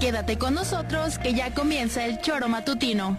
Quédate con nosotros que ya comienza el choro matutino.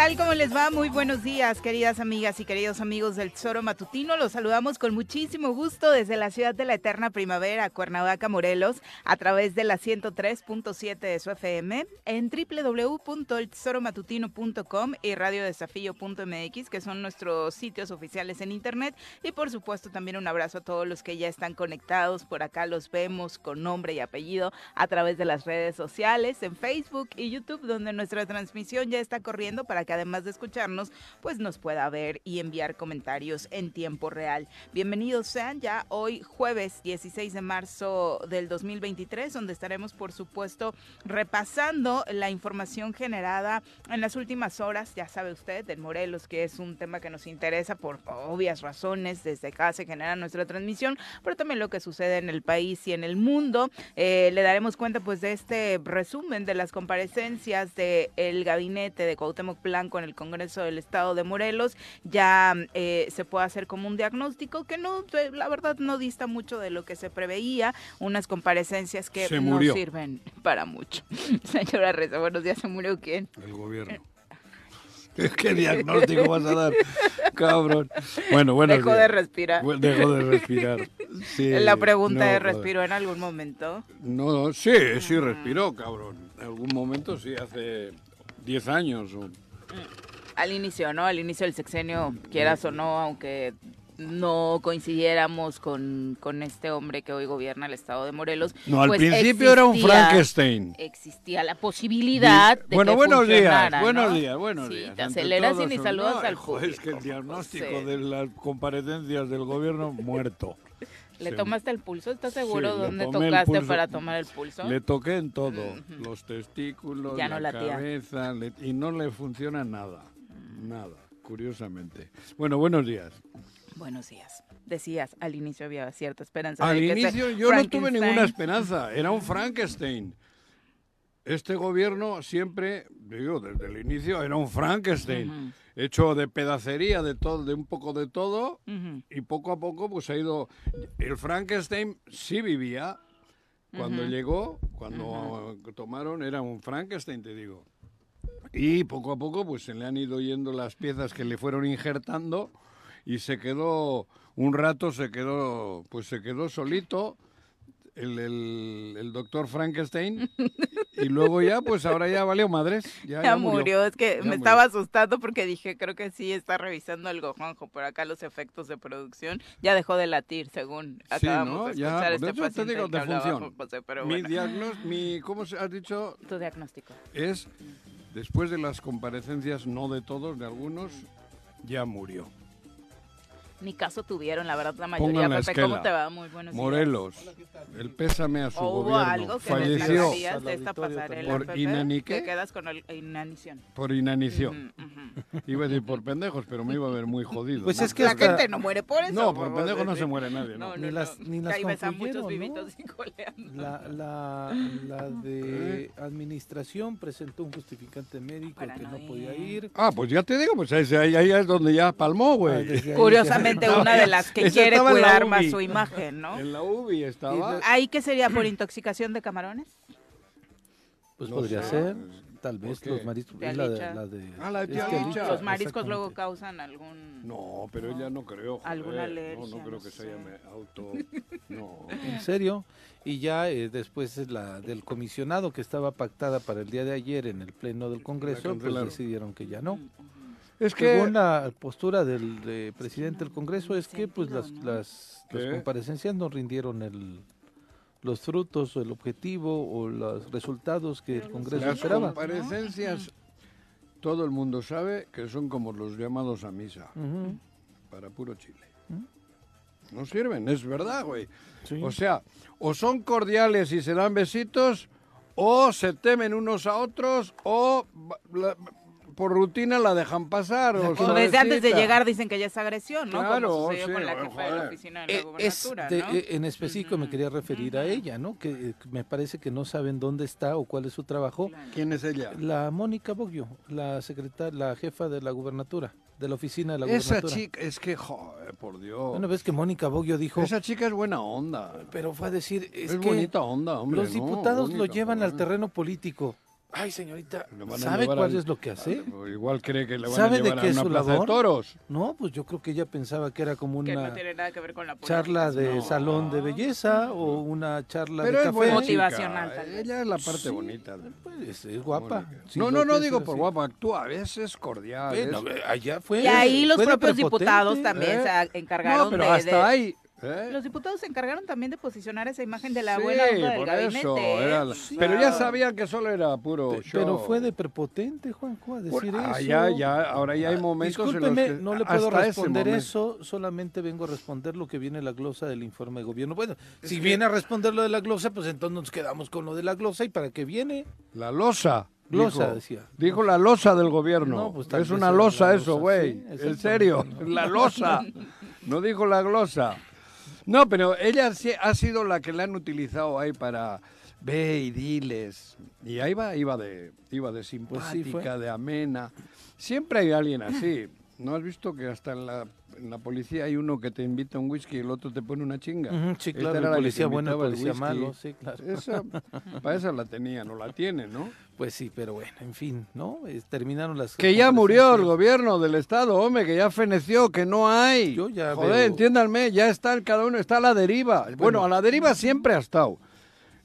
tal? ¿Cómo les va? Muy buenos días, queridas amigas y queridos amigos del Tesoro Matutino. Los saludamos con muchísimo gusto desde la ciudad de la eterna primavera, Cuernavaca, Morelos, a través de la 103.7 de su FM, en www.eltesoromatutino.com y radiodesafío.mx, que son nuestros sitios oficiales en internet. Y por supuesto también un abrazo a todos los que ya están conectados. Por acá los vemos con nombre y apellido a través de las redes sociales, en Facebook y YouTube, donde nuestra transmisión ya está corriendo para que además de escucharnos, pues nos pueda ver y enviar comentarios en tiempo real. Bienvenidos sean ya hoy jueves 16 de marzo del 2023, donde estaremos por supuesto repasando la información generada en las últimas horas, ya sabe usted, del Morelos, que es un tema que nos interesa por obvias razones, desde acá se genera nuestra transmisión, pero también lo que sucede en el país y en el mundo. Eh, le daremos cuenta pues de este resumen de las comparecencias del gabinete de Cuauhtémoc Blanco en el Congreso del Estado de Morelos. Ya eh, se puede hacer como un diagnóstico que no, eh, la verdad no dista mucho de lo que se preveía, unas comparecencias que Se no sirven para mucho. Señora Reza, buenos días, ¿se murió quién? El gobierno. ¿Qué diagnóstico vas a dar? Cabrón. Bueno, bueno. Dejó de respirar. Dejó de respirar. Sí, La pregunta no, es. ¿respiró en algún momento? No, sí, sí respiró, cabrón. En algún momento, sí, hace 10 años. o- Al inicio, ¿no? Al inicio del sexenio, quieras o no, aunque no coincidiéramos con, con este hombre que hoy gobierna el estado de Morelos. No, al pues principio era un Frankenstein. Existía la posibilidad de bueno, que buenos días, buenos ¿no? días, buenos Sí, días. te aceleras y ni saludas no, al público. Es que el diagnóstico de las comparecencias del gobierno, muerto. ¿Le Sí. tomaste el pulso? ¿Estás seguro Sí, dónde tocaste para tomar el pulso? Le toqué en todo, los testículos, Ya no la cabeza, le- y no le funciona nada, nada, curiosamente. Bueno, buenos días. Buenos días. Decías, al inicio había cierta esperanza. Al de que inicio yo no tuve ninguna esperanza, era un Frankenstein. Este gobierno siempre, digo, desde el inicio era un Frankenstein, hecho de pedacería, de todo, de un poco de todo, y poco a poco pues ha ido. El Frankenstein sí vivía cuando llegó, cuando tomaron, era un Frankenstein, te digo. Y poco a poco pues se le han ido yendo las piezas que le fueron injertando y se quedó un rato se quedó pues se quedó solito el, el, el doctor Frankenstein y luego ya pues ahora ya valió madres ya, Ya murió, es que Ya me murió. estaba asustando porque dije, creo que sí está revisando algo, Juanjo, por acá los efectos de producción. Ya dejó de latir, según Sí, acabamos ¿no? de Ya, escuchar este paciente digo, del que de hablaba función. Juan José, pero mi bueno, diagnóstico mi cómo se has dicho tu diagnóstico. es después de las comparecencias no de todos de algunos ya murió Ni caso tuvieron, la verdad, la mayoría. Pongan la Pepe, ¿cómo esquela. te va? Muy buenos días. Morelos, el pésame a su ¿O hubo gobierno. algo que Falleció de esta pasarela, ¿Por? Te quedas con el inanición. por inanición. Iba a decir por pendejos, pero me iba a ver muy jodido. Pues ¿no? es que la hasta- gente no muere por eso. No, por por pendejo no se muere nadie, ¿no? No, Ni no, las- ni las Ahí ves a muchos vivitos y coleando. La, la, la de administración presentó un justificante médico Para que no no podía ir. Ah, pues ya te digo, pues ahí, es donde ya palmó, Ah, güey. desde una de las que quiere cuidar más su imagen, ¿no? En la UBI estaba. ¿Ahí qué sería por intoxicación de camarones? Pues No podría sé. ser, tal ¿Por vez los mariscos. De es la de, alicha. la de, Ah, la de tía Los mariscos luego causan algún... No, pero ella no creo. joder. Alguna No, alergia, no creo no que se llame auto. No. En serio. Y ya eh, después es la del comisionado que estaba pactada para el día de ayer en el pleno del Congreso, pues cancelaron. decidieron que ya no. Es que. Según la postura del presidente del Congreso es que pues las, las, las comparecencias no rindieron el, los frutos, el objetivo o los resultados que el Congreso Las esperaba. comparecencias, todo el mundo sabe que son como los llamados a misa, para puro chile. No sirven, es verdad, güey. sí. O sea, o son cordiales y se dan besitos, o se temen unos a otros, o por rutina la dejan pasar. O, O desde antes de llegar dicen que ya es agresión, ¿no? Claro, Como sucedió sí, con la bueno, jefa de la joder. oficina de la es gubernatura, de- ¿no? en específico me quería referir a ella, ¿no? Que eh, me parece que no saben dónde está o cuál es su trabajo. ¿Quién es ella? La Mónica Boggio, la secretaria, la jefa de la gubernatura, de la oficina de la Esa gubernatura. chica, es que, joder, por Dios. Bueno, ves que Mónica Boggio dijo, Esa chica es buena onda. pero fue a decir, es, Es, que bonita onda, hombre. los ¿no? diputados lo llevan al terreno político. Ay, señorita, Le van a ¿sabe cuál al- es lo que hace? Igual cree que le van ¿Sabe a de llevar qué a es una su plaza labor? de toros. No, pues yo creo que ella pensaba que era como Que no una tiene nada que ver con la charla de No. salón de belleza o una charla Pero de es café. buena Motivacional, tal vez. Ella es la parte bonita. Pues, es guapa. Sí, no, no, no digo es por así. guapa, actúa, a veces cordial. Bueno, es- allá fue. Y ahí los fue de propios diputados también ¿Eh? se encargaron no, pero de... hasta de- ahí. ¿Eh? Los diputados se encargaron también de posicionar esa imagen de la Sí, buena onda del por gabinete. eso, ¿eh? era la- Sí. Pero ya sabían que solo era puro Pe- show. Pero fue de prepotente, Juanjo, a Por- decir ah, eso. ya, ya, ahora ya hay Ah, momentos en Discúlpeme, los que no le puedo responder eso, solamente vengo a responder lo que viene en la glosa del informe de gobierno. Bueno, si viene a responder lo de la glosa, pues entonces nos quedamos con lo de la glosa y para qué viene. La losa. Glosa, dijo. decía. Dijo la losa del gobierno. No, pues, es una losa eso, losa, güey. sí, en serio, no. la losa. No dijo la glosa. No, pero ella sí ha sido la que la han utilizado ahí para ve y diles. Y ahí va, iba de, iba de Pues sí, fue. simpática, de amena. Siempre hay alguien así. ¿No has visto que hasta en la, en la policía hay uno que te invita a un whisky y el otro te pone una chinga? Sí, claro, el policía bueno, el policía malo, sí, claro. Esa, para esa la tenía, no la tiene, ¿no? Pues sí, pero bueno, en fin, ¿no? Terminaron las... Que ya murió el gobierno del Estado, hombre, que ya feneció, que no hay. Yo ya Joder, veo- entiéndanme, ya está cada uno, está a la deriva. Bueno, a la deriva siempre ha estado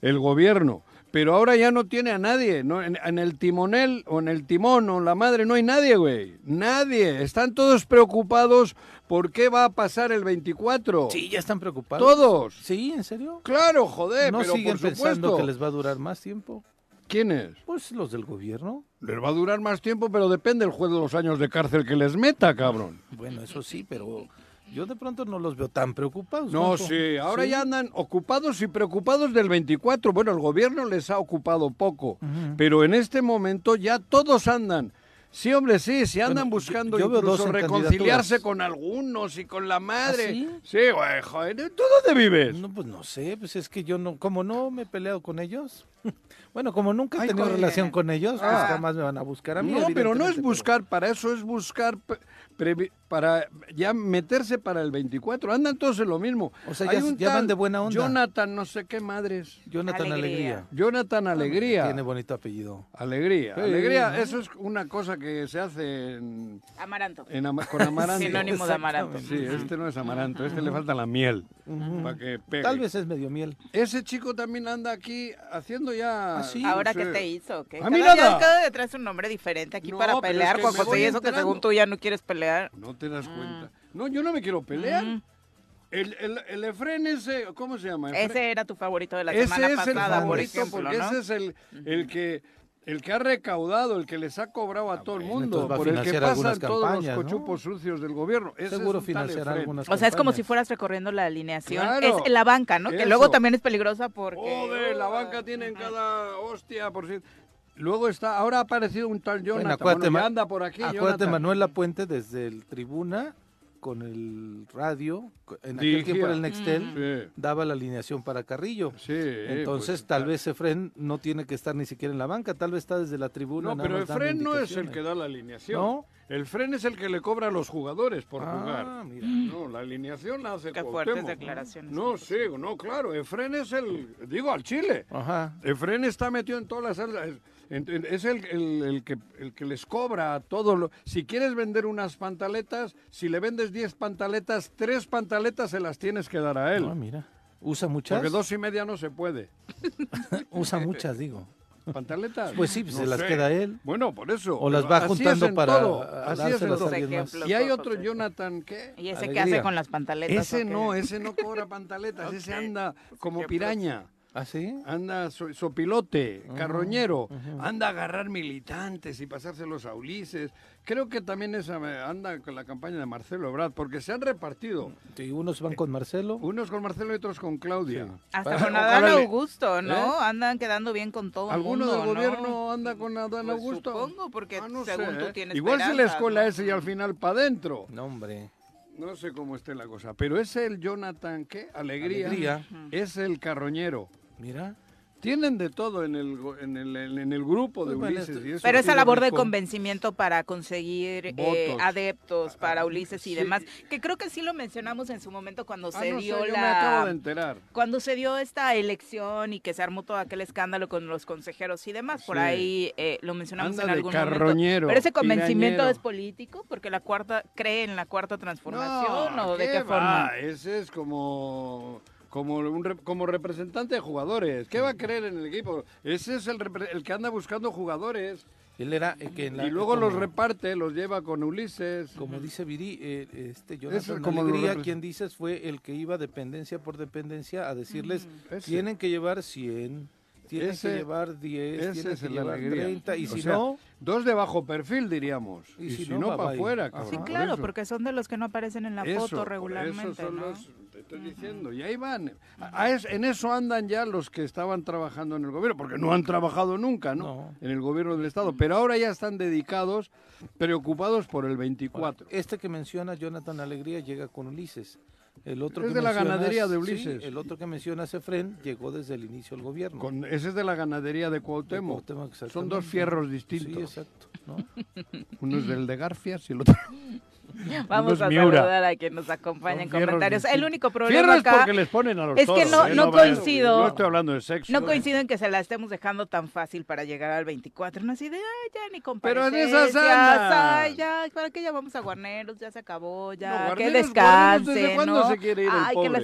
el gobierno, pero ahora ya no tiene a nadie. ¿no? En, en el timonel o en el timón o en la madre no hay nadie, güey. Nadie. Están todos preocupados por qué va a pasar el 24. Sí, ya están preocupados. Todos. Sí, ¿en serio? Claro, joder, ¿No pero siguen por pensando supuesto. que les va a durar más tiempo? ¿Quiénes? Pues los del gobierno. Les va a durar más tiempo, pero depende el juez de los años de cárcel que les meta, cabrón. Bueno, eso sí, pero yo de pronto no los veo tan preocupados. No, Juanjo. sí, ahora Sí. ya andan ocupados y preocupados del 24. Bueno, el gobierno les ha ocupado poco, Ujú. pero en este momento ya todos andan. Sí, hombre, sí, sí andan Bueno, buscando yo incluso reconciliarse con algunos y con la madre. ¿Ah, sí? Sí, güey, joder, ¿tú dónde vives? No, pues no sé, pues es que yo no, como no me he peleado con ellos, bueno, como nunca he Ay, tenido joder. relación con ellos, pues Ah. jamás me van a buscar a mí. No, pero no es buscar para eso, es buscar para ya meterse para el 24. Andan todos en lo mismo. O sea, Hay ya- un ya van de buena onda. Jonathan, no sé qué madres. Jonathan Alegría. Alegría. Jonathan Alegría. Tiene bonito apellido. Alegría, Sí, alegría, ¿no? eso es una cosa que se hace en, Amaranto. en ama- con amaranto. Sinónimo de amaranto. Sí, este no es amaranto, este le falta la miel para que pegue. Tal vez es medio miel. Ese chico también anda aquí haciendo ya. ¿Ah, sí? Ahora, no ¿qué sé. te hizo? ¿Qué? A mí Cada día- nada. cada día traes un nombre diferente aquí No, para es pelear, que Juan me José, voy y eso que según tú ya no quieres pelear. No te das Mm. cuenta. No, yo no me quiero pelear. El, el, el Efren ese, ¿cómo se llama? Efren- Ese era tu favorito de la ese semana es el pasada, por favorito ejemplo, porque ¿no? ese es el, el que El que ha recaudado, el que les ha cobrado a todo el mundo, por el que financiar pasan todos los cochupos sucios del gobierno. Ese Seguro Efren. algunas O sea, es como si fueras recorriendo la alineación. Claro. Es la banca, ¿no? Que luego también es peligrosa porque... Joder, la banca tiene en cada hostia, por si... Luego está, ahora ha aparecido un tal Jonathan, Bueno, acuérdate, bueno, anda por aquí, Acuérdate, Jonathan. Manuel Lapuente desde el tribuna con el radio, en aquel Dirigía. tiempo era el Nextel, Sí, daba la alineación para Carrillo. sí. Entonces, pues, tal vez Efren no tiene que estar ni siquiera en la banca, tal vez está desde la tribuna. No, pero Efren no es el que da la alineación. ¿No? El Fren es el que le cobra a los jugadores por Ah, jugar. mira. No, la alineación la hace Qué Cuauhtémoc. fuertes declaraciones. No, sí, no, claro. Efren es el, digo, al Chile. Ajá. Efren está metido en todas las. Es- en- en- Es el, el- el que, el que les cobra a todo. Lo, si quieres vender unas pantaletas, si le vendes 10 pantaletas, tres pantaletas se las tienes que dar a él. Ah, mira. ¿Usa muchas? porque dos y media no se puede. Usa muchas, digo. ¿Pantaletas? Pues sí, pues No se las queda él. Bueno, por eso. O las va así es juntando en para todo, Así es ejemplos. Y hay otro. Jonathan, ¿qué? ¿Y ese qué Alegría. hace con las pantaletas? Ese no, ese no cobra pantaletas, ese anda como piraña. ¿Ah, sí? Anda so- sopilote, carroñero, anda a agarrar militantes y pasárselos a Ulises. Creo que también esa, anda con la campaña de Marcelo Ebrard, porque se han repartido. Y unos van con Marcelo. Unos con Marcelo y otros con Claudia. Hasta Para- con Adán Augusto, ¿no? ¿Eh? Andan quedando bien con todo el ¿Alguno mundo, del ¿no? gobierno anda con Adán Pues Augusto? supongo, porque Ah, no según sé, tú ¿eh? tienes Igual se le esperanzas, escuela ¿no? ese y al final para adentro. No, hombre. No sé cómo esté la cosa, pero es el Jonathan, ¿qué? Alegría. Alegría. Es el carroñero. Mira. Tienen de todo en el, go- en el, en el grupo de Pues bueno, Ulises. y eso Pero esa labor de convencimiento para conseguir eh, adeptos para Ulises y sí. demás, que creo que sí lo mencionamos en su momento cuando Ah, se no sé, dio yo me acabo de la enterar. cuando se dio esta elección y que se armó todo aquel escándalo con los consejeros y demás, por Sí. ahí eh, lo mencionamos Anda en de algún momento. Pero ese convencimiento pirañero. es político, porque la cuarta cree en la cuarta transformación o de ¿qué qué va? forma. Ese es como como un re- como representante de jugadores. ¿Qué va a creer en el equipo? Ese es el, el que anda buscando jugadores Él era el que en la- y luego como- los reparte, los lleva con Ulises. Como dice Viri, eh, este Jonathan es como Alegría, quien dices fue el que iba dependencia por dependencia a decirles, Ese. tienen que llevar 100, tienen Ese- que llevar 10, ese tienen que llevar alegría. 30, y O si sea, no, Dos de bajo perfil, diríamos. Y Y, si si, no, para afuera. Sí, claro, porque son de los que no aparecen en la Eso, foto regularmente, ¿no? los- te estoy diciendo, y ahí van. A- a es- en eso andan ya los que estaban trabajando en el gobierno, porque no han trabajado nunca, ¿no? No. En el gobierno del Estado, pero ahora ya están dedicados, preocupados por el 24. este que menciona Jonathan Alegría llega con Ulises. El otro Es que de la ganadería de sí, Ulises. el otro que mencionas, Efren, llegó desde el inicio del gobierno. Con, ese es de la ganadería de Cuauhtémoc. Cuauhtémoc, Son dos fierros Sí, distintos. exacto. ¿no? Uno es del de Garfias y el otro. Vamos a Miura. saludar a quien nos acompaña en comentarios. El único problema acá porque les ponen a los es que toros, no- ¿eh? no vayan- coincido. No estoy hablando de sexo. No ¿eh? coincido en que se la estemos dejando tan fácil para llegar al 24. No así de, ay, ya ni Pero en comparecencias. esas ay, ya, ¿para qué llamamos a Guarneros? Ya se acabó, ya, No, que descanse, ¿desde cuándo ¿no? se quiere ir el Ay, que las-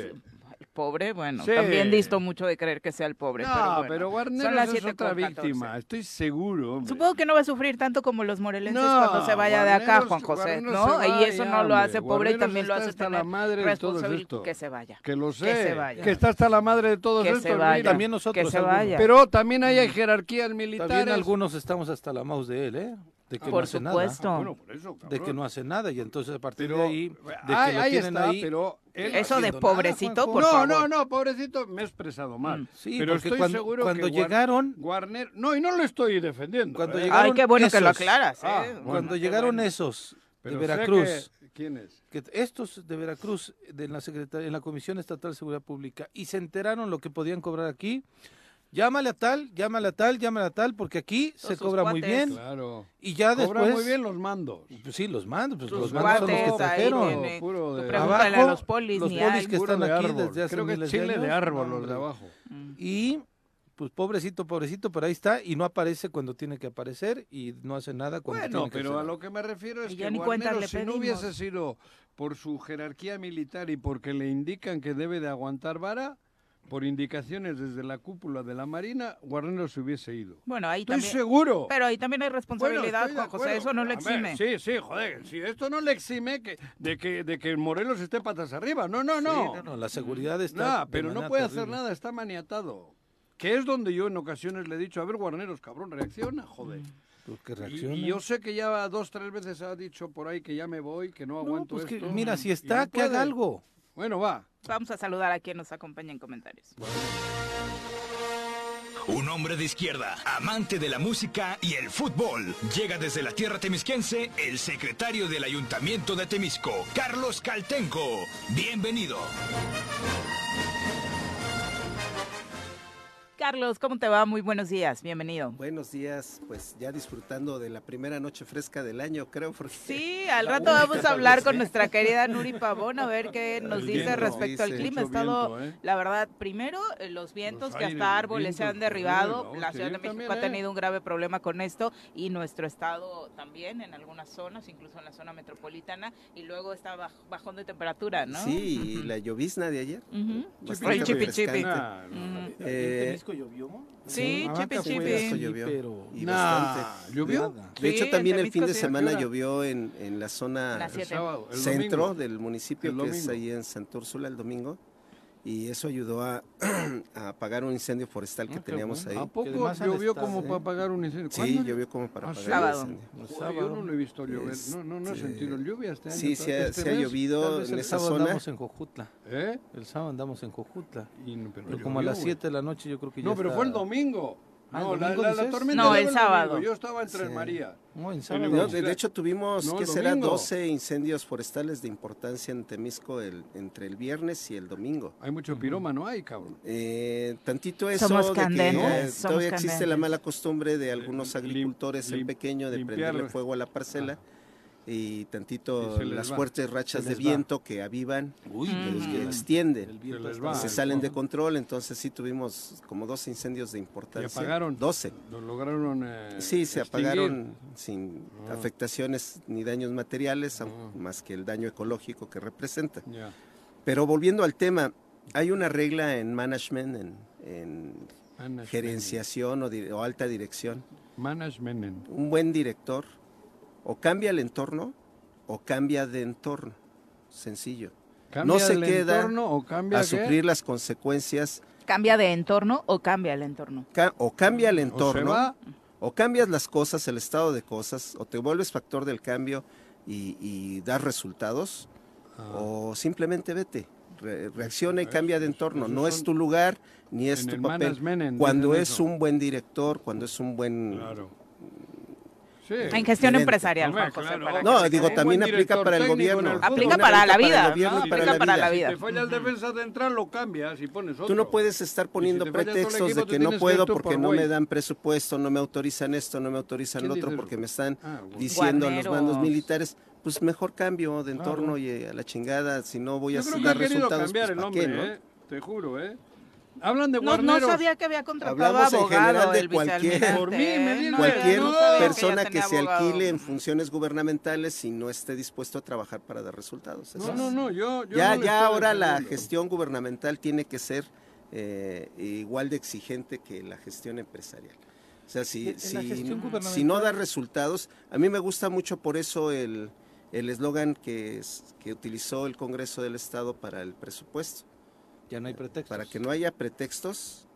pobre? Bueno, Sí. también disto mucho de creer que sea el pobre, No, pero bueno. pero son Guarneros es 7 otra con 14. víctima, estoy seguro. hombre. Supongo que no va a sufrir tanto como los morelenses No, cuando se vaya de acá, Juan José, Guarneros ¿no? y eso no lo hace pobre y también lo está hace hasta tener la madre de todo esto. Que se vaya. Que lo sé, Que se vaya. que está hasta la madre de todos Que estos. se vaya. También nosotros que se vaya. Pero también hay jerarquías militares. También algunos estamos hasta la mouse de él, ¿eh? De que no Por hace supuesto. nada. Bueno, por eso, De que no hace nada y entonces a partir Pero de ahí, de que ahí, lo ahí tienen está, ahí, pero Eso de nada, pobrecito, por no, favor. no, no, pobrecito, me he expresado mal. Mm. Sí, pero estoy cuando- seguro cuando que llegaron- Warner, no, y no lo estoy defendiendo. Cuando ¿eh? llegaron Ay, qué bueno que lo aclaras, ¿eh? Ah, Bueno, cuando llegaron bueno. esos de Veracruz, que- ¿Quién es? que estos de Veracruz, de la Secretaría, en la Comisión Estatal de Seguridad Pública, y se enteraron lo que podían cobrar aquí, llámale a tal, llámale a tal, llámale a tal, porque aquí se cobra muy bien. Claro. Y ya Cobra después... muy bien los mandos. Pues sí, los mandos, pues los mandos son los que trajeron. de- Abajo, a los polis, los ni polis que están de aquí árbol. desde hace Creo que miles chile de árbol No, los de abajo. Y pues pobrecito, pobrecito, pero ahí está y no aparece cuando tiene que aparecer y no hace nada cuando Bueno, tiene que pero a lo que me refiero es Y que le si no hubiese sido por su jerarquía militar y porque le indican que debe de aguantar vara, por indicaciones desde la cúpula de la Marina, Guarneros se hubiese ido. Bueno, ahí Estoy también. seguro. Pero ahí también hay Bueno, responsabilidad, de Juan José, eso no le A ver, exime. sí, sí, joder, si esto no le exime que, de, que, de que Morelos esté patas arriba. No, no, Sí, no. no, no, la seguridad está Nah, pero no puede hacer terrible. nada, está maniatado. Que es donde yo en ocasiones le he dicho, a ver, Guarneros, cabrón, reacciona, joder. Pues que Y-. Y, yo sé que ya dos, tres veces ha dicho por ahí que ya me voy, que no No, aguanto pues que, esto. mira, si está, no que haga puede. algo. Bueno, va. Vamos a saludar a quien nos acompaña en comentarios. Un hombre de izquierda, amante de la música y el fútbol. Llega desde la tierra temisquense el secretario del Ayuntamiento de Temisco, Carlos Caltenco. Bienvenido. Carlos, ¿cómo te va? Muy buenos días, bienvenido. Buenos días, pues ya disfrutando de la primera noche fresca del año, creo, porque Sí, al rato vamos a hablar con ¿eh? nuestra querida Nuri Pavón a ver qué nos dice viento, respecto al clima. Estado, viento, ¿eh? la verdad, primero eh, los vientos, Los que aires, hasta árboles se han derribado. La. Ciudad de México también, ha ¿eh? tenido un grave problema con esto y nuestro estado también en algunas zonas, incluso en la zona metropolitana, y luego está baj- bajón de temperatura, ¿no? sí, y la llovizna de ayer. El chipi chipi. no. Eh, Llovió? Sí, Ah, chipi chipi. llovió. pero Y Nah, bastante. ¿Llovió? nada. De hecho, también el fin de semana llovió en, en la zona centro del municipio, El que es ahí en Santúrsula el domingo. Y eso ayudó a, a apagar un incendio forestal que Ah, teníamos bueno. ahí. ¿A poco llovió como ¿eh? para apagar un incendio? Sí, llovió como para Ah, apagar sábado. el incendio. Sábado. yo no lo he visto llover. No, no, no he Este, sentido lluvia este año. Sí, se ha, este se ha llovido en el esa sábado zona. andamos en Jojutla. ¿Eh? El sábado andamos en Jojutla. Y pero Pero como a las güey. 7 de la noche yo creo que ya No, pero está- fue el domingo. Ah, ¿el No, la, domingo la, la dices? tormenta No, llegó el domingo. sábado. Yo estaba en Tres Sí. María. No, en el sábado. No, de, hecho tuvimos, No, ¿qué el será? domingo. 12 incendios forestales de importancia en Temisco el, entre el viernes y el domingo. Hay mucho pirómano ahí, cabrón. Eh, tantito eso Somos de que eh, somos todavía existe la mala costumbre de algunos Lim- agricultores en lim- pequeño de limpiar- prenderle fuego a la parcela y tantito Y las va. fuertes rachas de va. viento que avivan, Uy, que, extienden. Se va. se Ah, salen de control, entonces sí tuvimos como dos incendios de ¿Y importancia. apagaron? 12. Lo lograron eh, Sí, se extinguir. apagaron sin Ah. afectaciones ni daños materiales, au- más que el daño ecológico que representa. Pero volviendo al tema, hay una regla en management, en, en Management. gerenciación o, di- o alta dirección. Management. Un buen director o cambia el entorno o cambia de entorno. Sencillo. ¿Cambia No se el queda entorno o cambia A qué? sufrir las consecuencias ¿Cambia de entorno o cambia el entorno? ca- o cambia el ¿O se entorno o cambias las cosas, el estado de cosas, o te vuelves factor del cambio y, y das resultados, Ah. o simplemente vete, re- reacciona y cambia de entorno. No es tu lugar ni es en tu el papel. management Cuando es eso. un buen director, cuando es un buen... Claro. Sí. En gestión Gerente. empresarial, Hombre, Juan José, claro. para que No, digo, también aplica para el gobierno. Aplica para la vida. Aplica para la vida. Si te falla el defensa central, lo cambias y pones otro. Tú no puedes estar poniendo pretextos equipo, de que no puedo porque por no me dan presupuesto, no me autorizan esto, no me autorizan ¿Quién lo otro, porque me están Ah, bueno. diciendo a los mandos militares, pues mejor cambio de Claro. entorno y a la chingada, si no voy a Yo creo que dar ha querido resultados, cambiar pues el ¿pa' hombre, qué, no? ¿eh? Te juro, ¿eh? Hablan de No, no sabía que había contratado Hablamos en abogado general de el cualquier- Por mí, me ¿eh? dice, No, Cualquier no que persona que, se abogado. alquile en funciones gubernamentales y no esté dispuesto a trabajar para dar resultados. Eso No, no, no, yo, yo ya no ya ahora la gestión gubernamental tiene que ser eh, igual de exigente que la gestión empresarial. O sea, si, En la si, si no da resultados, a mí me gusta mucho por eso el el eslogan que, es- que utilizó el Congreso del Estado para el presupuesto, Ya no hay pretextos. para que no haya pretextos,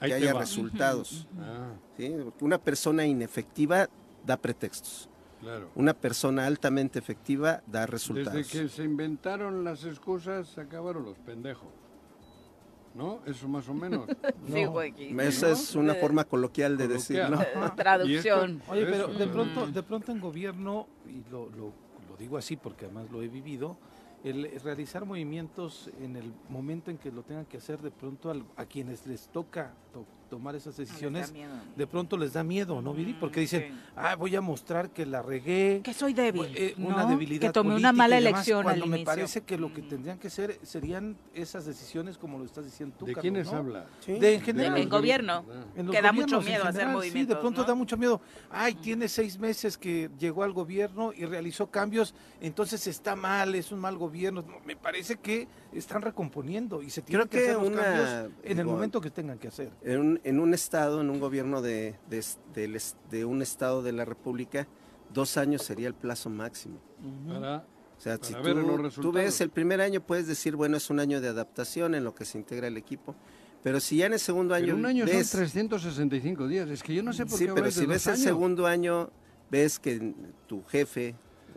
Ahí que haya va. resultados. Ah, ¿sí? Porque una persona inefectiva da pretextos. claro. Una persona altamente efectiva da Desde resultados. que se inventaron las excusas, se acabaron los pendejos. ¿No? Eso más o menos. Sí, Joaquín. Esa es una forma coloquial de Coloquial. decirlo. Eh, Traducción. Oye, pero de pronto, de pronto en gobierno, y lo, lo, lo digo así porque además lo he vivido, el realizar movimientos en el momento en que lo tengan que hacer, de pronto a quienes les toca to- tomar esas decisiones, Me de pronto les da miedo, ¿no, Viri? Porque dicen, Sí. ah, voy a mostrar que la regué. Que soy débil. eh, ¿no? una debilidad Que tomé política una mala elección al cuando me inicio. parece que lo que Mm. tendrían que ser serían esas decisiones como lo estás diciendo tú, ¿De Carlos, quiénes ¿no? habla? De en general. En gobierno. Ah. En Que da mucho miedo hacer general, Sí, movimientos, de pronto ¿no? da mucho miedo. Ay, tiene seis meses que llegó al gobierno y realizó cambios, entonces está mal, es un mal gobierno. No, me parece que están recomponiendo y se tienen Creo que, que hacer los una- cambios en el momento que tengan que hacer. En un, en un estado, en un gobierno de, de, de un estado de la República, dos años sería el plazo máximo. Para- O sea, Para si ver los tú, tú ves el primer año, puedes decir, bueno, es un año de adaptación en lo que se integra el equipo, Pero si ya en el segundo año, Pero un año ves, son 365 días. Es que yo no sé por sí, qué pero habláis de si ves el segundo año, ves que tu jefe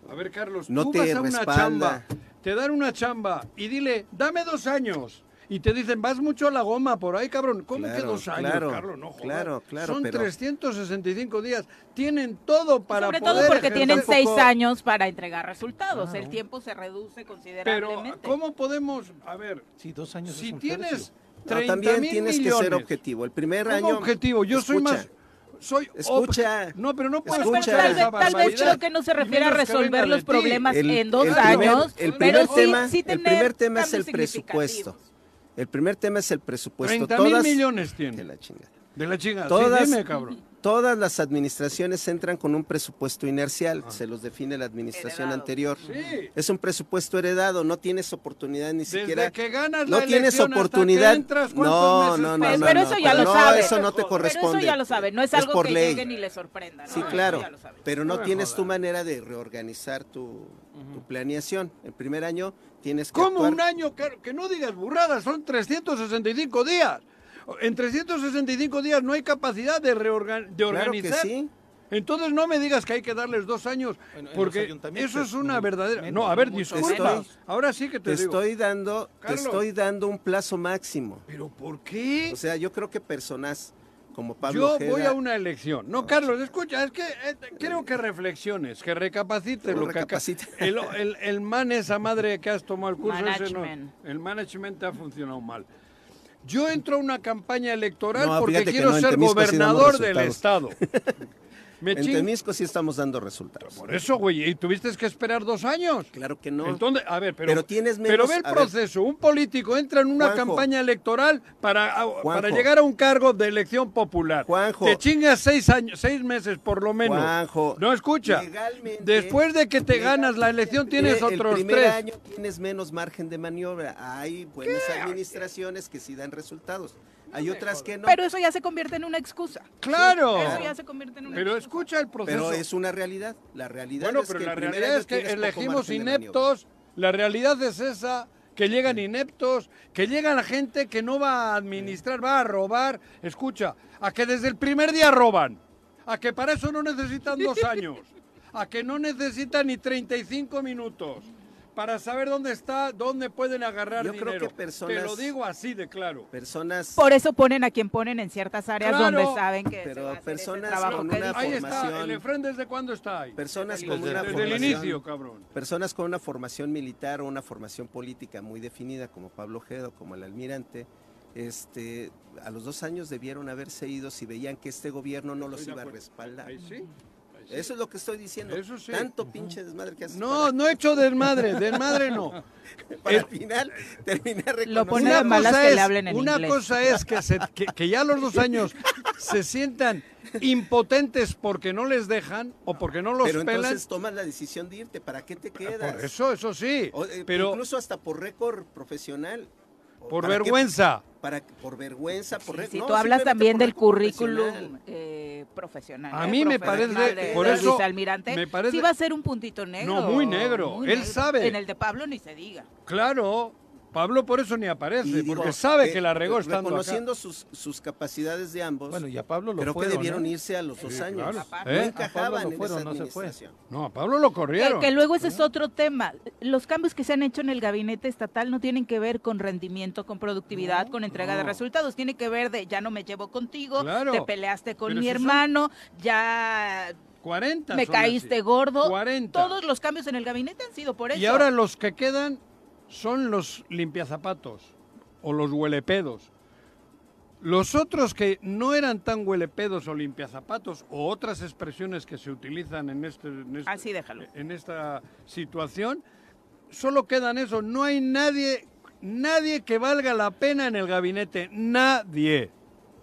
A ver, Carlos, no tú te vas a una respalda. chamba, te dan una chamba y dile, dame dos años. Y te dicen, vas mucho a la goma por ahí, cabrón. ¿Cómo que Claro, dos años, claro, Carlos? No jodas. claro, claro, Son pero- 365 días. Tienen todo para Sobre poder todo porque tienen seis años para entregar resultados. El tiempo se reduce Pero, considerablemente. ¿cómo podemos, a ver, Sí, dos años si es un tienes tercio. 30 No, también mil tienes que ser objetivo. El primer ¿cómo año. objetivo? Yo soy más... Soy Escucha. No, pero no puedo pero escucha tal, vez, tal vez barbaridad. creo que no se refiere a que resolver los problemas El- en dos el primer- años, el pero primer sí, tema- sí el tener primer tema es el presupuesto. El primer tema es el presupuesto. 30 mil millones de tiene. la chingada. De la chingada. Todas- Sí, dime, cabrón. Todas las administraciones entran con un presupuesto inercial, se los define la administración Heredado. anterior. Sí. Es un presupuesto heredado, no tienes oportunidad ni Desde siquiera. que ganas no la tienes elección hasta que oportunidad. entras, ¿cuántos no, meses no, no, Pero, no, pero no, eso ya pero lo no, sabe. eso no te Pero corresponde. eso ya lo sabe, no es Es algo por que ley. llegue ni le sorprenda. ¿no? Sí, claro, pero no No tienes tu manera de reorganizar tu, tu planeación. El primer año tienes que ¿Cómo actuar- un año? Que, que no digas burradas, son 365 días. En 365 días no hay capacidad de, reorgan- de Claro que sí. Entonces no me digas que hay que darles dos años, porque eso es una verdadera... no, a ver, disculpa. Ahora sí que te, Te digo. estoy dando, te estoy dando un plazo máximo. ¿Pero por qué? O sea, yo creo que personas como Pablo Yo Ojeda- voy a una elección. No, Carlos, escucha, es que eh, quiero que reflexiones, que recapacites ¿Cómo lo que el, el, el man, esa madre que has tomado el curso, ese no- Management. el management te ha funcionado mal. Yo entro a una campaña electoral No, porque quiero no, ser gobernador del estado. En Temisco sí estamos dando resultados. Por eso, güey, y tuviste que esperar dos años. Claro que no. Entonces, a ver, pero, Pero tienes pero menos- ve el ver. proceso. Un político entra en una Juanjo. campaña electoral para, a- para llegar a un cargo de elección popular. Juanjo. Te chingas seis años, seis meses por lo menos. Juanjo, no escucha. legalmente- Después de que te ganas la elección tienes el otros primer tres. año tienes menos margen de maniobra. Hay buenas administraciones que sí dan resultados. Hay otras que no. Pero eso ya se convierte en una excusa. Claro. Eso ya se convierte en una Pero excusa. escucha el proceso. Pero es una realidad. La realidad bueno, es pero que la el primer realidad es que elegimos ineptos. La realidad es esa, que llegan ineptos, que llega la gente que no va a administrar, va a robar. Escucha, a que desde el primer día roban, a que para eso no necesitan dos años, a que no necesitan ni 35 minutos para saber dónde está, dónde pueden agarrar Yo creo que personas- Te lo digo así de claro. Personas Por eso ponen a quien ponen en ciertas áreas Claro, donde saben que se pero va a hacer ese personas trabajo con que una. Ahí está, formación- el EFREN desde cuándo está ahí. personas Desde- con una Desde el formación inicio, cabrón. personas con una formación militar o una formación política muy definida, como Pablo Ojeda, como el almirante, este, a los dos años debieron haberse ido si veían que este gobierno no los iba a respaldar. Ahí sí. Eso es lo que estoy diciendo. Eso sí. Tanto pinche desmadre que haces No, para, no he hecho desmadre, desmadre no. para al final terminar Lo pone de malas que le hablen en una inglés. cosa es que, se- que, que ya a los dos años se sientan impotentes porque no les dejan o porque no los Pero pelan. entonces tomas la decisión de irte, ¿para qué te quedas? Por eso, eso sí. O, eh, pero incluso hasta por récord profesional. Por ¿para qué? vergüenza. Para, por vergüenza, por récord. Si no, tú hablas también del currículum profesional. eh, profesional. A eh, mí me parece- de- por de eso Luis Almirante, me parece- sí va a ser un puntito negro. No, muy negro. Él sabe. En el de Pablo ni se diga. Claro, Pablo por eso ni aparece, digo, porque sabe eh, que la regó estando acá. Reconociendo sus, sus capacidades de ambos, Bueno, y a Pablo lo creo que fueron, debieron ¿eh? irse a los dos Sí, años. claro. ¿Eh? No encajaban Pablo lo en fueron, no se fue. No, a Pablo lo Que, corrieron. que luego ese es otro tema. Los cambios que se han hecho en el gabinete estatal no tienen que ver con rendimiento, con productividad, con entrega de resultados. Tiene que ver de ya no me llevo contigo, Claro. te peleaste con Pero mi si son hermano, ya 40 me caíste así. gordo. 40. Todos los cambios en el gabinete han sido por eso. Y ahora los que quedan son los limpiazapatos o los huelepedos. Los otros que no eran tan huelepedos o limpiazapatos o otras expresiones que se utilizan en, este, en, este- Así déjalo. en esta situación, solo quedan esos. No hay nadie, nadie que valga la pena en el gabinete. Nadie.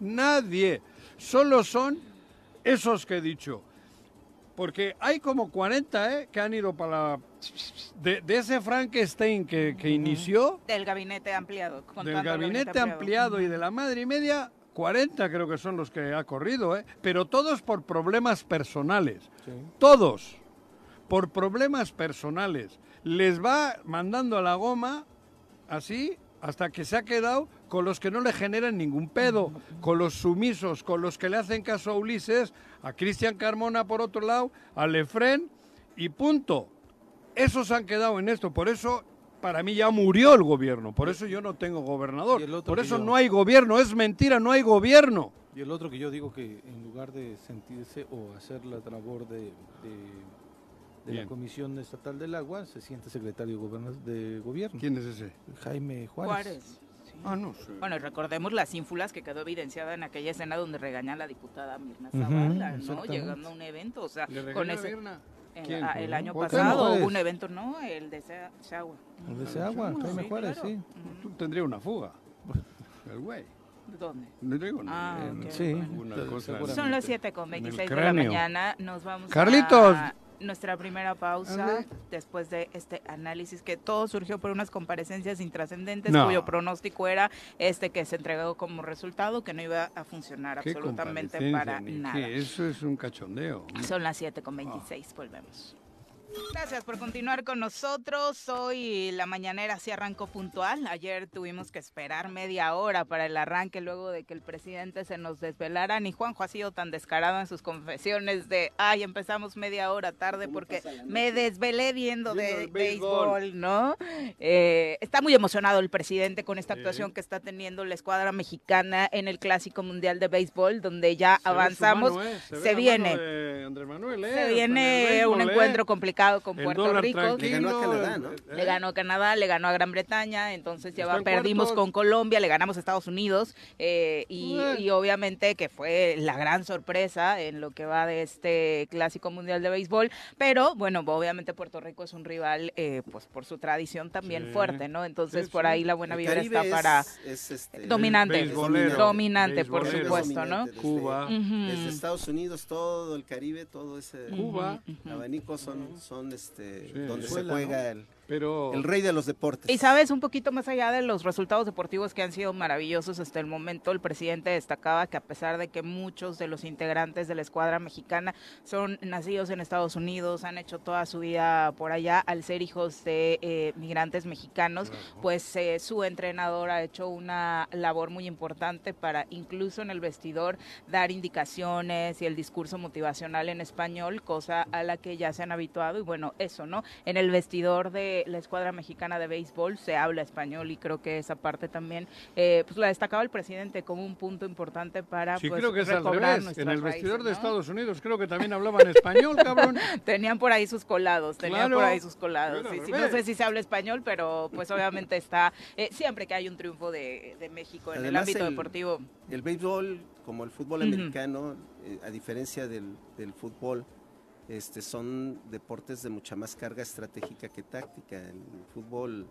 Nadie. Solo son esos que he dicho. Porque hay como 40 ¿eh? que han ido para la... De, de ese Frankenstein que, que inició, Del gabinete ampliado. del gabinete ampliado y de la madre y media, 40 creo que son los que ha corrido, ¿eh? pero todos por problemas personales. Todos por problemas personales. Les va mandando a la goma así hasta que se ha quedado con los que no le generan ningún pedo, con los sumisos, con los que le hacen caso a Ulises, a Cristian Carmona por otro lado, a Lefren y punto. Esos han quedado en esto, por eso para mí ya murió el gobierno, por eso yo no tengo gobernador, por eso yo- no hay gobierno, es mentira, no hay gobierno. Y el otro que yo digo que en lugar de sentirse o hacer la labor de, de- de la. Comisión Estatal del Agua, se siente secretario de, gobierno. ¿Quién es ese? Jaime Juárez. Juárez. Ah, no sé. Bueno, recordemos las ínfulas que quedó evidenciada en aquella escena donde regaña a la diputada Mirna Zavala, ¿no? Llegando a un evento, o sea, ¿Le con ese... Ah, el año ¿Por qué pasado hubo un evento, ¿no? El de Shagua. El de ese agua, Sí, Jaime Juárez, claro. sí. Tú tendría una fuga. El güey. ¿Dónde? No digo Ah, nada. ok, Sí, bueno. Una Entonces, cosa. Son las 7 con En el 26 de la mañana. Nos vamos Carlitos. a nuestra primera pausa después de este análisis que todo surgió por unas comparecencias intrascendentes No. cuyo pronóstico era este que se entregó como resultado que no iba a funcionar ¿Qué absolutamente para nada. Eso es un cachondeo. Son las 7 con 26, volvemos. Gracias por continuar con nosotros. Hoy la mañanera sí arrancó puntual. Ayer tuvimos que esperar media hora para el arranque luego de que el presidente se nos desvelara. Ni Juanjo ha sido tan descarado en sus confesiones de, ay, empezamos media hora tarde porque me desvelé viendo de béisbol. ¿no? Eh, está muy emocionado el presidente con esta actuación que está teniendo la escuadra mexicana en el Clásico Mundial de Béisbol, donde ya avanzamos. ¿eh? se viene. ¿eh? Se el viene un ¿eh? encuentro complicado con El Puerto Rico. Le ganó a Canadá, ¿no? Le ganó a Canadá, le ganó a Gran Bretaña, entonces ya en perdimos cuartos. con Colombia, le ganamos a Estados Unidos eh, y, Eh. y obviamente que fue la gran sorpresa en lo que va de este clásico mundial de béisbol, pero bueno, obviamente Puerto Rico es un rival eh, pues por su tradición también Sí. fuerte, ¿no? Entonces Sí, por ahí la buena vibra está es- para es, este, dominante, dominante por supuesto, ¿no? desde- Cuba. Desde Estados Unidos, todo el Caribe, todo ese Cuba, abanico son, son este, Sí. donde se juega el, pero el rey de los deportes. Y sabes, un poquito más allá de los resultados deportivos que han sido maravillosos hasta el momento, el presidente destacaba que a pesar de que muchos de los integrantes de la escuadra mexicana son nacidos en Estados Unidos, han hecho toda su vida por allá, al ser hijos de eh, migrantes mexicanos, pues eh, su entrenador ha hecho una labor muy importante para incluso en el vestidor dar indicaciones y el discurso motivacional en español, cosa a la que ya se han habituado y bueno, eso, ¿no? En el vestidor de la escuadra mexicana de béisbol se habla español y creo que esa parte también, eh, pues la destacaba el presidente como un punto importante para sí pues, creo que es al revés. En el vestidor raíces, de ¿no? Estados Unidos creo que también hablaban español, cabrón. Tenían por ahí sus colados, tenían Claro. por ahí sus colados. Sí, sí, no sé si se habla español, pero pues obviamente está, eh, siempre que hay un triunfo de, de México en el Además, ámbito el- deportivo. El béisbol, como el fútbol americano, eh, a diferencia del, del fútbol, este, son deportes de mucha más carga estratégica que táctica. El fútbol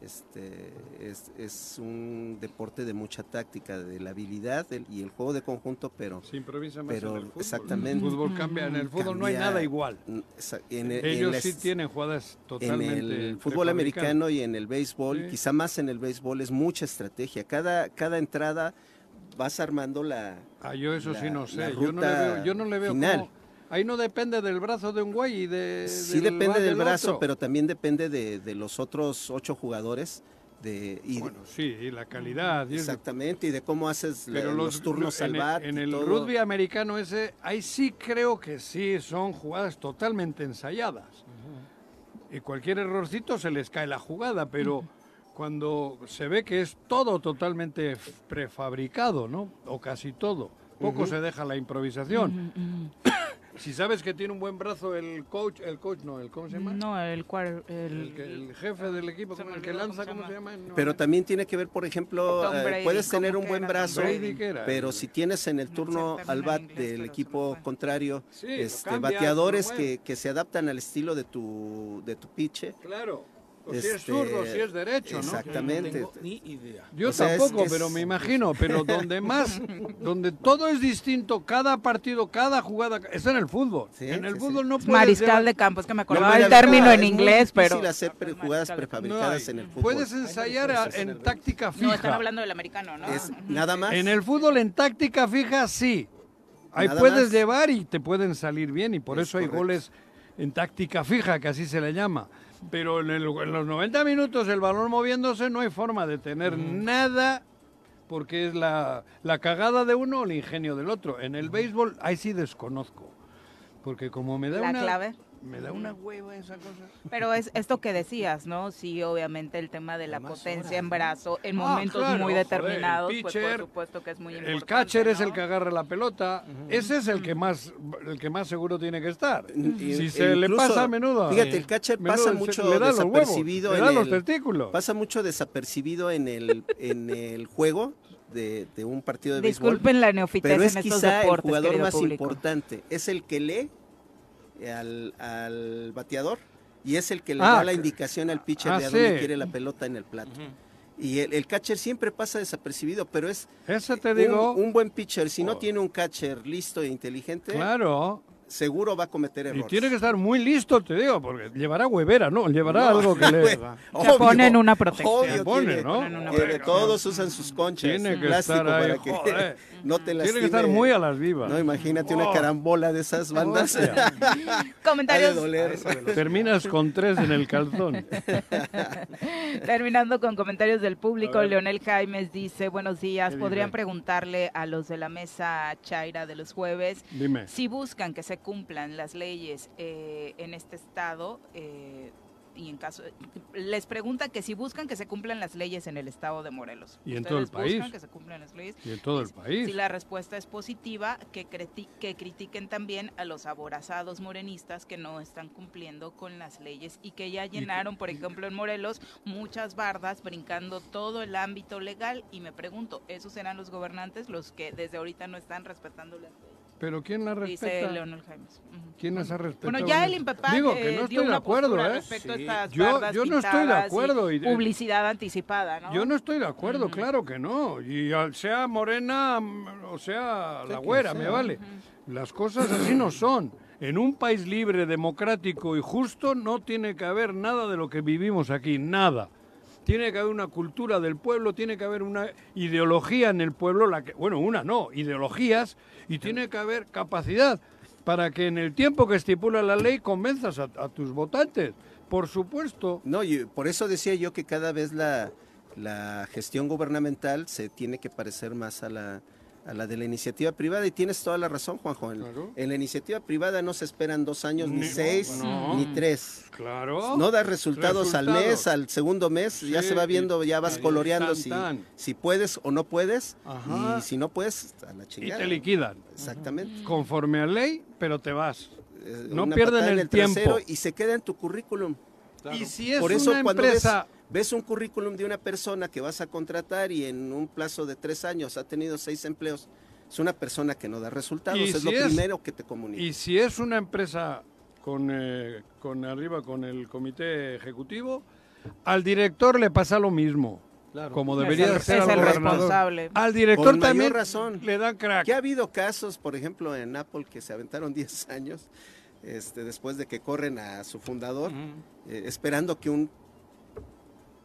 este, es, es un deporte de mucha táctica, de la habilidad del- y el juego de conjunto, pero Se improvisa más Pero en el fútbol. exactamente. El fútbol cambia, en el fútbol no hay nada igual. en, el- en Ellos sí tienen jugadas en totalmente el fútbol americano y en el béisbol, Sí. quizá más en el béisbol, es mucha estrategia. Cada, cada entrada vas armando la, Ah, yo eso sí no sé. Yo no le veo, yo no le veo final. cómo- Ahí no depende del brazo de un güey y de. Sí del depende del brazo, otro. pero también depende de, de los otros ocho jugadores. De, y de- Bueno, sí, y la calidad. y eso. exactamente, y de cómo haces la- los, turnos en al el- bat. En el todo. rugby americano ese, ahí sí creo que sí son jugadas totalmente ensayadas. Y cualquier errorcito se les cae la jugada, pero cuando se ve que es todo totalmente prefabricado, ¿no? O casi todo. Poco se deja la improvisación. si sabes que tiene un buen brazo el coach, el coach no, el ¿cómo se llama? No, el, cuar- el, El, que- el jefe del equipo, Se me ¿cómo- el que lanza, cómo ¿cómo se llama? No, Pero también tiene que ver, por ejemplo, eh, Brady, puedes ¿cómo tener un buen brazo, Brady pero si tienes en el turno al bat del equipo contrario, Sí, este, cambias, bateadores que, que se adaptan al estilo de tu, de tu piche. Claro. O si es Este, zurdo, si es derecho, ¿no? Exactamente. No ni idea. Yo O sea, es tampoco, es- pero me imagino, pero donde más, donde todo es distinto, cada partido, cada jugada, es en el fútbol. Sí, en el sí, fútbol sí. no puedes Mariscal llevar- de campo, es que me acordaba el término es en inglés, pero... difícil hacer pre- jugadas no prefabricadas en el fútbol. Puedes ensayar a- en táctica No, están fija. hablando del americano, ¿no? Es nada más. En el fútbol en táctica fija, sí. Ahí Nada puedes más. llevar y te pueden salir bien y por Es eso hay correcto. goles en táctica fija, que así se le llama. Pero en, el- en los 90 minutos el balón moviéndose no hay forma de tener nada porque es la, la cagada de uno o el ingenio del otro. En el béisbol, ahí sí desconozco. Porque como me da La una... clave. Me da una hueva esa cosa. Pero es esto que decías, ¿no? Sí, obviamente el tema de la Además, potencia horas, en brazo en Ah, momentos claro, muy joder, el determinados, pues por pitcher, supuesto que es muy importante. El catcher es ¿no? el que agarra la pelota. Ese es el que más el que más seguro tiene que estar. Y- si se le incluso, pasa a menudo. Fíjate, el catcher menudo pasa mucho le da los huevos, desapercibido le en da los el- testículos. Pasa mucho desapercibido en el, en el juego de, de un partido de béisbol. Disculpen la neofitez Pero es en estos quizá el deportes, jugador querido más público. importante. Es el que lee al, al bateador y es el que le Ah, da la indicación al pitcher ah, de a dónde sí. quiere la pelota en el plato. Y el, el catcher siempre pasa desapercibido, pero es Ese te un- digo, un, buen pitcher. Si no Oh. tiene un catcher listo e inteligente, claro. Seguro va a cometer Y errores. tiene que estar muy listo, te digo, porque llevará huevera, ¿no? Llevará No, algo que le... Se ponen una protección. Obvio, Se pone, tiene- ¿no? ponen una tiene- todos usan sus conchas. Tiene que plástico estar ahí, para que joder. no te Tiene que lastime. estar muy a las vivas. No, imagínate una Oh. carambola de esas bandas. Ha de Comentarios doler. Terminas con tres en el calzón. Terminando con comentarios del público. Leonel Jaimes dice, buenos días, ¿Qué ¿podrían dice? preguntarle a los de la mesa Chaira de los jueves Dime. si buscan que se cumplan las leyes eh, en este estado? eh, y en caso les pregunta que si buscan que se cumplan las leyes en el estado de Morelos. Y en todo el ¿Ustedes buscan país. que se cumplan las leyes? Y en todo el país. Si la respuesta es positiva, que, que critiquen también a los aborazados morenistas que no están cumpliendo con las leyes y que ya llenaron, por ejemplo, en Morelos, muchas bardas brincando todo el ámbito legal. Y me pregunto, ¿esos serán los gobernantes los que desde ahorita no están respetando las leyes? Pero ¿quién la Dice respeta? Leonel Jaimes. ¿Quién las ha respetado? Bueno, ya el INPEPAC Digo que no dio estoy de una acuerdo, ¿eh? respecto a estas Yo- yo no estoy de acuerdo y publicidad anticipada, ¿no? Yo no estoy de acuerdo, claro que no. Y al- sea morena mm, o sea la güera, me vale. Las cosas así no son. En un país libre, democrático y justo no tiene que haber nada de lo que vivimos aquí, nada. Tiene que haber una cultura del pueblo, tiene que haber una ideología en el pueblo, la que, bueno, una no, ideologías, y tiene que haber capacidad para que en el tiempo que estipula la ley convenzas a, a tus votantes. Por supuesto, No, y por eso decía yo que cada vez la, la gestión gubernamental se tiene que parecer más a la, a la de la iniciativa privada. Y tienes toda la razón, Juanjo. En, Claro. en la iniciativa privada no se esperan dos años, ni, Ni- seis, no. ni tres. claro. No da resultados, al mes, al segundo mes, ya se va viendo, ya vas coloreando tan, si, tan. si puedes o no puedes. Ajá. Y si no puedes, a la y chingada. te liquidan. Exactamente. conforme a ley, pero te vas. Eh, No pierden el tiempo. Y se queda en tu currículum. Y si es Por eso una cuando empresa, ves, un currículum de una persona que vas a contratar y en un plazo de tres años ha tenido seis empleos, es una persona que no da resultados, es si lo es- primero que te comunica. y si es una empresa con, eh, con arriba con el comité ejecutivo, al director le pasa lo mismo. Claro. Como Es debería el- ser es al el responsable. Al director Con mayor también razón. le dan crack. Que ha habido casos, por ejemplo, en Apple que se aventaron 10 años este, después de que corren a su fundador, eh, esperando que un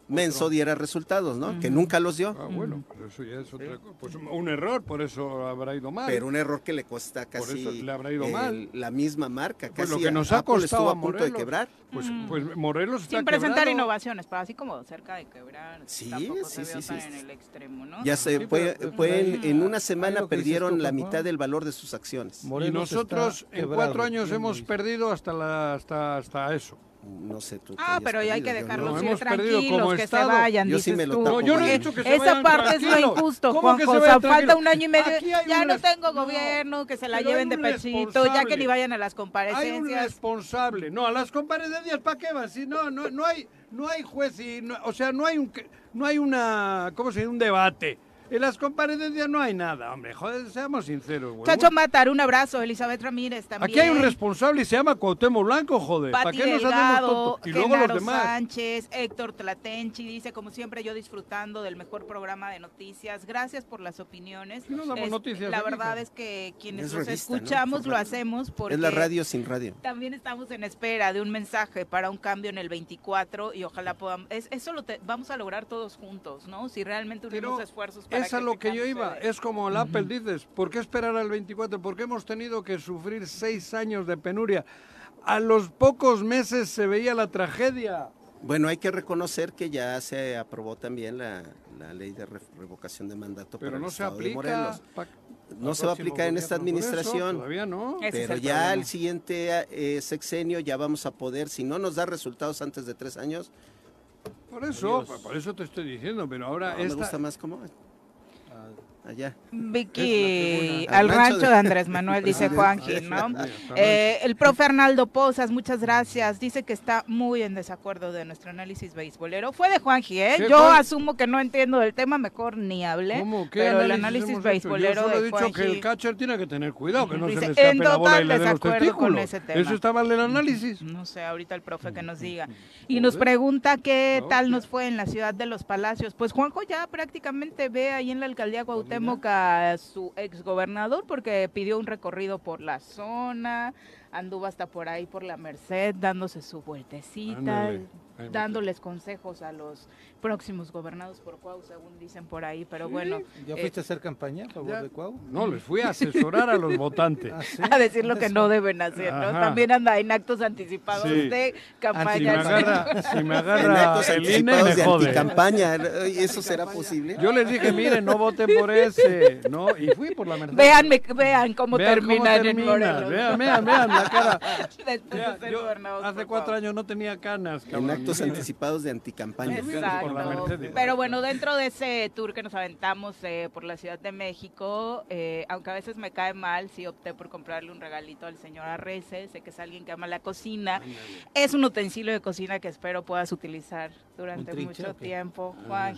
menso diera resultados, ¿no? Que nunca los dio. Ah, bueno, pues eso ya es otra cosa. Pues un error, por eso habrá ido mal. Pero un error que le cuesta Por casi eso le habrá ido el- mal. la misma marca. Pues Casi lo que nos Apple ha costado estuvo a punto de quebrar. Pues, pues Morelos está Sin presentar quebrado. innovaciones, pero así como cerca de quebrar. Sí, tampoco sí, se sí, sí, en el extremo, ¿no? Ya se Sí, fue, pero- fue en, en una semana perdieron tú, la papá. mitad del valor de sus acciones. Y nosotros en cuatro años ¿quién lo hemos perdido hasta la hasta hasta eso. No sé tú. Ah, pero ya hay que dejarlos no. ir tranquilos, que Estado. se vayan, Yo sí dices me lo tú. tapo No, yo no he bien. dicho que se Esa vayan parte es lo injusto, ¿Cómo Juanjo. O sea, falta un año y medio. Ya no tengo no, gobierno, que se la lleven de pechito, ya que ni vayan a las Hay un comparecencias. responsable. No, a las comparecencias ¿para qué vas? Si no, no, no hay, no hay juez y, no- o sea, no hay un, que- no hay una, ¿cómo se dice? Un debate. En las comparecencias no hay nada, hombre. Joder, seamos sinceros, güey. Chacho Matar, un abrazo. Elizabeth Ramírez también. Aquí hay un responsable y se llama Cuauhtémoc Blanco, joder. ¿Para Pati qué nos hacemos Delgado, tontos? Y luego los demás. Sánchez, Héctor Tlatenchi, dice, como siempre, yo disfrutando del mejor programa de noticias. Gracias por las opiniones. Sí, no damos noticias La aquí, verdad hija. es que quienes Es los revista, ¿no? escuchamos lo hacemos porque Es la radio sin radio. también estamos en espera de un mensaje para un cambio en el 24 y ojalá podamos... es- eso lo te- vamos a lograr todos juntos, ¿no? Si realmente unimos Pero esfuerzos para Es a lo que yo iba. Es como el Apple dices. ¿Por qué esperar al 24? ¿Por qué hemos tenido que sufrir seis años de penuria? A los pocos meses se veía la tragedia. Bueno, hay que reconocer que ya se aprobó también la, la ley de re- revocación de mandato Pero para no el se estado de aplica. Morelos. pa- No se va a aplicar en esta eso, administración. Todavía no. Es Pero el ya problema. el siguiente eh, sexenio ya vamos a poder, si no nos da resultados antes de tres años, Por eso, por eso te estoy diciendo, pero ahora no, me esta... gusta más como allá. Vicky, al rancho rancho de de- Andrés Manuel, dice Juanji, ¿no? Eh, el profe Arnaldo Pozas, muchas gracias. Dice que está muy en desacuerdo de nuestro análisis beisbolero. Fue de Juanji, ¿eh? ¿Qué, Yo asumo que no entiendo del tema, mejor ni hablé. ¿Cómo? ¿Qué Pero el análisis análisis hemos hecho? beisbolero Yo solo he de dicho que el catcher tiene que tener cuidado, que no Dice, se le escape en la bola y total le desacuerdo con ese tema. Eso está mal del análisis. No sé, ahorita el profe que nos diga. Mm, Y nos pregunta qué tal nos fue en la ciudad de los Palacios. Pues Juanjo ya prácticamente ve ahí en la alcaldía Cuauhtémoc a su exgobernador porque pidió un recorrido por la zona, anduvo hasta por ahí por la Merced dándose su vueltecita, Ándale. Dándoles consejos a los próximos gobernados por Cuau, según dicen por ahí, pero bueno, ¿Ya eh, fuiste a hacer campaña a favor ya. de Cuau? No, les fui a asesorar a los votantes. Ah, sí. a decir lo que no deben hacer, ¿no? Ajá. También anda en actos anticipados Sí. de Si me campaña. agarra, si me En agarra actos el INE, anticipados me de jode. anticampaña, ¿eso será posible? Yo les dije, miren, no voten por ese, ¿no? Y fui por la Merced. Vean, vean cómo Vean terminan en termina. Morelos. Vean, vean, vean la cara. Después de yo hace cuatro años no tenía canas, En cabrón. actos Miren. anticipados de anticampaña. Exacto. Pero bueno, dentro de ese tour que nos aventamos eh, por la Ciudad de México, eh, aunque a veces me cae mal, sí opté por comprarle un regalito al señor Arrece. Sé que es alguien que ama la cocina. Es un utensilio de cocina que espero puedas utilizar durante ¿Un trinche mucho tiempo. Ah.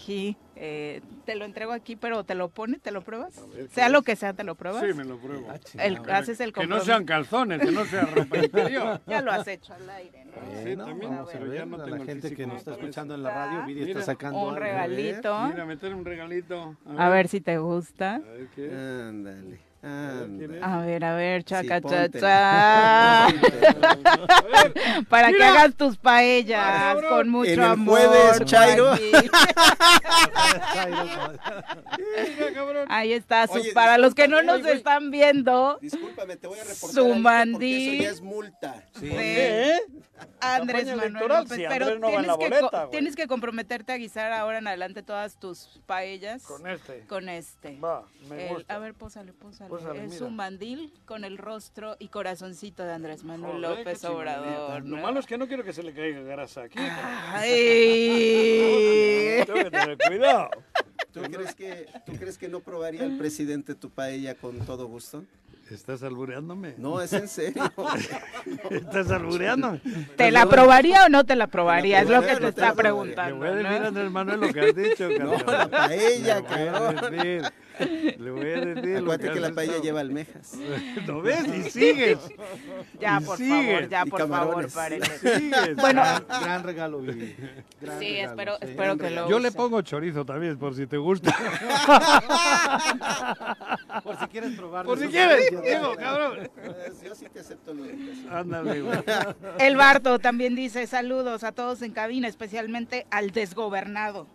Eh, te lo entrego aquí, pero te lo pone, te lo pruebas. ver, ¿qué Sea es? lo que sea, te lo pruebas. Sí, me lo pruebo. Ah. El- haces el Que no sean calzones, que no sea ropa interior. Ya lo has hecho al aire, ¿no? Sí, Bueno, también, vamos a ver, ya no a tengo la gente que nos está escuchando en la radio, Viri está sacando Un algo. regalito. Mira, meter un regalito. A ver si te gusta. A ver qué es. Ándale, ¿quién ándale. Es? A ver, a ver, chaca, Sí, chacha. Para que hagas tus paellas con mucho En el amor. jueves, Chairo. Ahí está. su- Oye, para los que no nos están viendo, Discúlpame, te voy a reportar Su eso ya es multa. de Andrés Campaña Manuel López, sí, pero Andrés no que tienes que comprometerte a guisar ahora en adelante todas tus paellas Con este. con este. Va, me El- gusta. a ver, pósale, pósale. Pósale, es mira. un mandil con el rostro y corazoncito de Andrés Manuel Joder, López. Obrador. Lo malo es que no quiero que se le caiga grasa aquí. Ay. Tengo que tener cuidado. ¿Tú crees, que, ¿Tú crees que no probaría el presidente tu paella con todo gusto? ¿Estás albureándome? No, es en serio. ¿Estás albureándome? ¿Te la probaría o no te la probaría? Es lo que te te está preguntando. voy a decir a ¿no? Andrés Manuel lo que has dicho, No, la paella, voy cabrón. Le voy a decir. Acuérdate que la paella lleva almejas. ¿No ves? Y sigues. Ya, Y por sigue. favor, ya, Y por favor, camarones. párele. Sigues. Bueno, Gran, gran regalo, Viri. Gran Sí, regalo, espero, sí. espero que lo Yo le pongo chorizo también, por si te gusta. Por si quieres probar. por si quieres. Digo, cabrón. Pues, Yo sí te acepto la invitación. Ándale, güey. El Barto también dice saludos a todos en cabina, especialmente al desgobernado.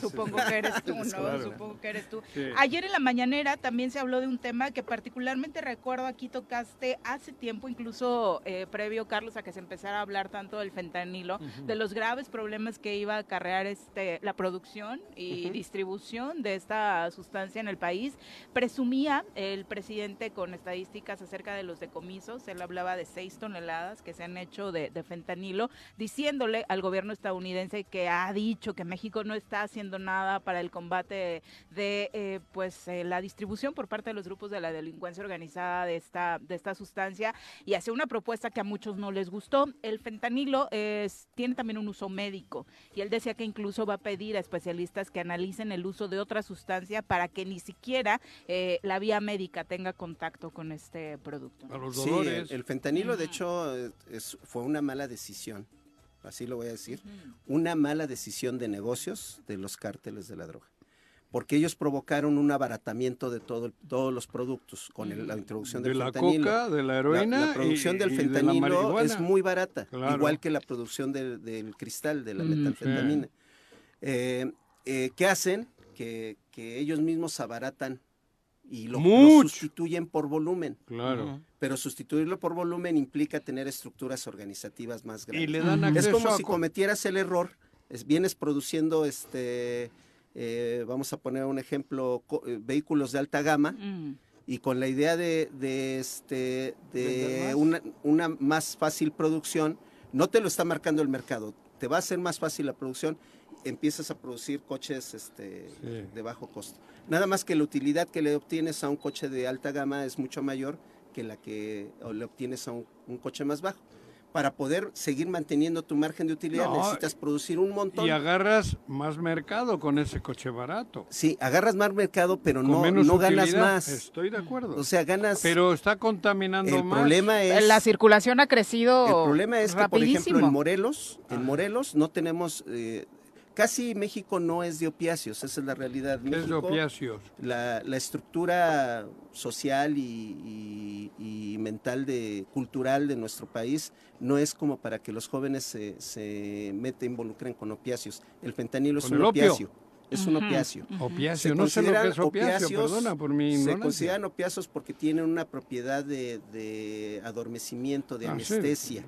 Supongo que eres tú, ¿no? Claro. Supongo que eres tú. Sí. Ayer en la mañanera también se habló de un tema que particularmente recuerdo aquí tocaste hace tiempo, incluso eh, previo, Carlos, a que se empezara a hablar tanto del fentanilo, de los graves problemas que iba a acarrear este, la producción y distribución de esta sustancia en el país. Presumía el presidente con estadísticas acerca de los decomisos, él hablaba de seis toneladas que se han hecho de, de fentanilo, diciéndole al gobierno estadounidense que ha dicho que México no está haciendo nada para el combate de eh, pues eh, la distribución por parte de los grupos de la delincuencia organizada de esta de esta sustancia y hace una propuesta que a muchos no les gustó. El fentanilo es, tiene también un uso médico y él decía que incluso va a pedir a especialistas que analicen el uso de otra sustancia para que ni siquiera eh, la vía médica tenga contacto con este producto. A los Sí, dolores. el, el fentanilo, de hecho, es- fue una mala decisión. Así lo voy a decir. Una mala decisión de negocios de los cárteles de la droga. Porque ellos provocaron un abaratamiento de todo, todos los productos con el- la introducción de del la fentanilo. coca, de la La- heroína. La, producción y- del de fentanilo es muy barata, Claro. igual que la producción del, del cristal, de la Mm, metanfetamina. Eh, eh, ¿Qué hacen? Que, que ellos mismos abaratan y lo, sustituyen por volumen. Claro. Pero sustituirlo por volumen implica tener estructuras organizativas más grandes. Y le dan Es acceso como a si co- cometieras el error, es, vienes produciendo, este, eh, vamos a poner un ejemplo, co- eh, vehículos de alta gama Mm. y con la idea de, de, este, ¿Vender de una, una más fácil producción, no te lo está marcando el mercado, te va a hacer más fácil la producción, empiezas a producir coches este, Sí. de bajo costo. Nada más que la utilidad que le obtienes a un coche de alta gama es mucho mayor que la que le obtienes a un, un coche más bajo. Para poder seguir manteniendo tu margen de utilidad No, necesitas producir un montón. Y agarras más mercado con ese coche barato. Sí, agarras más mercado, pero con no, menos no ganas más. Estoy de acuerdo. O sea, ganas... Pero está contaminando el más. problema es... La circulación ha crecido El problema es que, por ejemplo, en Morelos, en Morelos no tenemos, eh, casi México no es de opiáceos, esa es la realidad. Es de opiáceos. La, la estructura social y, y- y mental, de, cultural de nuestro país no es como para que los jóvenes se, se involucren con opiáceos. El fentanilo es ¿Con un opio? opiáceo. Es un opiáceo. Opiáceo. Se No sé lo que consideran es opiáceo, opiáceos, perdona por mi Se consideran opiáceos porque tienen una propiedad de, de adormecimiento, de Ah, sí, anestesia.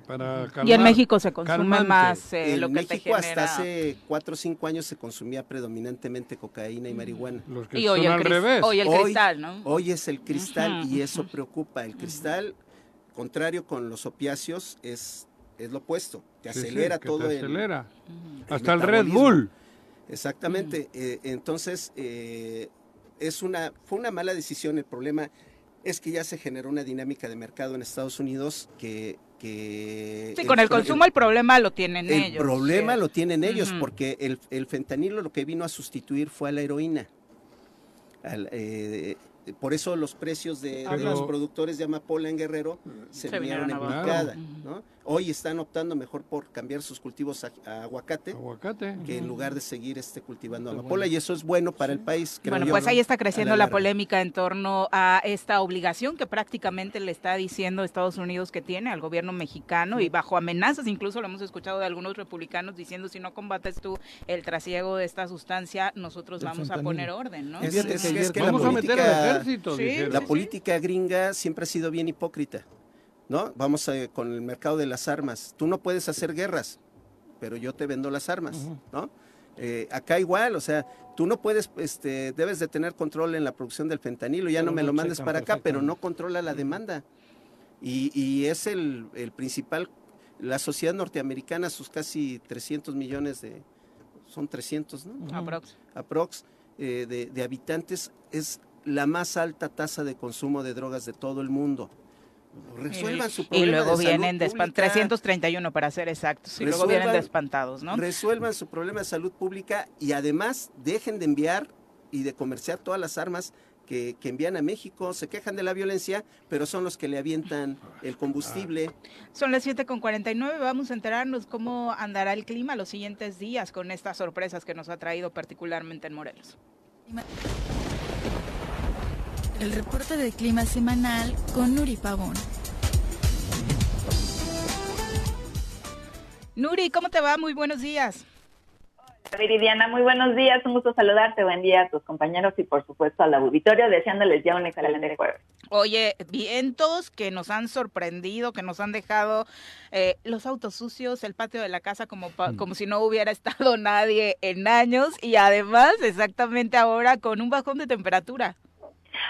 Y en. México se consume calmante. más eh, en lo que te México genera. hasta hace cuatro o cinco años se consumía predominantemente cocaína y marihuana. Los que Y son hoy el, al revés. hoy el Hoy- cristal, ¿no? Hoy es el cristal y eso preocupa. El cristal, contrario con los opiáceos, es, es lo opuesto. Te Sí, sí, acelera todo te el- Hasta el Red. Bull. Exactamente. eh, entonces, eh, es una, fue una mala decisión. El problema es que ya se generó una dinámica de mercado en Estados Unidos que... que Sí, con el consumo el problema lo tienen el ellos. problema sí. lo tienen ellos, porque el, el fentanilo lo que vino a sustituir fue a la heroína. Al, eh, por eso los precios de, los productores de amapola en Guerrero se, Se vinieron en picada. ¿no? Hoy están optando mejor por cambiar sus cultivos a, a aguacate Aguacate. que en lugar de seguir este cultivando amapola y eso es bueno para el país. creo Bueno, yo, pues ¿no? ahí está creciendo la polémica en torno a esta obligación que prácticamente le está diciendo Estados Unidos que tiene al gobierno mexicano y bajo amenazas, incluso lo hemos escuchado de algunos republicanos diciendo si no combates tú el trasiego de esta sustancia, nosotros vamos a poner orden, ¿no? Es- que la Vamos a meter al ejército, Sí. La sí, política gringa siempre ha sido bien hipócrita, ¿no? Vamos a- con el mercado de las armas. Tú no puedes hacer guerras, pero yo te vendo las armas, ¿no? Eh, acá igual, o sea, tú no puedes, este, debes de tener control en la producción del fentanilo, ya Pero no me lo mandes para acá, pero no controla la demanda. Y, y es el, el principal, la sociedad norteamericana, sus casi 300 millones de, son 300, ¿no? Aprox. aprox eh, de, de habitantes es la más alta tasa de consumo de drogas de todo el mundo. Resuelvan su Y problema luego de salud vienen de espan- pública. 331 para ser exactos, y luego vienen Resuelvan- despantados, ¿no? Resuelvan su problema de salud pública y además dejen de enviar y de comerciar todas las armas que, que envían a México. Se quejan de la violencia, pero son los que le avientan el combustible. Son las 7 con 49, vamos a enterarnos cómo andará el clima los siguientes días con estas sorpresas que nos ha traído particularmente en Morelos. El reporte de clima semanal con Nuri Pavón. Nuri, ¿cómo te va? Muy buenos días. Viridiana, muy buenos días, un gusto saludarte, buen día a tus compañeros y por supuesto al auditorio, deseándoles ya un excelente jueves. Oye, vientos que nos han sorprendido, que nos han dejado eh, los autos sucios, el patio de la casa como, pa- como si no hubiera estado nadie en años y además exactamente ahora con un bajón de temperatura.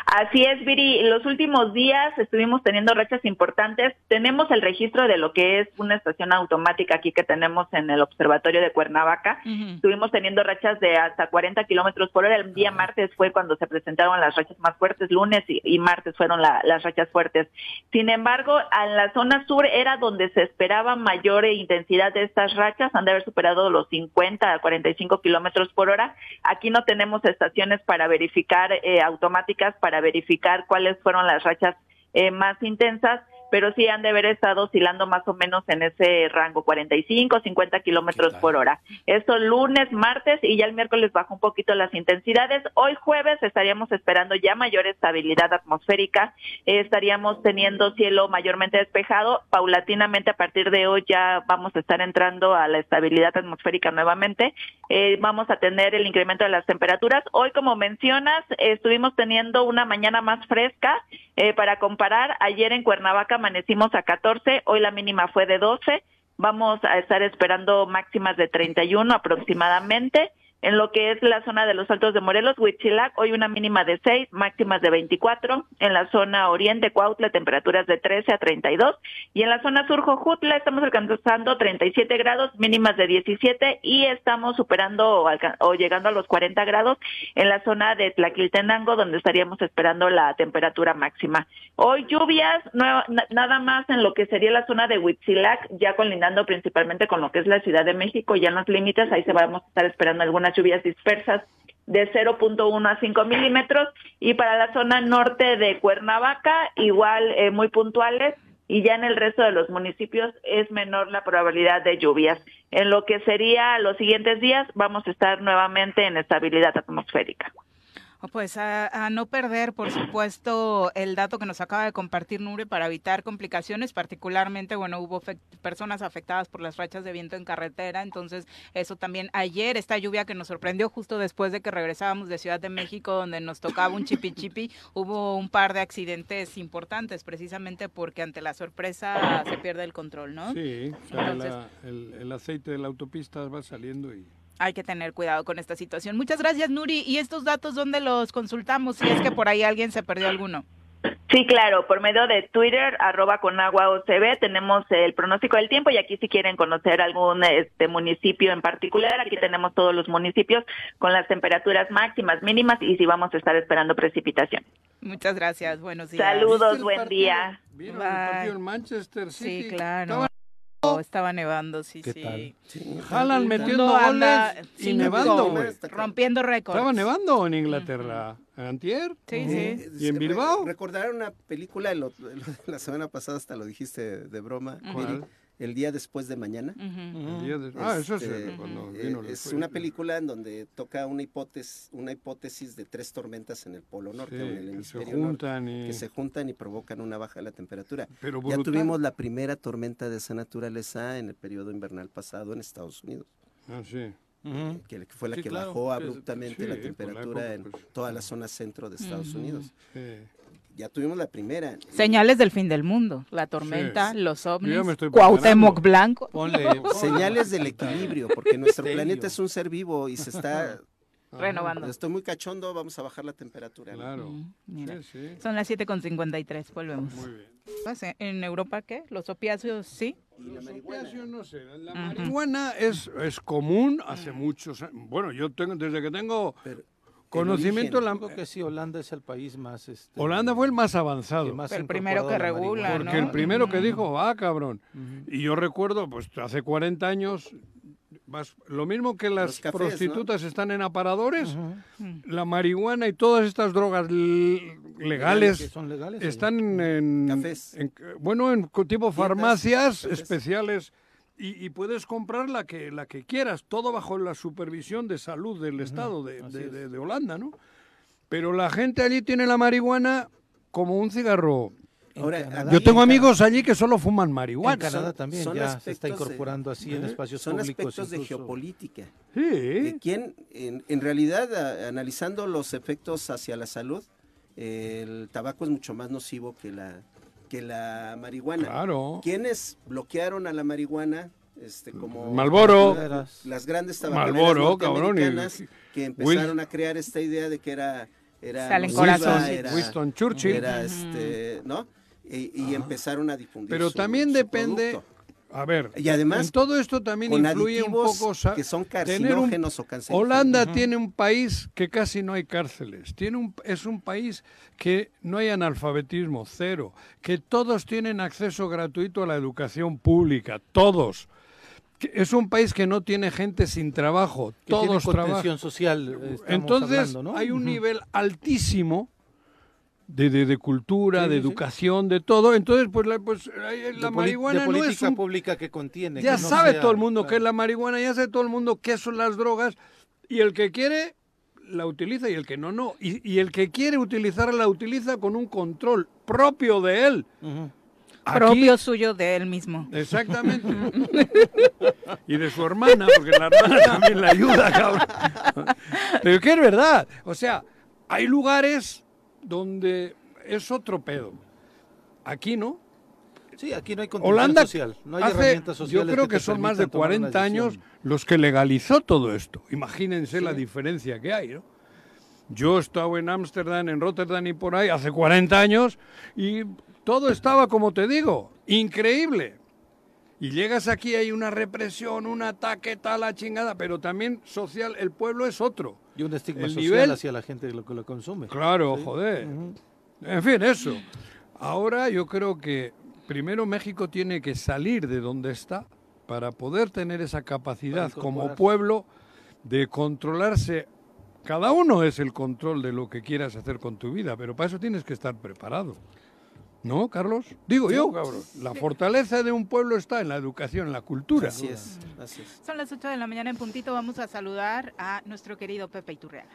Así es, Viri, los últimos días estuvimos teniendo rachas importantes. Tenemos el registro de lo que es una estación automática aquí que tenemos en el observatorio de Cuernavaca. Estuvimos teniendo rachas de hasta 40 kilómetros por hora. El día martes fue cuando se presentaron las rachas más fuertes, lunes y, y martes fueron la- las rachas fuertes. Sin embargo, en la zona sur era donde se esperaba mayor intensidad de estas rachas, han de haber superado los 50 a 45 kilómetros por hora. Aquí no tenemos estaciones para verificar eh, automáticas, para verificar cuáles fueron las rachas eh, más intensas, pero sí han de haber estado oscilando más o menos en ese rango, 45, 50 kilómetros por hora. Esto lunes, martes y ya el miércoles baja un poquito las intensidades. Hoy jueves estaríamos esperando ya mayor estabilidad atmosférica, Eh, estaríamos teniendo cielo mayormente despejado. Paulatinamente a partir de hoy ya vamos a estar entrando a la estabilidad atmosférica nuevamente. Eh, vamos a tener el incremento de las temperaturas. Hoy, como mencionas, eh, estuvimos teniendo una mañana más fresca. Eh, para comparar, ayer en Cuernavaca amanecimos a 14, hoy la mínima fue de 12. Vamos a estar esperando máximas de 31 aproximadamente. En lo que es la zona de los Altos de Morelos, Huitzilac, hoy una mínima de 6, máximas de 24. En la zona oriente, Cuautla, temperaturas de 13 a 32. Y en la zona sur, Jojutla, estamos alcanzando 37 grados, mínimas de 17. Y estamos superando o, o llegando a los 40 grados en la zona de Tlaquiltenango, donde estaríamos esperando la temperatura máxima. Hoy lluvias, nada más en lo que sería la zona de Huitzilac, ya colindando principalmente con lo que es la Ciudad de México, ya en los límites, ahí se vamos a estar esperando algunas lluvias dispersas de 0.1 a 5 milímetros y para la zona norte de Cuernavaca igual eh, muy puntuales y ya en el resto de los municipios es menor la probabilidad de lluvias. En lo que sería los siguientes días vamos a estar nuevamente en estabilidad atmosférica. Pues a, a no perder, por supuesto, el dato que nos acaba de compartir Nure para evitar complicaciones, particularmente, bueno, hubo personas afectadas por las rachas de viento en carretera, entonces eso también ayer, esta lluvia que nos sorprendió justo después de que regresábamos de Ciudad de México, donde nos tocaba un chipi chipi, hubo un par de accidentes importantes, precisamente porque ante la sorpresa se pierde el control, ¿no? Sí, o sea, Entonces- la- el, el aceite de la autopista va saliendo y... Hay que tener cuidado con esta situación. Muchas gracias, Nuri. ¿Y estos datos dónde los consultamos si es que por ahí alguien se perdió alguno? Sí, claro, por medio de Twitter, arroba con agua OCB, tenemos el pronóstico del tiempo y aquí si quieren conocer algún este municipio en particular, aquí tenemos todos los municipios con las temperaturas máximas, mínimas y si vamos a estar esperando precipitación. Muchas gracias. Buenos días. Saludos, ¿Viste el buen partido? día. ¿Vieron Bye. el partido en Manchester City? Sí, claro. Estaba- nevando, sí, ¿Qué sí. tal? Jalan metiendo Mundo anda goles y nevando, güey. Rompiendo récords. Estaba nevando en Inglaterra. ¿Antier? Sí, Eh, sí. ¿Y en re- Bilbao? Recordar una película, lo- lo- la semana pasada hasta lo dijiste de broma, ¿Cuál? El día después de mañana. Ujú. El día de- Ah, eso es Este, eh, eh, es fue- una película en donde toca una hipótesis, una hipótesis de tres tormentas en el Polo Norte, Sí, en el que se hemisferio norte, juntan y... que se juntan y provocan una baja de la temperatura. Pero Ya tuvimos la primera tormenta de esa naturaleza en el periodo invernal pasado en Estados Unidos, Ah, sí. Ujú. que fue la Sí, que claro. bajó abruptamente sí, la la temperatura época, en pues. toda la zona centro de Estados Ujú. Unidos. sí. Ya tuvimos la primera. Señales del fin del mundo. La tormenta, los ovnis, ya me estoy Cuauhtémoc. Blanco. Ponle, Señales del equilibrio, porque nuestro planeta es un ser vivo y se está... Renovando. Estoy muy cachondo, vamos a bajar la temperatura. Claro. Mm, mira. Sí, sí. Son las 7.53, volvemos. Muy bien. ¿En Europa qué? ¿Los opiáceos sí? Los opiáceos, no sé. La marihuana es, es común hace muchos años. Bueno, yo tengo, desde que tengo Pero conocimiento, el la, Yo creo que sí, Holanda es el país más... Este, Holanda fue el más avanzado. más El primero que regula. Porque ¿no? el primero que dijo, ah, cabrón. Y yo recuerdo, pues hace 40 años, vas- lo mismo que las cafés, prostitutas están en aparadores, Ujú. la marihuana y todas estas drogas legales son legales. allá. están en, en- Cafés. en- bueno, en tipo farmacias cafés. especiales y, y puedes comprar la que, la que quieras, todo bajo la supervisión de salud del Estado de, de- es. de- de Holanda, ¿no? Pero la gente allí tiene la marihuana como un cigarro. En Ahora, Canadá- Yo tengo en amigos allí que solo fuman En marihuana. Canadá son- también son ya se está aspectos de- incorporando así en espacios son públicos. aspectos de incluso. geopolítica. Sí. Eh, ¿Quién, en, en realidad, a- analizando los efectos hacia la salud, el tabaco es mucho más nocivo que la, que la marihuana. Claro. ¿Quiénes bloquearon a la marihuana? Este, como Marlboro. las, grandes tabacaleras Marlboro, cabrón, y- norteamericanas que empezaron a crear esta idea de que era era Salen corazones. era, Winston Churchill. era, este, ¿no? Y, y empezaron a difundir Pero su- también su depende. producto. A ver, Y además, en todo esto también influye un poco que son un- carcinógenos o cancerígenos. Holanda tiene un país que casi no hay cárceles. Tiene un, es un país que no hay analfabetismo, cero. Que todos tienen acceso gratuito a la educación pública, todos. Que es un país que no tiene gente sin trabajo, Que tiene todos trabajan. social. eh, Entonces hablando, ¿no? hay un nivel altísimo de, de, de cultura, Sí, de sí, educación, de todo. Entonces, pues la, pues, la de, poli- marihuana de no es un pública que contiene. ya que no sabe sea- todo el mundo qué es claro. la marihuana, ya sabe todo el mundo qué son las drogas y el que quiere la utiliza y el que no, no. Y, y el que quiere utilizarla la utiliza con un control propio de él. Aquí- Propio suyo de él mismo. Exactamente. y de su hermana, porque la hermana también le ayuda, cabrón. Pero que es verdad. O sea, hay lugares donde es otro pedo. Aquí no. Sí, aquí no hay Holanda social. No hay hace, herramientas yo sociales creo que, son más de permitan tomar una 40 años los que legalizó todo esto. Imagínense la diferencia que hay, ¿no? Yo he estado en Ámsterdam, en Rotterdam y por ahí hace 40 años y todo estaba, como te digo, increíble. Y llegas aquí, hay una represión, un ataque, tal, la chingada, pero también social, el pueblo es otro. Y un estigma el social nivel- hacia la gente que lo, que lo consume. Claro, Sí. joder. En fin, eso. Ahora yo creo que primero México tiene que salir de donde está para poder tener esa capacidad como pueblo de controlarse. Cada uno es el control de lo que quieras hacer con tu vida, pero para eso tienes que estar preparado. ¿No, Carlos? Digo yo, cabrón. La fortaleza de un pueblo está en la educación, en la cultura. Así es, así es. Son las 8 de la mañana en puntito. Vamos a saludar a nuestro querido Pepe Iturriaga.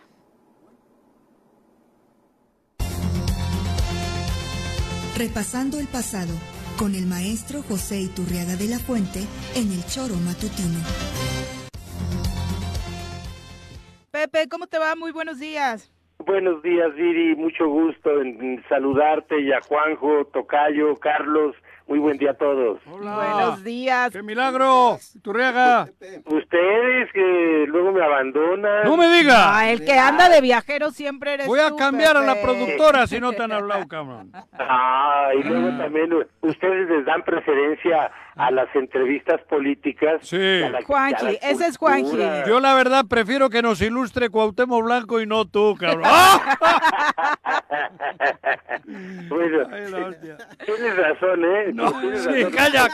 Repasando el pasado con el maestro José Iturriaga de la Fuente en el Choro Matutino. Pepe, ¿cómo te va? Muy buenos días. Buenos días, Viri. Mucho gusto en saludarte y a Juanjo, Tocayo, Carlos. Muy buen día a todos. Buenos días. ¡Qué milagro! Turriaga. Ustedes que luego me abandonan. ¡No me diga! Ah, el que anda de viajero siempre eres Voy a tú, cambiar a la productora si no te han hablado, cabrón. Ah, y luego también uh, ustedes les dan preferencia a las entrevistas políticas. Sí. la- Juanji, ese es Juanji. Yo la verdad prefiero que nos ilustre Cuauhtémoc Blanco y no tú, cabrón. bueno, Ay, tienes razón, ¿eh? No, Tienes sí, razón, calla.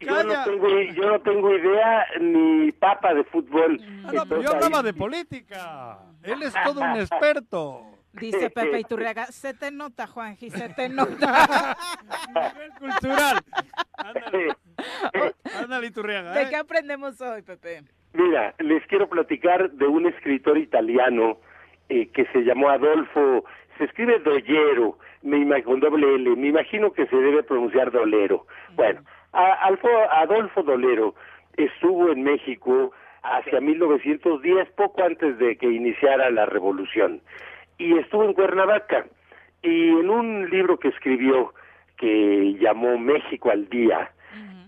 Yo no, tengo, yo no tengo idea ni papa de fútbol. Ah, no, pero yo hablaba ahí- de política. Él es todo un experto. Dice Pepe Iturriaga, se te nota, Juanji, se te nota. Nivel cultural. ¿De ¿eh? qué aprendemos hoy, Pepe? Mira, les quiero platicar de un escritor italiano eh, que se llamó Adolfo, se escribe Dollero, me con doble L, me imagino que se debe pronunciar Dolero. Bueno, a- Alfo- Adolfo Dolero estuvo en México hacia 1910, poco antes de que iniciara la revolución, y estuvo en Cuernavaca. Y en un libro que escribió, que llamó México al Día,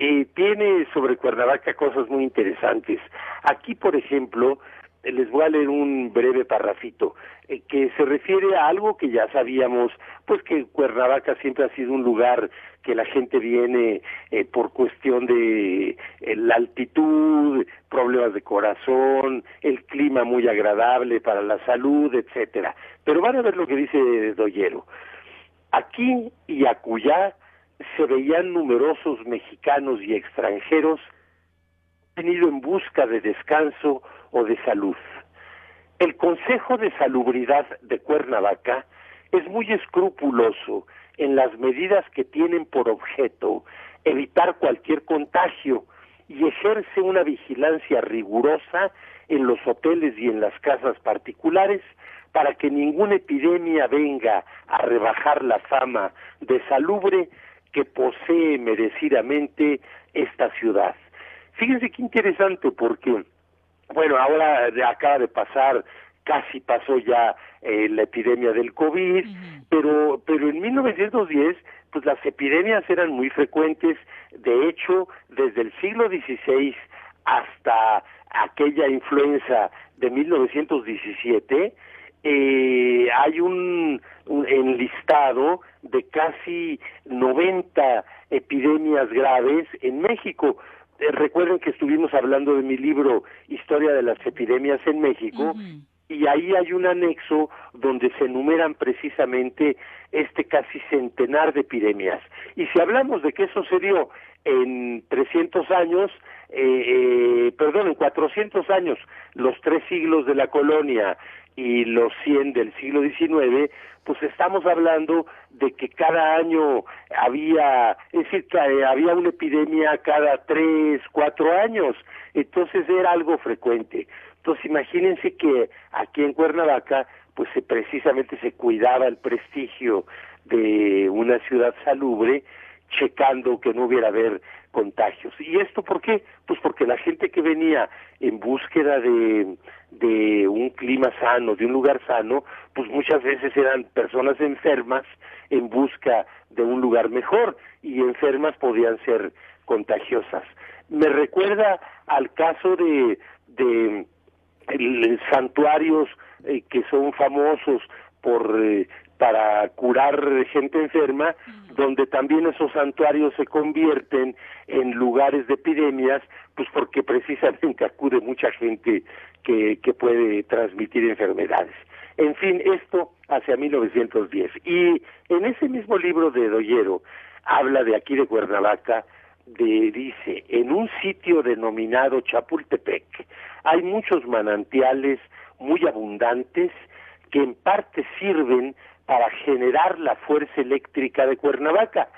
eh, tiene sobre Cuernavaca cosas muy interesantes. Aquí, por ejemplo, eh, les voy a leer un breve parrafito eh, que se refiere a algo que ya sabíamos, pues que Cuernavaca siempre ha sido un lugar que la gente viene eh, por cuestión de eh, la altitud, problemas de corazón, el clima muy agradable para la salud, etcétera. Pero van a ver lo que dice Doyero. Aquí y acullá se veían numerosos mexicanos y extranjeros venido en busca de descanso o de salud. El Consejo de Salubridad de Cuernavaca es muy escrupuloso en las medidas que tienen por objeto evitar cualquier contagio y ejerce una vigilancia rigurosa en los hoteles y en las casas particulares para que ninguna epidemia venga a rebajar la fama de salubre que posee merecidamente esta ciudad. Fíjense qué interesante porque, bueno, ahora acaba de pasar, casi pasó ya eh, la epidemia del COVID, pero, pero en 1910, pues las epidemias eran muy frecuentes, de hecho, desde el siglo XVI hasta aquella influenza de 1917, eh, hay un, un enlistado de casi 90 epidemias graves en México. Eh, recuerden que estuvimos hablando de mi libro Historia de las epidemias en México y ahí hay un anexo donde se enumeran precisamente este casi centenar de epidemias. Y si hablamos de se dio en 300 años, eh, eh, perdón, en 400 años, los tres siglos de la colonia y los 100 del siglo XIX, pues estamos hablando de que cada año había, es decir, eh, había una epidemia cada tres, cuatro años, entonces era algo frecuente. Entonces imagínense que aquí en Cuernavaca, pues se, precisamente se cuidaba el prestigio de una ciudad salubre, checando que no hubiera haber contagios. ¿Y esto por qué? Pues porque la gente que venía en búsqueda de, un clima sano, de un lugar sano, pues muchas veces eran personas enfermas en busca de un lugar mejor y enfermas podían ser contagiosas. Me recuerda al caso de el- santuarios eh, que son famosos por eh, para curar gente enferma, donde también esos santuarios se convierten en lugares de epidemias, pues porque precisamente acude mucha gente que, que puede transmitir enfermedades. En fin, esto hacia 1910. Y en ese mismo libro de Doyero habla de aquí de Cuernavaca, de, dice, en un sitio denominado Chapultepec hay muchos manantiales muy abundantes que en parte sirven para generar la fuerza eléctrica de Cuernavaca.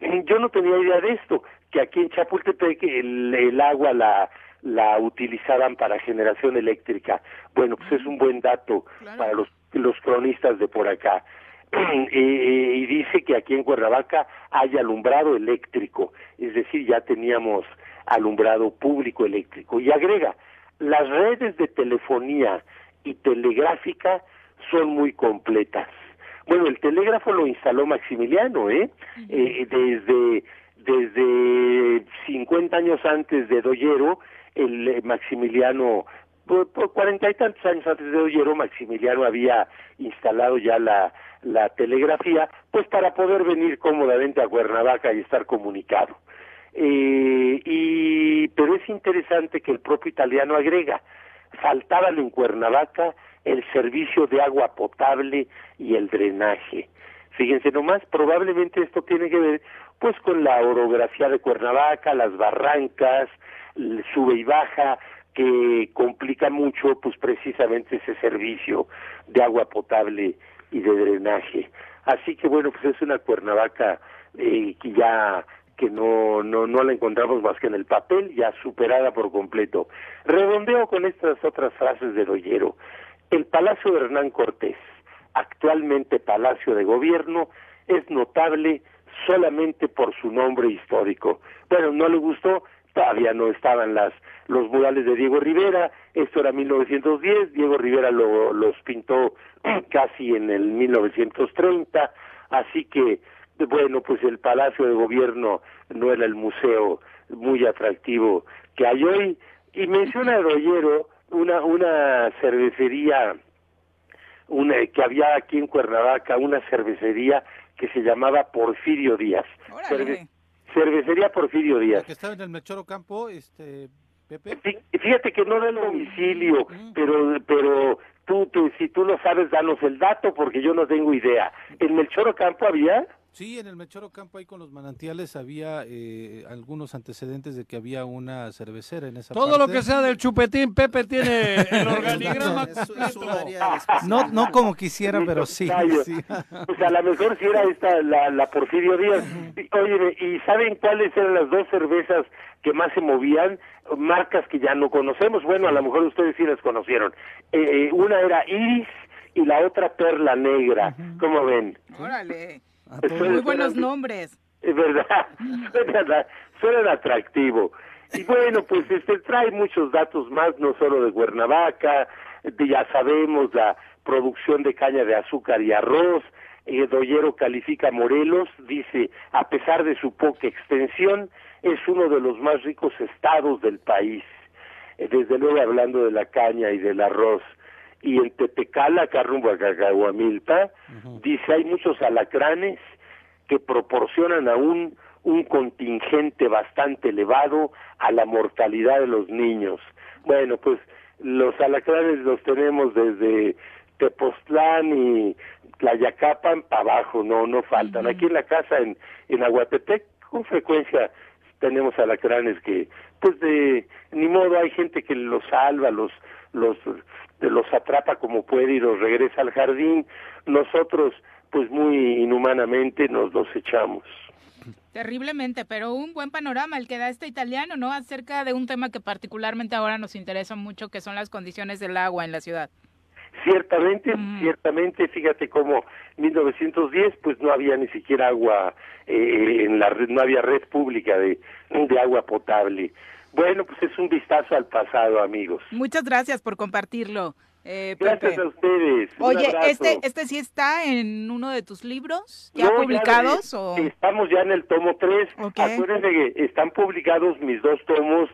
Yo no tenía idea de esto, que aquí en Chapultepec el, el agua la, la utilizaban para generación eléctrica. Bueno, pues es un buen dato para los, los cronistas de por acá. Eh, y dice que aquí en Cuernavaca hay alumbrado eléctrico, es decir, ya teníamos alumbrado público eléctrico. Y agrega, las redes de telefonía y telegráfica son muy completas. Bueno, el telégrafo lo instaló Maximiliano, ¿eh? Eh, desde, desde 50 años antes de Doyero, el eh, Maximiliano, por, cuarenta y tantos años antes de Doyero, Maximiliano había instalado ya la, la telegrafía, pues para poder venir cómodamente a Cuernavaca y estar comunicado. Eh, y, pero es interesante que el propio italiano agrega, faltaban en Cuernavaca el servicio de agua potable y el drenaje. Fíjense nomás, probablemente esto tiene que ver pues con la orografía de Cuernavaca, las barrancas, el sube y baja, que complica mucho pues precisamente ese servicio de agua potable y de drenaje. Así que bueno, pues es una Cuernavaca eh, que ya que no, no, no la encontramos más que en el papel, ya superada por completo. Redondeo con estas otras frases de Doyero. El Palacio de Hernán Cortés, actualmente Palacio de Gobierno, es notable solamente por su nombre histórico. Bueno, no le gustó, todavía no estaban las los murales de Diego Rivera, esto era 1910, Diego Rivera lo, los pintó casi en el 1930, así que bueno, pues el Palacio de Gobierno no era el museo muy atractivo que hay hoy. Y menciona Doyero una, una cervecería una, que había aquí en Cuernavaca, una cervecería que se llamaba Porfirio Díaz. Cerve- cervecería Porfirio Díaz. Que estaba en el Mechoro Campo, este, Pepe. Fí- Fíjate que no da el domicilio, pero pero tú, tú, si tú lo sabes, danos el dato porque yo no tengo idea. ¿En Melchoro Campo había? Sí, en el Mechoro Campo ahí con los manantiales había eh, algunos antecedentes de que había una cervecera en esa Todo lo que sea del chupetín, Pepe tiene el organigrama. No, no como quisiera, pero sí. Sí. Pues a lo mejor si era esta la, la Porfirio Díaz. Y, Oye, ¿y saben cuáles eran las dos cervezas que más se movían? Marcas que ya no conocemos. Bueno, a lo mejor ustedes sí las conocieron. Eh, eh, una era Iris y la otra Perla Negra. ¿Cómo ven? Órale. Muy es- buenos nombres. Es verdad, suenan, suenan atractivo. Y bueno, pues este trae muchos datos más, no solo de Cuernavaca, de- ya sabemos la producción de caña de azúcar y arroz. Eh, Doyero califica a Morelos, dice, a pesar de su poca extensión, es uno de los más ricos estados del país. Eh, desde luego hablando de la caña y del arroz. Y en Tepecala, acá rumbo a Cacahuamilpa, dice, hay muchos alacranes que proporcionan aún un contingente bastante elevado a la mortalidad de los niños. Bueno, pues los alacranes los tenemos desde Tepoztlán y Tlayacapan para abajo, no, no faltan. Aquí en la casa en, en Aguatepec, con frecuencia tenemos alacranes que, pues de, ni modo, hay gente que los salva, los, los, los atrapa como puede y los regresa al jardín. Nosotros, pues muy inhumanamente nos los echamos. Terriblemente, pero un buen panorama el que da este italiano, ¿no? Acerca de un tema que particularmente ahora nos interesa mucho, que son las condiciones del agua en la ciudad. Ciertamente, ciertamente, fíjate cómo 1910 pues no había ni siquiera agua eh, en la red, no había red pública de, de agua potable. Bueno, pues es un vistazo al pasado, amigos. Muchas gracias por compartirlo. Eh, Gracias a ustedes. Oye, este, este sí está en uno de tus libros, ya No, publicados o Estamos ya en el tomo 3. Acuérdense que están publicados mis dos tomos,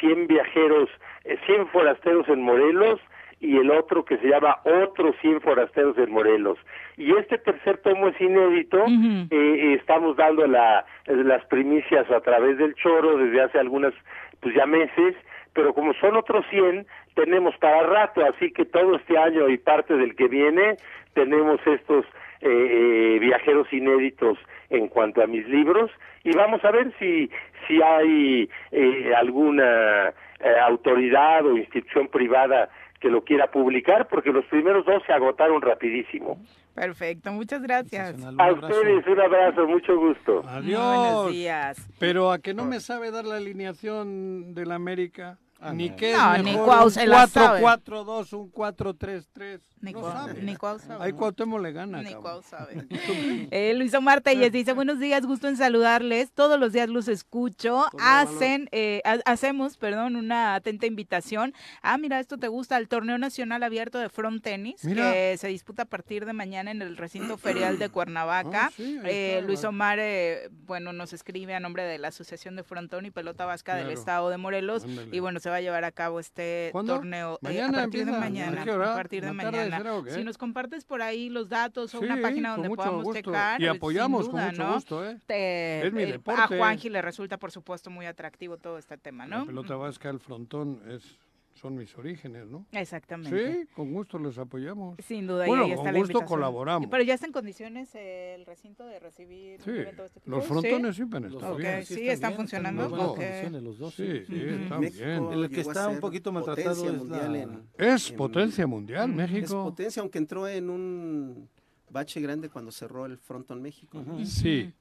100 viajeros, eh, 100 forasteros en Morelos y el otro que se llama Otros 100 forasteros en Morelos. Y este tercer tomo es inédito. eh, eh, estamos dando la, las primicias a través del choro desde hace algunas, pues ya meses, pero como son otros 100, tenemos para rato, así que todo este año y parte del que viene tenemos estos eh, eh, viajeros inéditos en cuanto a mis libros y vamos a ver si si hay eh, alguna eh, autoridad o institución privada que lo quiera publicar porque los primeros dos se agotaron rapidísimo. Perfecto, muchas gracias. A ustedes un abrazo, mucho gusto. Adiós. Buenos días. Pero a que no me sabe dar la alineación del América. ni no. qué No, es ni Cuau un se la sabe. 4-4-2, un 4-3-3. Ni no Cuau- sabe. ni sabe, Ahí le gana. Ni. Cuau sabe. Eh, Luis Omar Telles dice, buenos días, gusto en saludarles. Todos los días los escucho. Hacen, eh, ha- hacemos, perdón, una atenta invitación. Ah, mira, esto te gusta, al torneo nacional abierto de front tenis, Mira. que se disputa a partir de mañana en el recinto ferial de Cuernavaca. Ah, sí, Eh, está, Luis. Omar, eh, bueno, nos escribe a nombre de la Asociación de Frontón y Pelota Vasca del. Estado de Morelos. Ándale. Y bueno, se va a llevar a cabo este ¿Cuándo? torneo eh, a partir de mañana. ¿A partir de ¿En la tarde mañana. Si nos compartes por ahí los datos o Sí, una página donde podamos gusto. checar. Y apoyamos con mucho ¿no? gusto, ¿eh? Te- Es mi eh, deporte. A Juanji le resulta, por supuesto, muy atractivo todo este tema, La ¿no? pelota vasca, el frontón, es, son mis orígenes, ¿no? Exactamente. Sí, con gusto les apoyamos. Sin duda, y Bueno, ahí está con gusto colaboramos. Pero ya está en condiciones el recinto de recibir Sí, un evento de este tipo. los ¿Sí? frontones siempre han estado Ok, bien. Sí, están funcionando. los dos. Sí, sí, están México bien. El que está un poquito maltratado es mundial la- en- Es en- potencia mundial, Es México. potencia, aunque entró en un bache grande cuando cerró el Fronton México. Sí,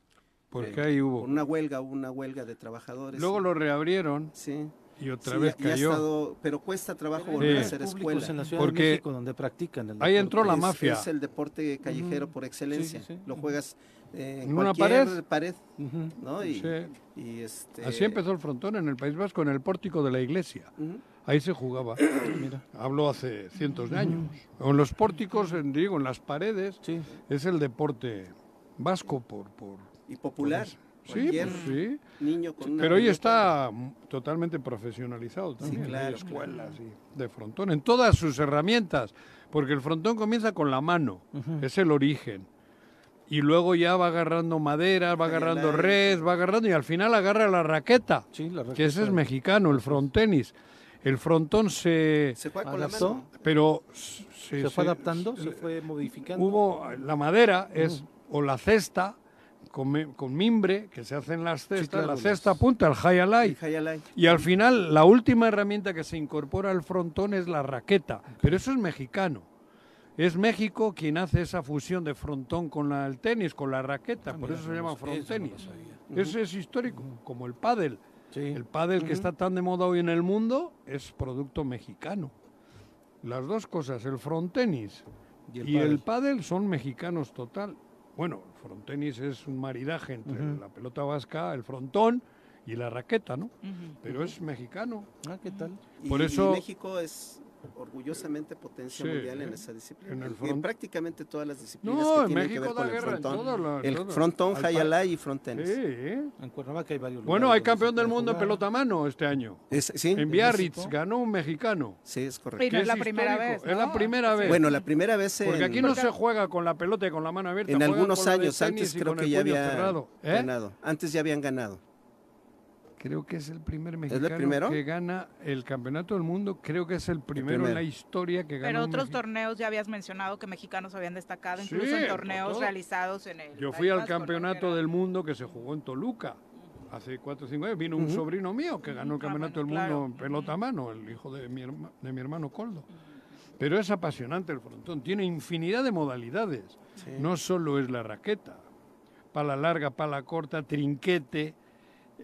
porque Eh, ahí hubo. Una huelga, hubo una huelga de trabajadores. Luego lo reabrieron Sí. Y otra Sí, vez ha cayó. estado- pero cuesta trabajo Sí. volver a hacer públicos escuela. en la Ciudad Porque de México donde practican el ahí entró la mafia. Es el deporte callejero por excelencia. Sí, sí, sí. Lo juegas eh, en ¿En una cualquier pared? ¿no? Y, Sí. y este, Así empezó el frontón en el País Vasco, en el pórtico de la iglesia. Ahí se jugaba. Mira, hablo hace cientos de años. O en los pórticos, en, digo, en las paredes, es el deporte vasco por... por y popular. Sí, pues sí. niño con Pero hoy está totalmente profesionalizado también. claro, Hay escuelas y de frontón, en todas sus herramientas. Porque el frontón comienza con la mano, es el origen. Y luego ya va agarrando madera, va agarrando red, va agarrando y al final agarra la raqueta, que ese raqueta. es mexicano, el frontenis. El frontón se... Se juega con la ¿Adaptó? mano. Pero ¿Se fue adaptando? ¿Se fue modificando? Hubo, la madera es o la cesta con, con mimbre que se hacen las cestas, claro, la cesta punta, el high alay. Y al final la última herramienta que se incorpora al frontón es la raqueta, pero eso es mexicano. Es México quien hace esa fusión de frontón con la- el tenis, con la raqueta, por mira, eso se llama eso no frontenis. Ese es histórico, como el pádel. Sí. El pádel que está tan de moda hoy en el mundo es producto mexicano. Las dos cosas, el frontenis Y el y el pádel son mexicanos total. Bueno, el frontenis es un maridaje entre la pelota vasca, el frontón y la raqueta, ¿no? Pero es mexicano. Ah, ¿qué tal? Y, Por y eso México es orgullosamente potencia Sí, mundial en eh, esa disciplina. en el en front- prácticamente todas las disciplinas No, que en tienen México que ver da con el frontón. el frontón, Al high pa- alay y front tenis. Sí, ¿eh? En Cuernavaca hay varios Bueno, hay campeón del mundo en pelota a mano este año. Es- sí, En Biarritz ganó un mexicano. Sí, es Y correcto. no que es la primera vez, Es la primera vez. Bueno, la primera vez en, Porque aquí no se juega con la pelota y con la mano abierta. en algunos años antes creo que ya había. ¿Eh? ganado. Antes ya habían ganado. Creo que es el primer mexicano primero? que gana el campeonato del mundo. Creo que es el primero, en primero. la historia que gana. Pero otros mexi- torneos ya habías mencionado que mexicanos habían destacado, incluso en torneos todo. realizados en el. Yo fui al campeonato del mundo que se jugó en Toluca hace cuatro o cinco años. Vino un sobrino mío que ganó el Ah, campeonato bueno, del mundo claro. en pelota a mano, el hijo de mi, herma- de mi hermano Coldo. Pero es apasionante el frontón, tiene infinidad de modalidades. No solo es la raqueta, pala larga, pala corta, trinquete,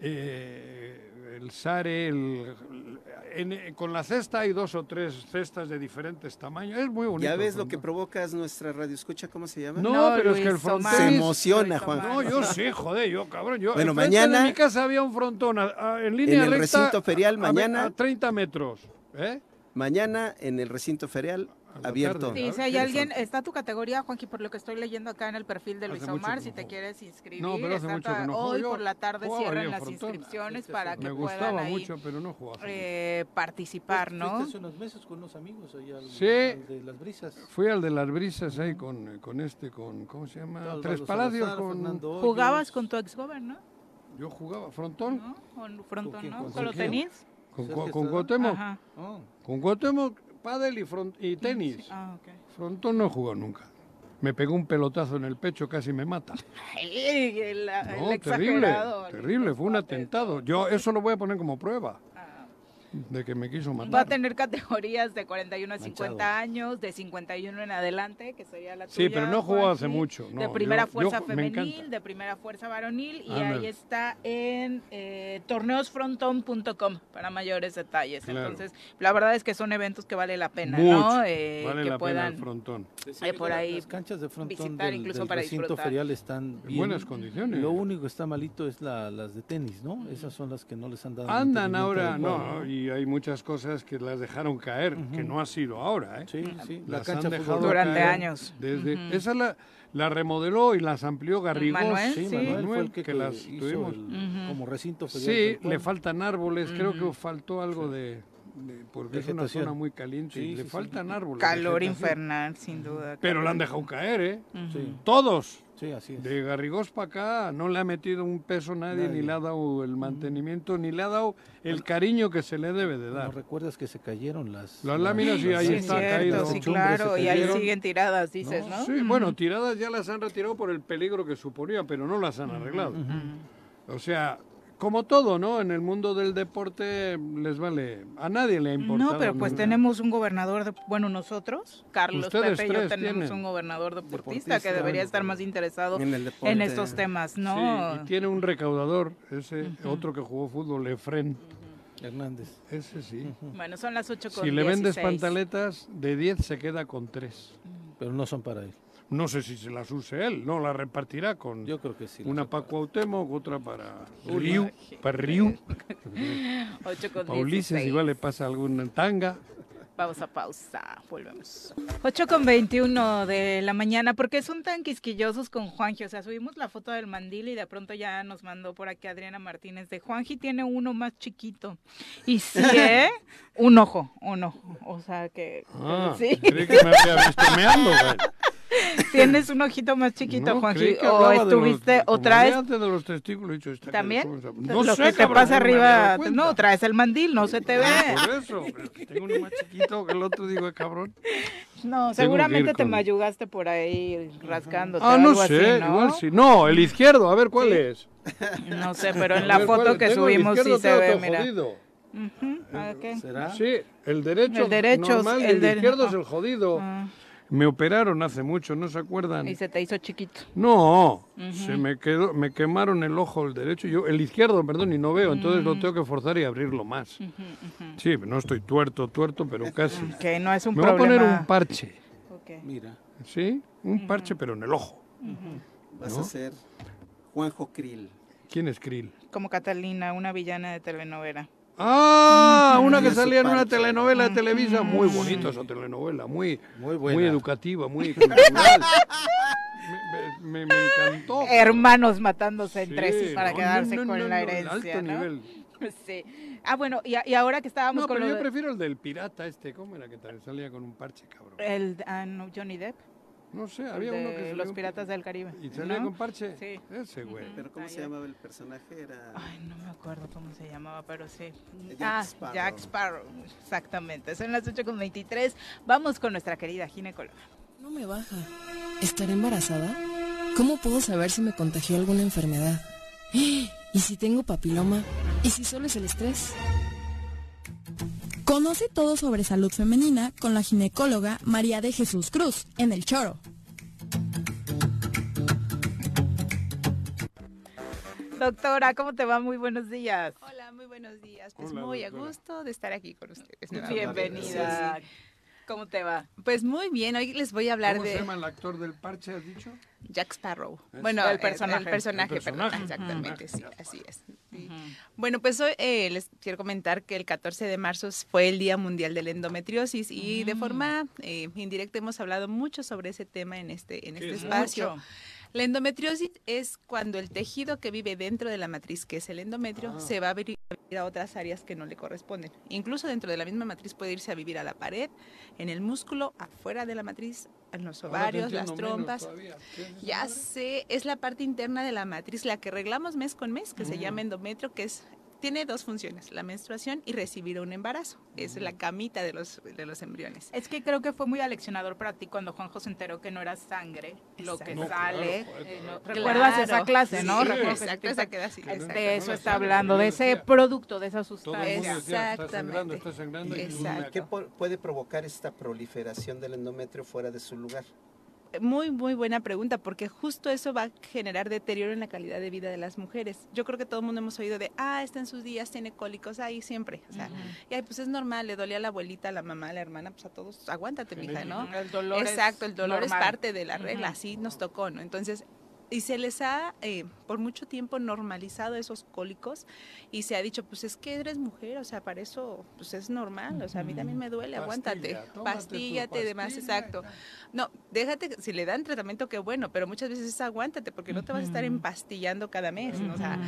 eh, el sare, el- en- con la cesta hay dos o tres cestas de diferentes tamaños. Es muy bonito. ¿Ya ves lo que provocas nuestra radio escucha? ¿Cómo se llama? No, No, pero es que el frontón... Se emociona, Juan. No, yo sí, joder, yo cabrón. Yo, Bueno, mañana- De mi casa había un frontón a- a- en línea En el recta recinto ferial, a- mañana. A, 30 metros. ¿eh? Mañana en el recinto ferial abierto. tarde. Sí, A si ver, hay ¿qué alguien, está tu categoría, Juanqui, por lo que estoy leyendo acá en el perfil de Luis Omar, si te juego. quieres inscribir. No, pero hace está mucho que pa- no juego. Hoy por la tarde cierran las frontón. inscripciones Este para que Me puedan gustaba ahí, mucho, pero no jugaba. eh, participar, ¿no? Hace unos meses con unos amigos allá al, Sí. al de las brisas. Fui al de las brisas ahí con, con este, con, ¿cómo se llama? Tres Palacios. Con. Jugabas con tu ex ¿no? yo jugaba frontón ¿No? Con frontón? ¿no? ¿Con ¿Con los Sergio? tenis? Con, Sergio con. Cuauhtémoc. Ajá. Oh, Con Cuauhtémoc, pádel y, front- y tenis. Ah. Frontón no jugó nunca. Me pegó un pelotazo en el pecho, casi me mata. Ay, el, el No, terrible, terrible, fue un atentado. Yo eso lo voy a poner como prueba. De que me quiso Va a matar. tener categorías de 41 a 50 Manchado. años, de 51 en adelante, que sería la Sí, tuya, pero no jugó hace mucho, de primera yo- fuerza femenil, de primera fuerza varonil, y ahí está en eh, torneosfrontón.com para mayores detalles. Claro. Entonces, la verdad es que son eventos que vale la pena, Mucho. ¿no? Eh, vale que la pena puedan el frontón. eh, por ahí Las canchas de frontón visitar del, incluso del para recinto disfrutar. ferial están En buenas condiciones. Lo único que está malito es la, las de tenis, ¿no? Esas son las que no les han dado. Andan ahora, no, y hay muchas cosas que las dejaron caer, que no ha sido ahora, ¿eh? Sí, sí. La Las cancha han de dejado. Durante caer años. Desde, Ujú. Esa la, la remodeló y las amplió Garrigós. Manuel, Sí, Sí. Manuel fue el que, que las tuvimos. el- Ujú. como recinto. Sí, le faltan árboles, creo que faltó algo de, de- porque es una zona muy caliente y Sí, le sí, sí. faltan árboles. calor infernal, sin duda. Pero calor la han dejado caer, ¿eh? Sí, Todos. sí, así es. De Garrigós para acá no le ha metido un peso nadie, Nadie. ni le ha dado el mantenimiento, ni le ha dado el cariño que se le debe de ¿No dar. recuerdas que se cayeron las... Las láminas y ahí Sí, está cierto, caído. sí, claro, y ahí siguen tiradas, dices, ¿no? Sí, bueno, tiradas ya las han retirado por el peligro que suponía, pero no las han arreglado. O sea, como todo, ¿no? En el mundo del deporte les vale, a nadie le ha importado. No, pero pues nunca. tenemos un gobernador, de, bueno, nosotros, Carlos, Ustedes Pepe y yo tenemos tienen. un gobernador deportista, Deportista, que debería estar más interesado En el deporte. en estos temas, ¿no? Sí, y tiene un recaudador, ese otro que jugó fútbol, Efren. Hernández. Ese sí. Bueno, son las 8 con Si le vendes 16. pantaletas, de 10 se queda con 3. Pero no son para él. No sé si se las use él, no, las repartirá con Yo creo que sí. una para. Cuauhtémoc, otra para Riu, para Riu. 8 con Pa' Ulises 16. igual le pasa alguna tanga. Vamos a pausa, volvemos. 8 con 21 de la mañana, ¿por qué son tan quisquillosos con Juanji? O sea, subimos la foto del mandil y de pronto ya nos mandó por aquí Adriana Martínez de Juanji tiene uno más chiquito. Y sí, ¿eh? Un ojo, un ojo. O sea que... Ah, sí, creí que me había visto meando, güey. tienes un ojito más chiquito, No, Juanji. O hablaba de los- estuviste, o traes antes de los testículos, también cara, ¿cómo se- No lo sé, que te cabrón, pasa arriba. No, traes el mandil, no se te ve. Por eso, tengo uno más chiquito que el otro, digo, "Eh, cabrón. No, seguramente te con- mayugaste por ahí rascándote. Ah, no algo así, sé, ¿no? igual sí. No, el izquierdo, a ver cuál es. No sé, pero en la ver, foto que Tengo subimos sí se ve, mira. jodido. Ujú, ah, ok. ¿Será? Sí, el derecho, El derecho, normal el el, de- izquierdo es ah. el jodido. Ah, Me operaron hace mucho, ¿no se acuerdan? y se te hizo chiquito. No, se me quedó, me quemaron el ojo el derecho, yo el izquierdo, perdón, y no veo, entonces Mm. lo tengo que forzar y abrirlo más. Sí, no estoy tuerto, tuerto, pero casi. Que no es un Me voy a problema. poner un parche, Ok. Mira. ¿sí? Un parche, pero en el ojo. Vas ¿No? a ser Juanjo Krill. ¿Quién es Krill? Como Catalina, una villana de telenovela. Ah, una que salía en una telenovela de Televisa, muy bonita esa telenovela, muy, Muy muy buena. educativa, muy cultural. me, me- me encantó. Hermanos matándose entre sí Sí, para no, quedarse no, no, con no, la herencia, alto ¿no? nivel. Sí. Ah, bueno, y, y ahora que estábamos No, con pero lo yo de- prefiero el del pirata este, ¿cómo era que tal? salía con un parche, cabrón? el ah, no, Johnny Depp. No sé, El había uno que salía los piratas del Caribe. ¿Y salía ¿no? con parche? Sí. Ese güey. Pero ¿cómo Ah, se ya. llamaba el personaje? Era... Ay, no me acuerdo cómo se llamaba, pero sí. Jack ah, Sparrow. Jack Sparrow. Exactamente. Son las 8 con 23. Vamos con nuestra querida ginecóloga. No me baja. ¿Estaré embarazada? ¿Cómo puedo saber si me contagió alguna enfermedad? ¿Y si tengo papiloma? ¿Y si solo es el estrés? Conoce todo sobre salud femenina con la ginecóloga María de Jesús Cruz en El Choro. Doctora, ¿cómo te va? Muy buenos días. Hola, muy buenos días. Pues Hola, muy a gusto de estar aquí con ustedes. Bienvenida. ¿Cómo te va? Pues muy bien, hoy les voy a hablar ¿Cómo de se llama el actor del parche, has dicho? Jack Sparrow. Es- Bueno, El el personaje. personaje. El personaje, perdón, exactamente, sí, así es. Sí. Bueno, pues hoy eh, les quiero comentar que el 14 de marzo fue el Día Mundial de la Endometriosis y de Mm. forma eh, indirecta hemos hablado mucho sobre ese tema en este, en ¿Qué este es espacio. mucho? La endometriosis es cuando el tejido que vive dentro de la matriz, que es el endometrio, Ah. se va a abrir a otras áreas que no le corresponden. Incluso dentro de la misma matriz puede irse a vivir a la pared, en el músculo, afuera de la matriz, en los ovarios, las trompas. todavía. ¿Qué es esa Ya sé, es la parte interna de la matriz, la que arreglamos mes con mes, que se Mm. llama endometrio, que es tiene dos funciones, la menstruación y recibir un embarazo. Es Mm. la camita de los, de los embriones. Es que creo que fue muy aleccionador para ti cuando Juanjo se enteró que no era sangre lo que. No, sale. claro, eh, no- claro. ¿Recuerdas esa clase, no? Sí, exacto, esa queda así. De Exacto. eso está la hablando, de ese producto, de esa Todo el sustancia. mundo decía, está sangrando, Exactamente. está sangrando. y Exacto. ¿Qué puede provocar esta proliferación del endometrio fuera de su lugar? Muy, muy buena pregunta, porque justo eso va a generar deterioro en la calidad de vida de las mujeres. Yo creo que todo el mundo hemos oído de, ah, está en sus días, tiene cólicos, ahí siempre. O sea, y ay, pues es normal, le dolía a la abuelita, a la mamá, a la hermana, pues a todos, aguántate, mija, ¿no? El dolor Exacto, el dolor es parte de la regla, así nos tocó, ¿no? Entonces, y se les ha eh, por mucho tiempo normalizado esos cólicos y se ha dicho, pues es que eres mujer, o sea, para eso pues es normal, o sea, a mí también me duele, aguántate, Pastilla, pastíllate, demás, exacto. No, déjate, si le dan tratamiento, qué bueno, pero muchas veces es aguántate, porque no te vas a estar empastillando cada mes, ¿no? O sea,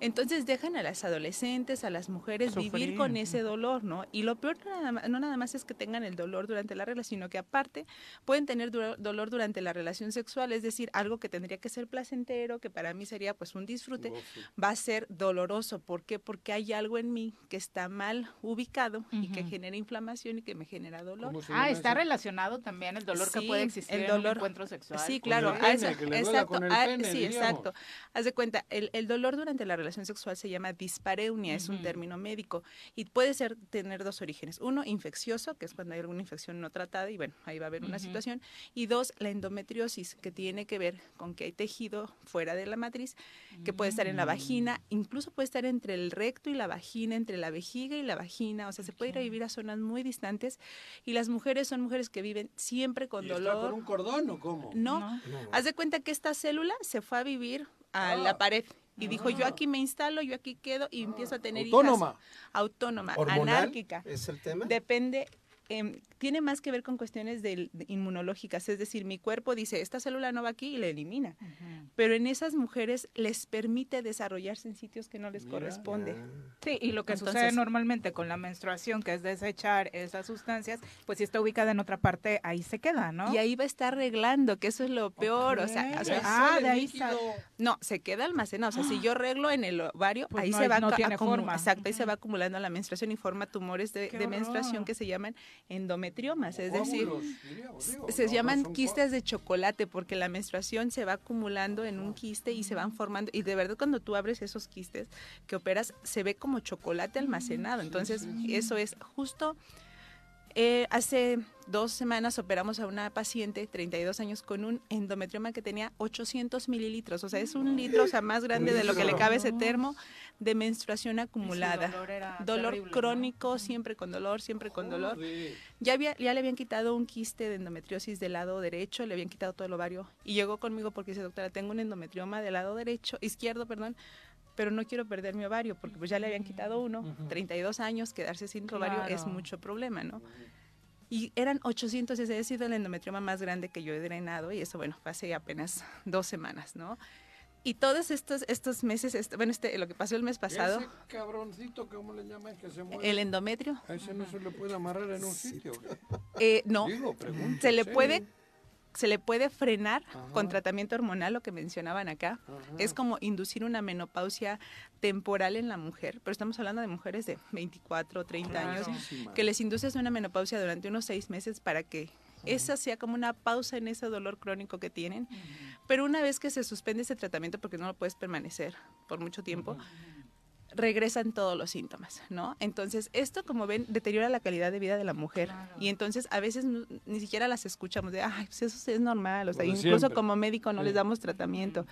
entonces dejan a las adolescentes, a las mujeres vivir con ese dolor, ¿no? Y lo peor no nada, ma- no nada más es que tengan el dolor durante la regla, sino que aparte pueden tener dolor durante la relación sexual, es decir, algo que tendría que ser placentero, que para mí sería pues un disfrute, va a ser doloroso. ¿Por qué? Porque hay algo en mí que está mal ubicado y que genera inflamación y que me genera dolor. ¿Cómo se Ah, está relacionado también el dolor que puede existir el en un encuentro sexual. Sí, Con claro. el a pene, eso- que le duela exacto. con el a- pene, sí, exacto. Haz de cuenta, el, el dolor durante la relación sexual se llama dispareunia, es un término médico y puede ser tener dos orígenes. Uno, infeccioso, que es cuando hay alguna infección no tratada y bueno, ahí va a haber una situación. Y dos, la endometriosis, que tiene que ver con que hay tejido fuera de la matriz, que puede estar en la vagina, incluso puede estar entre el recto y la vagina, entre la vejiga y la vagina, o sea, se puede ir a vivir a zonas muy distantes y las mujeres son mujeres que viven siempre con ¿Y está dolor. con un cordón o cómo? No, No. haz de cuenta que esta célula se fue a vivir a Ah. la pared y dijo, yo Ah. aquí me instalo, yo aquí quedo y empiezo a tener Autónoma. hijas. Autónoma, ¿Hormonal anárquica. es el tema? Depende, em, tiene más que ver con cuestiones de inmunológicas, es decir, mi cuerpo dice, esta célula no va aquí y la elimina. Pero en esas mujeres les permite desarrollarse en sitios que no les Mira. corresponde. Sí, y lo que sucede normalmente con la menstruación, que es desechar esas sustancias, pues si está ubicada en otra parte, ahí se queda, ¿no? Y ahí va a estar arreglando, que eso es lo peor. O sea, Ok. o sea, Ah, de ahí sale. No, se queda almacenado. O sea, si yo reglo en el ovario, Pues ahí no se va no tiene forma. Exacto, ahí se va acumulando la menstruación y forma tumores de, menstruación que se llaman endometriomas. Es decir, se llaman quistes de chocolate porque la menstruación se va acumulando en un quiste y se van formando. Y de verdad, cuando tú abres esos quistes que operas, se ve como chocolate almacenado. Entonces, eso es justo. Eh, hace dos semanas operamos a una paciente, 32 años, con un endometrioma que tenía 800 mililitros. O sea, es un litro, o sea, más grande de lo que le cabe ese termo de menstruación acumulada. dolor era dolor terrible, ¿no? crónico, siempre con dolor, siempre con dolor. Ya, había, ya le habían quitado un quiste de endometriosis del lado derecho, le habían quitado todo el ovario y llegó conmigo porque dice, doctora, tengo un endometrioma del lado derecho, izquierdo, perdón, pero no quiero perder mi ovario porque pues ya le habían quitado uno, 32 años, quedarse sin ovario es Claro. mucho problema, ¿no? Y eran 800, ese ha sido el endometrioma más grande que yo he drenado y eso, bueno, fue hace apenas dos semanas, ¿no? Y todos estos, estos meses, este- bueno, este, lo que pasó el mes pasado, Ese cabroncito, ¿cómo le llaman? Que se mueve. el endometrio, A ese no se le puede amarrar en un sitio. eh, no, Digo, pregunto, se le ¿en puede? Se le puede frenar con tratamiento hormonal, lo que mencionaban acá. Es como inducir una menopausia temporal en la mujer, pero estamos hablando de mujeres de 24 o 30 años, que les induces una menopausia durante unos seis meses para que esa sea como una pausa en ese dolor crónico que tienen. Pero una vez que se suspende ese tratamiento, porque no lo puedes permanecer por mucho tiempo, regresan todos los síntomas, ¿no? Entonces, esto, como ven, deteriora la calidad de vida de la mujer. Y entonces, a veces no- ni siquiera las escuchamos de, ay, pues eso sí es normal. O sea, incluso siempre. como médico no Sí. les damos tratamiento.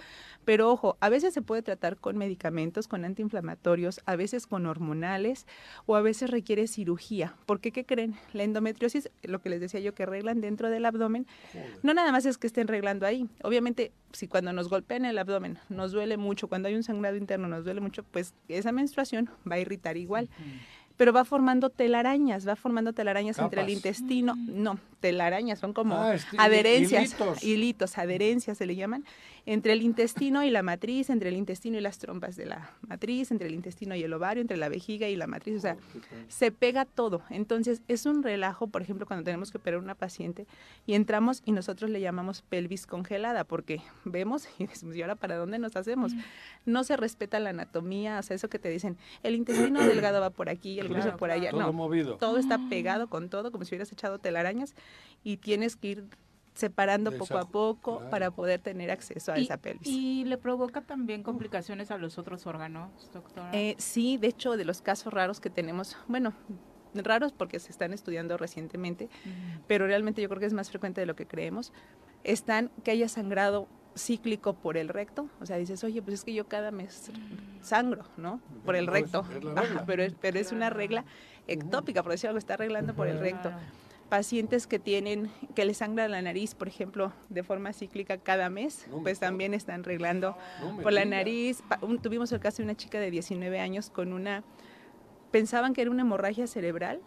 Pero ojo, a veces se puede tratar con medicamentos, con antiinflamatorios, a veces con hormonales o a veces requiere cirugía. Porque, ¿qué creen? La endometriosis, lo que les decía yo, que arreglan dentro del abdomen, no nada más es que estén arreglando ahí. Obviamente, si cuando nos golpean el abdomen nos duele mucho, cuando hay un sangrado interno nos duele mucho, pues esa menstruación va a irritar igual. Pero va formando telarañas, va formando telarañas entre el intestino. No, telarañas, son como Ah, adherencias, hilitos. hilitos, adherencias se le llaman, entre el intestino y la matriz, entre el intestino y las trompas de la matriz, entre el intestino y el ovario, entre la vejiga y la matriz, o sea, se pega todo. Entonces, es un relajo, por ejemplo, cuando tenemos que operar a una paciente y entramos y nosotros le llamamos pelvis congelada, porque vemos y decimos, ¿y ahora para dónde nos hacemos? No se respeta la anatomía, o sea, eso que te dicen, el intestino delgado va por aquí, el grueso Claro, por allá. todo no, movido. todo está pegado con todo, como si hubieras echado telarañas y tienes que ir separando poco a poco para poder tener acceso a Y- esa pelvis. Y le provoca también complicaciones a los otros órganos, doctora. Eh, sí, de hecho, de los casos raros que tenemos, bueno, raros porque se están estudiando recientemente, pero realmente yo creo que es más frecuente de lo que creemos, están que haya sangrado cíclico por el recto, o sea, dices, oye, pues es que yo cada mes sangro, ¿no? Por el recto, Ajá, pero, es, pero es una regla ectópica, por decirlo algo, está arreglando por el recto. Pacientes que tienen, que les sangra la nariz, por ejemplo, de forma cíclica cada mes, pues también están arreglando No por la nariz. Tuvimos el caso de una chica de 19 años con una, pensaban que era una hemorragia cerebral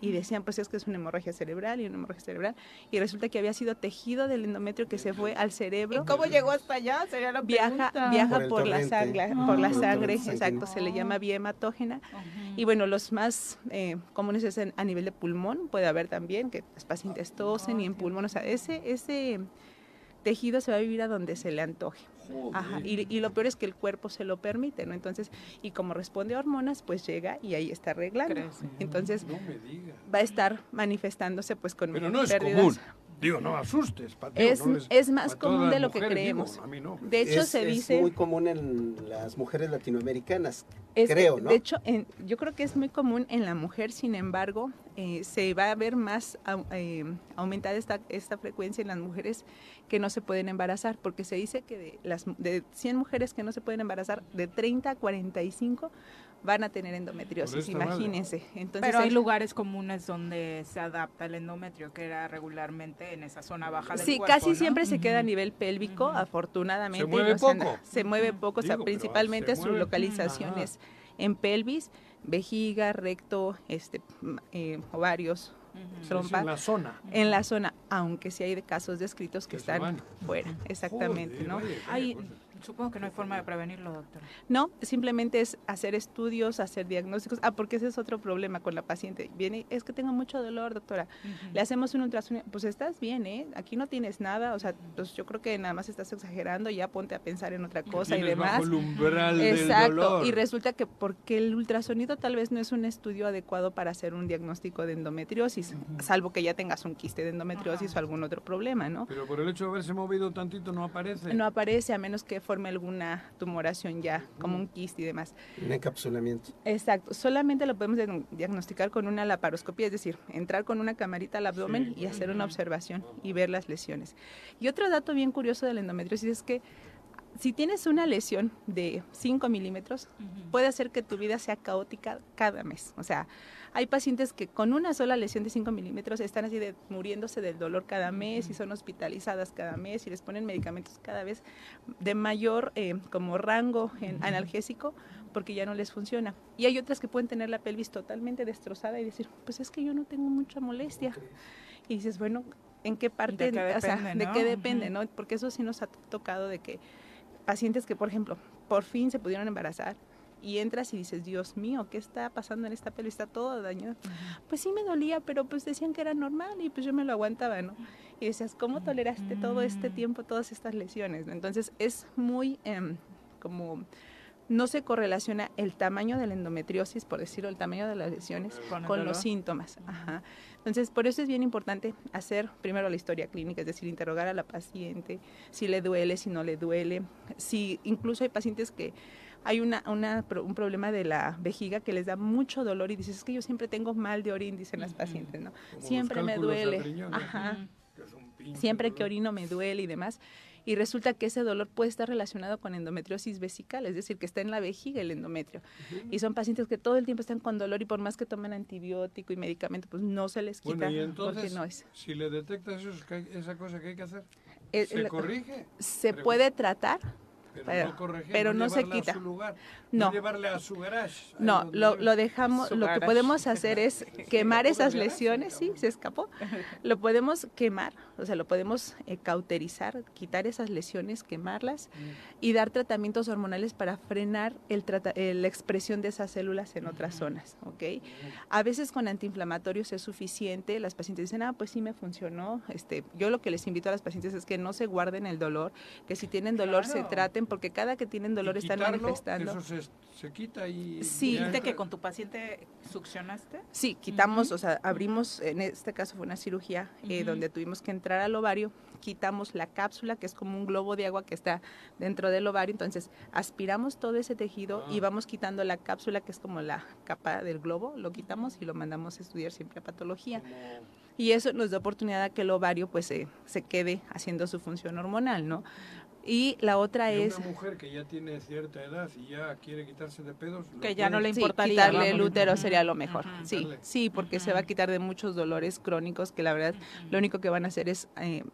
y decían pues es que es una hemorragia cerebral y una hemorragia cerebral y resulta que había sido tejido del endometrio que se fue al cerebro. ¿Y cómo llegó hasta allá? Sería la Viaja, pregunta. viaja Por la sangre, Ah. por la sangre, torrente exacto, se le llama vía hematógena. Y bueno, los más eh, comunes es en- a nivel de pulmón, puede haber también que los pacientes tosen y en pulmón, o sea, ese, ese tejido se va a vivir a donde se le antoje. Ajá, y, y lo peor es que el cuerpo se lo permite, ¿no? Entonces, y como responde a hormonas, pues llega y ahí está arreglando. Entonces, No me digas. va a estar manifestándose pues con Pero no es pérdidas. común. Digo, no asustes, Patio, Es, no les- es más común de lo que creemos. digo, a mí no. De hecho, es, se es dice... muy común en las mujeres latinoamericanas, Es creo, ¿no? De hecho, en- yo creo que es muy común en la mujer, sin embargo, eh, se va a ver más eh, aumentada esta, esta frecuencia en las mujeres que no se pueden embarazar, porque se dice que de, las, de 100 mujeres que no se pueden embarazar, de 30 a 45 van a tener endometriosis, madre. imagínense. Entonces, Pero hay es- lugares comunes donde se adapta el endometrio, que era regularmente en esa zona baja del Sí, cuerpo, casi ¿no? siempre se queda a nivel pélvico, afortunadamente. Se mueve no poco. se mueve poco, o sea, principalmente se su localización es en pelvis, vejiga, recto, este, m- eh, ovarios, trompa. en la zona. En la zona, aunque sí hay de casos descritos que, están fuera, exactamente, Joder, ¿no? vaya, vaya Ay, supongo que no hay forma de prevenirlo, doctora. No, simplemente es hacer estudios, hacer diagnósticos. Ah, porque ese es otro problema con la paciente. Viene, es que tengo mucho dolor, doctora. Le hacemos un ultrasonido. Pues estás bien, ¿eh? Aquí no tienes nada. O sea, pues yo creo que nada más estás exagerando. Ya ponte a pensar en otra cosa y demás. bajo el umbral del Exacto. dolor. Y resulta que porque el ultrasonido tal vez no es un estudio adecuado para hacer un diagnóstico de endometriosis, salvo que ya tengas un quiste de endometriosis o algún otro problema, ¿no? Pero por el hecho de haberse movido tantito no aparece. No aparece a menos que forme alguna tumoración ya, como un quiste y demás. Un encapsulamiento. Exacto, solamente lo podemos diagn- diagnosticar con una laparoscopía, es decir, entrar con una camarita al abdomen y hacer una observación y ver las lesiones. Y otro dato bien curioso de la endometriosis es que si tienes una lesión de 5 milímetros, puede hacer que tu vida sea caótica cada mes. O sea, hay pacientes que con una sola lesión de 5 milímetros están así de muriéndose del dolor cada mes y son hospitalizadas cada mes y les ponen medicamentos cada vez de mayor eh, como rango en- analgésico porque ya no les funciona. Y hay otras que pueden tener la pelvis totalmente destrozada y decir, pues es que yo no tengo mucha molestia. Y dices, bueno, ¿en qué parte? qué o sea, depende, ¿de qué depende? ¿no? Porque eso sí nos ha tocado de que pacientes que, por ejemplo, por fin se pudieron embarazar y entras y dices, Dios mío, ¿qué está pasando en esta pelo? Está todo dañado. Pues sí me dolía, pero pues decían que era normal y pues yo me lo aguantaba, ¿no? Y decías, ¿cómo toleraste todo este tiempo, todas estas lesiones? Entonces es muy em, como no se correlaciona el tamaño de la endometriosis, por decirlo, el tamaño de las lesiones Con con, los síntomas. Ajá. Entonces, por eso es bien importante hacer primero la historia clínica, es decir, interrogar a la paciente, si le duele, si no le duele, si incluso hay pacientes que hay una, una pro- un problema de la vejiga que les da mucho dolor y dices, es que yo siempre tengo mal de orín, dicen las pacientes, ¿no? Como los Siempre me duele. riñón, Ajá siempre que orino me duele y demás. Y resulta que ese dolor puede estar relacionado con endometriosis vesical, es decir, que está en la vejiga el endometrio. Y son pacientes que todo el tiempo están con dolor y por más que tomen antibiótico y medicamento, pues no se les quita Bueno, y porque entonces, no es. si le detectas eso, ¿qué hay- esa cosa que hay que hacer, Eh, ¿se la- corrige? Se puede tratar, Pero, pero- no corregir, pero no se a quita. su lugar, No. llevarle a su garage. ahí No, lo, lo dejamos, lo que podemos hacer es quemar esas lesiones, sí, se escapó. Lo podemos quemar, o sea, lo podemos eh, cauterizar, quitar esas lesiones, quemarlas y dar tratamientos hormonales para frenar el trata- la expresión de esas células en otras zonas, ¿ok? A veces con antiinflamatorios es suficiente, las pacientes dicen, ah, pues sí me funcionó. Este, yo lo que les invito a las pacientes es que no se guarden el dolor, que si tienen dolor se Claro. traten, porque cada que tienen dolor Y están quitarlo, manifestando. Eso se, se quita y... Sí. ya ¿Dijiste entra- que con tu paciente succionaste? Sí, quitamos, o sea, abrimos, en este caso fue una cirugía eh, donde tuvimos que entrar al ovario, quitamos la cápsula, que es como un globo de agua que está dentro del ovario, entonces aspiramos todo ese tejido y vamos quitando la cápsula, que es como la capa del globo, lo quitamos y lo mandamos a estudiar siempre a patología. Y eso nos da oportunidad a que el ovario pues se, se quede haciendo su función hormonal, ¿no? Y la otra Y es... una mujer que ya tiene cierta edad y ya quiere quitarse de pedos... lo Que ya no le Sí, importaría, quitarle el útero sería lo mejor. Sí, sí, porque se va a quitar de muchos dolores crónicos que la verdad lo único que van a hacer es eh,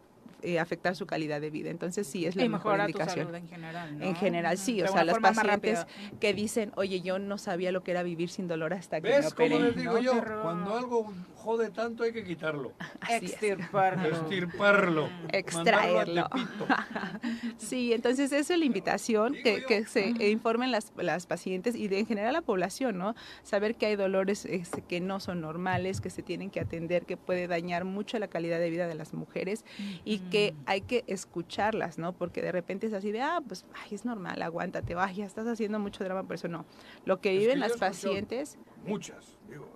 eh, afectar su calidad de vida. Entonces sí es la y mejor mejora tu indicación. salud en general, ¿no? En general, sí, De o sea, las pacientes que dicen, oye, yo no sabía lo que era vivir sin dolor hasta que me ¿Ves cómo operé. les digo ¿no? yo? Cuando algo jode tanto hay que quitarlo. Extirparlo. Estirparlo. Extraerlo. Sí, entonces esa es la invitación, que, que se informen las, las pacientes y de, en general la población, ¿no? Saber que hay dolores este, que no son normales, que se tienen que atender, que puede dañar mucho la calidad de vida de las mujeres y que hay que escucharlas, ¿no? Porque de repente es así de, ah, pues, ay, es normal, aguántate, ya estás haciendo mucho drama, por eso no. Lo que Es viven que las pacientes, Muchas, digo,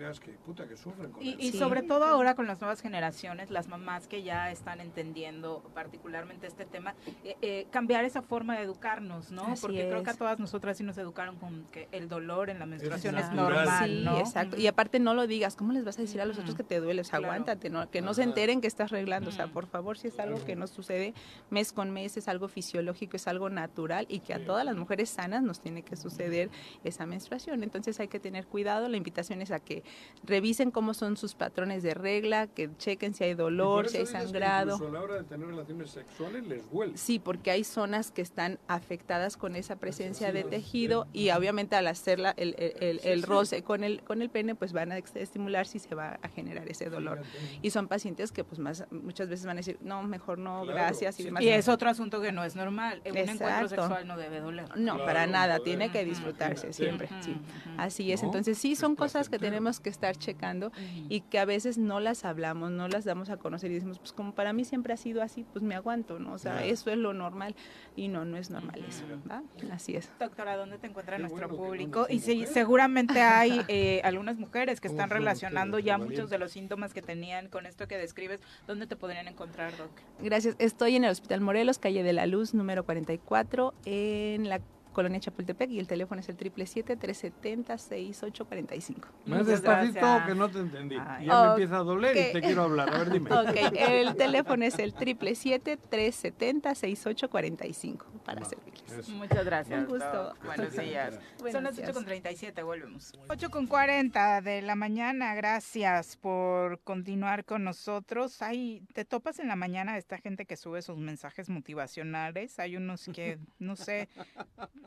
amigas que puta que sufren con Y, eso. y sobre todo ahora con las nuevas generaciones, las mamás que ya están entendiendo particularmente este tema, eh, eh, cambiar esa forma de educarnos, ¿no? Así Porque creo que a todas nosotras sí nos educaron con que el dolor en la menstruación es, normal, Sí, ¿no? exacto. Y aparte no lo digas, ¿cómo les vas a decir a los otros Ujú. que te duele? O sea, Claro. aguántate, ¿no? que no se enteren que estás arreglando. O sea, Ujú. por favor, si es algo que nos sucede mes con mes, es algo fisiológico, es algo natural y que a todas las mujeres sanas nos tiene que suceder esa menstruación. Entonces hay que tener cuidado. La invitación es a que revisen cómo son sus patrones de regla, que chequen si hay dolor, si hay que sangrado. Incluso a la hora de tener relaciones sexuales les duele. Sí, porque hay zonas que están afectadas con esa presencia sí, de tejido y obviamente al hacer la- el, el- el- Sí, el sí. roce con el, con el pene, pues van a estimularse y se va a generar ese dolor. Y son pacientes que pues más muchas veces van a decir, no, mejor no, Claro, gracias y demás. Y es otro asunto que no es normal. Un encuentro Exacto. sexual no debe doler. No, Claro, para nada, tiene que disfrutarse imagínate. siempre. Así es, ¿No? entonces sí, son cosas que placentero. Tenemos que estar checando y que a veces no las hablamos, no las damos a conocer y decimos, pues como para mí siempre ha sido así, pues me aguanto, ¿no? O sea, eso es lo normal y no, no es normal eso, ¿va? Así es. Doctora, ¿dónde te encuentra Qué nuestro bueno público? Y sí, seguramente hay eh, algunas mujeres que ¿Cómo están relacionando ya muchos de los síntomas que tenían con esto que describes. ¿Dónde te podrían encontrar, Doc? Gracias. Estoy en el Hospital Morelos, calle de la Luz, número 44, en la colonia Chapultepec y el teléfono es el 777-370-6845. Más Muchas despacito gracias. que no te entendí. Ay. ya me empieza a doler y te quiero hablar. A ver, dime. Ok, el teléfono es el 777-370-6845 para Va, servirles. eso. Muchas gracias. Un gusto. Buenos días. Buenos Son las días. 8 con 37, volvemos. 8 con 40 de la mañana, gracias por continuar con nosotros. Ay, te topas en la mañana esta gente que sube sus mensajes motivacionales. Hay unos que, no sé,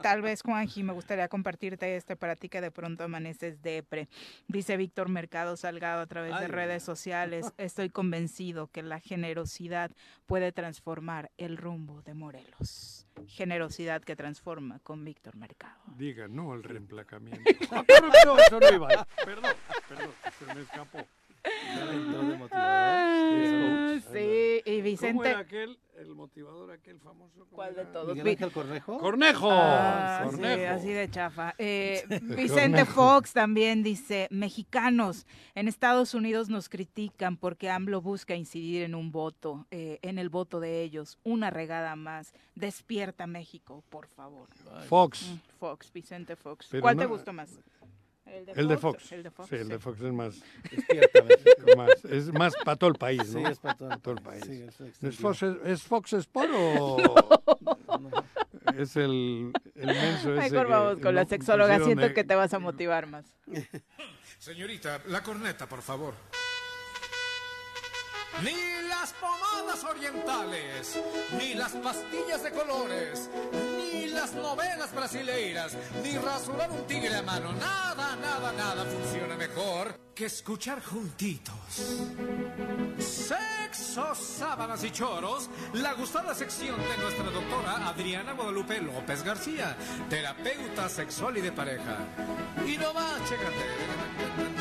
Tal vez, Juanji, me gustaría compartirte este para ti que de pronto amaneces depre. Dice Víctor Mercado Salgado a través de redes sociales. Estoy convencido que la generosidad puede transformar el rumbo de Morelos. Generosidad que transforma con Víctor Mercado. Diga no al reemplacamiento. Pero no, eso no iba ahí. Perdón, perdón, se me escapó. Ah, sí, y ¿Cómo Vicente. era aquel, el motivador aquel famoso? ¿Cuál de todos? Miguel Ángel Cornejo. ¡Cornejo! Ah, así de chafa. Eh, Vicente Fox también dice, mexicanos, en Estados Unidos nos critican porque AMLO busca incidir en un voto, eh, en el voto de ellos. Una regada más. Despierta México, por favor. Fox. Mm, Fox, Vicente Fox. Pero ¿Cuál te gustó más? El de Fox. El de Fox. Sí, el de sí. Fox es más. México. más es más para todo el país, ¿no? Sí, es para todo el el país. Sí, es ¿No ¿Es. Fox, ¿Es Fox Sport o.? es el, el menso ese. Mejor que vamos con la no sexóloga, siento de- que te vas a motivar más. Señorita, la corneta, por favor. Ni las pomadas orientales, ni las pastillas de colores, ni las novelas brasileiras, ni rasurar un tigre a mano. Nada, nada, nada funciona mejor que escuchar juntitos. Sexo, sábanas y choros, la gustada sección de nuestra doctora Adriana Guadalupe López García, terapeuta sexual y de pareja. Y no más, chécate.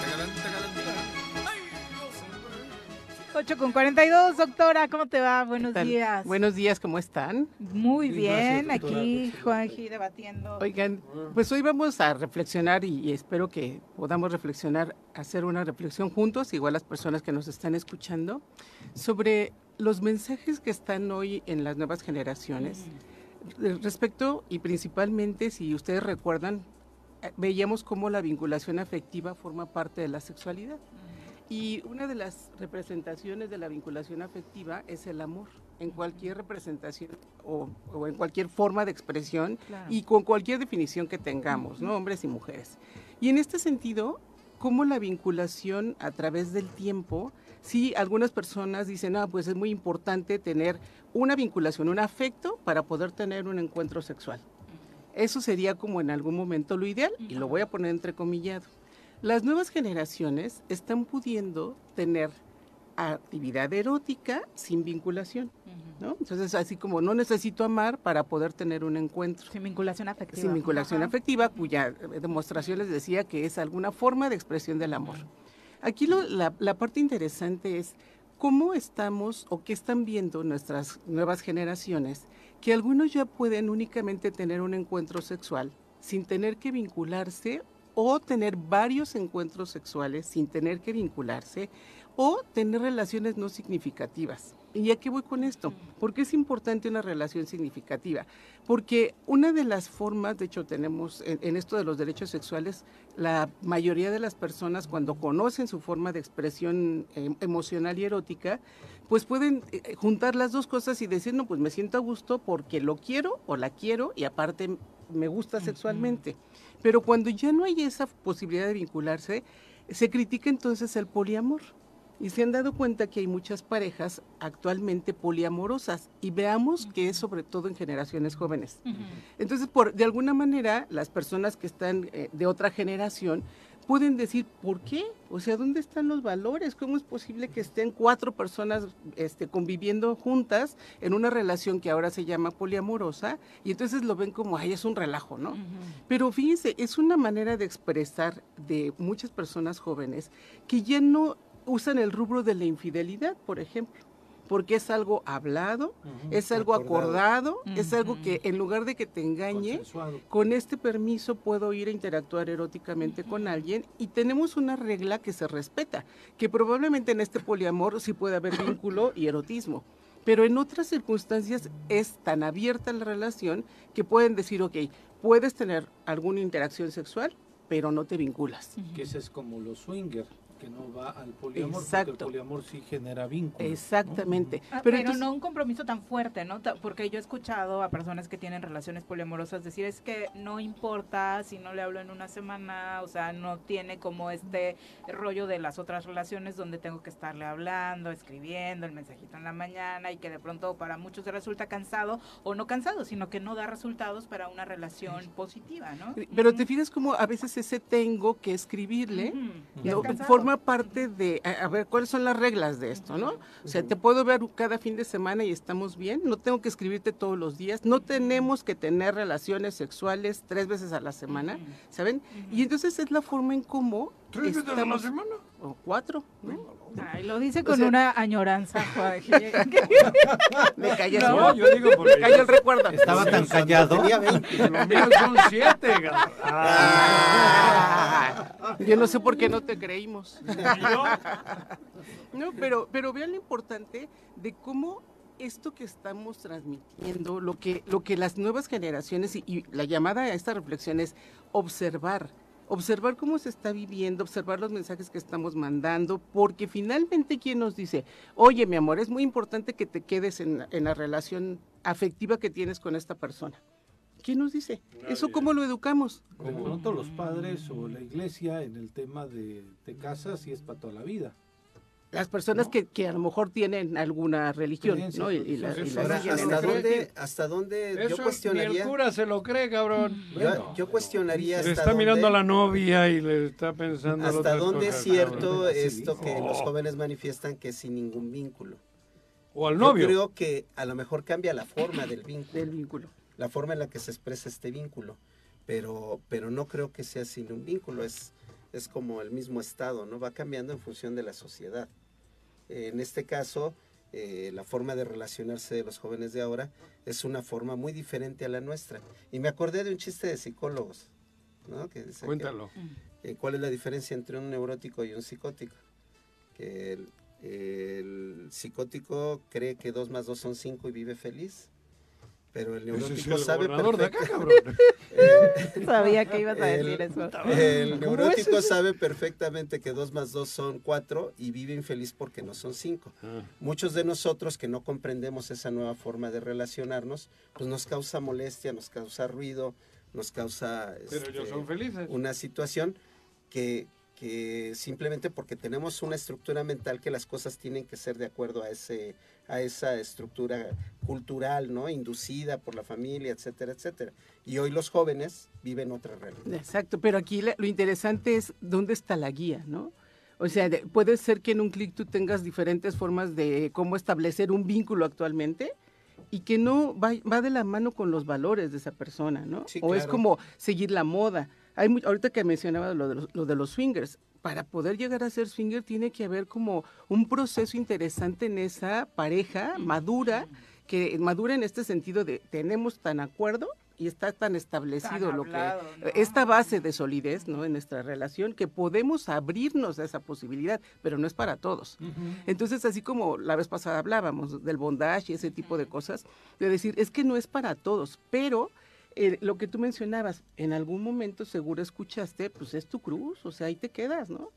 8 con 42, doctora, ¿cómo te va? Buenos días. Buenos días, ¿cómo están? Muy bien, gracias, aquí Juanji debatiendo. Oigan, pues hoy vamos a reflexionar y, y espero que podamos reflexionar, hacer una reflexión juntos, igual las personas que nos están escuchando, sobre los mensajes que están hoy en las nuevas generaciones. Eh, Respecto y principalmente, si ustedes recuerdan, eh, veíamos cómo la vinculación afectiva forma parte de la sexualidad. Y una de las representaciones de la vinculación afectiva es el amor, en cualquier representación o, o en cualquier forma de expresión Claro. y con cualquier definición que tengamos, ¿no? Hombres y mujeres. Y en este sentido, cómo la vinculación a través del tiempo, sí, algunas personas dicen, ah, pues es muy importante tener una vinculación, un afecto para poder tener un encuentro sexual. Eso sería como en algún momento lo ideal, y lo voy a poner entrecomillado. Las nuevas generaciones están pudiendo tener actividad erótica sin vinculación, ¿no? Entonces, así como no necesito amar para poder tener un encuentro. Sin vinculación afectiva. Sin vinculación Ajá. afectiva, cuya eh, demostración les decía que es alguna forma de expresión del amor. Aquí lo- la, la parte interesante es cómo estamos o qué están viendo nuestras nuevas generaciones, que algunos ya pueden únicamente tener un encuentro sexual sin tener que vincularse o tener varios encuentros sexuales sin tener que vincularse o tener relaciones no significativas. ¿Y a qué voy con esto? ¿Por qué es importante una relación significativa? Porque una de las formas, de hecho tenemos en, en esto de los derechos sexuales, la mayoría de las personas cuando conocen su forma de expresión eh, emocional y erótica, pues pueden eh, juntar las dos cosas y decir, no, pues me siento a gusto porque lo quiero o la quiero y aparte me gusta sexualmente. Pero cuando ya no hay esa posibilidad de vincularse, se critica entonces el poliamor. Y se han dado cuenta que hay muchas parejas actualmente poliamorosas y veamos que es sobre todo en generaciones jóvenes. Entonces, por, de alguna manera, las personas que están eh, de otra generación pueden decir, ¿por qué? O sea, ¿dónde están los valores? ¿Cómo es posible que estén cuatro personas este, conviviendo juntas en una relación que ahora se llama poliamorosa? Y entonces lo ven como, ay, es un relajo, ¿no? Pero fíjense, es una manera de expresar de muchas personas jóvenes que ya no usan el rubro de la infidelidad, por ejemplo, porque es algo hablado, es algo acordado, Acordado. es algo que en lugar de que te engañe, con este permiso puedo ir a interactuar eróticamente con alguien y tenemos una regla que se respeta, que probablemente en este poliamor sí puede haber vínculo y erotismo. Pero en otras circunstancias es tan abierta la relación que pueden decir, ok, puedes tener alguna interacción sexual, pero no te vinculas. Que ese es como los swinger, que no va al poliamor, porque Exacto. el poliamor sí genera vínculos. Exactamente. Ah, Pero Pero, entonces- no un compromiso tan fuerte, ¿no? Porque yo he escuchado a personas que tienen relaciones poliamorosas decir es que no importa si no le hablo en una semana, o sea, no tiene como este rollo de las otras relaciones donde tengo que estarle hablando, escribiendo el mensajito en la mañana y que de pronto para muchos resulta cansado o no cansado, sino que no da resultados para una relación positiva, ¿no? Pero te fijas como a veces ese tengo que escribirle no, cansado. Parte de, a, a ver, ¿cuáles son las reglas de esto, no? O sea, te puedo ver cada fin de semana y estamos bien, no tengo que escribirte todos los días, no tenemos que tener relaciones sexuales tres veces a la semana, ¿saben? Y entonces es la forma en cómo ¿Tres veces a la estamos- semana? O cuatro, ¿no? Ay, lo dice O con sea- una añoranza. Me callé No, yo digo porque- Me el recuerdo. Estaba tan callado. Tenía 20. Los míos son siete. Ah, yo no sé por qué no te creímos. No, pero, pero vean lo importante de cómo esto que estamos transmitiendo, lo que, lo que las nuevas generaciones y, y la llamada a esta reflexión es observar, observar cómo se está viviendo, observar los mensajes que estamos mandando, porque finalmente quién nos dice, oye mi amor, es muy importante que te quedes en, en la relación afectiva que tienes con esta persona. ¿Quién nos dice? ¿Eso cómo lo educamos? De pronto los padres o la iglesia en el tema de te casas y es para toda la vida. Las personas que, que a lo mejor tienen alguna religión. Y, y la- y la Ahora, siguen en ¿hasta dónde, hasta dónde Eso yo ni el cuestionaría? cura se lo cree, cabrón. Yo, yo cuestionaría Le está mirando a la novia y le está pensando en ¿Hasta dónde es cierto cabrón. esto que Oh. los jóvenes manifiestan que es sin ningún vínculo? O al Yo novio. creo que a lo mejor cambia la forma del vínculo. Del vínculo. La forma en la que se expresa este vínculo. Pero, pero no creo que sea sin un vínculo. Es, es como el mismo estado, ¿no? Va cambiando en función de la sociedad. En este caso, eh, la forma de relacionarse de los jóvenes de ahora es una forma muy diferente a la nuestra. Y me acordé de un chiste de psicólogos, ¿no? Que Cuéntalo. eh, ¿Cuál es la diferencia entre un neurótico y un psicótico? Que el, el psicótico cree que 2 más 2 son 5 y vive feliz. Pero el es neurótico el sabe gobernador de acá, perfecto- cabrón. Eh, Sabía que ibas a el- decir eso. El ¿Cómo neurótico es sabe perfectamente que 2 más 2 son 4 y vive infeliz porque no son 5. Ah. Muchos de nosotros que no comprendemos esa nueva forma de relacionarnos, pues nos causa molestia, nos causa ruido, nos causa Pero ellos este, son felices. una situación que, que simplemente porque tenemos una estructura mental que las cosas tienen que ser de acuerdo a ese a esa estructura cultural, ¿no? Inducida por la familia, etcétera, etcétera. Y hoy los jóvenes viven otra realidad. Exacto, pero aquí lo interesante es dónde está la guía, ¿no? O sea, de- puede ser que en un clic tú tengas diferentes formas de cómo establecer un vínculo actualmente y que no va, va de la mano con los valores de esa persona, ¿no? Sí, o es como seguir la moda. Hay mu- ahorita que mencionaba lo de, los, lo de los swingers, para poder llegar a ser swinger tiene que haber como un proceso interesante en esa pareja madura, que madura en este sentido de tenemos tan acuerdo y está tan establecido Tan lo que esta base de solidez no en nuestra relación que podemos abrirnos a esa posibilidad pero no es para todos. Entonces así como la vez pasada hablábamos del bondage y ese tipo de cosas de decir es que no es para todos pero eh, lo que tú mencionabas en algún momento seguro escuchaste pues es tu cruz o sea ahí te quedas no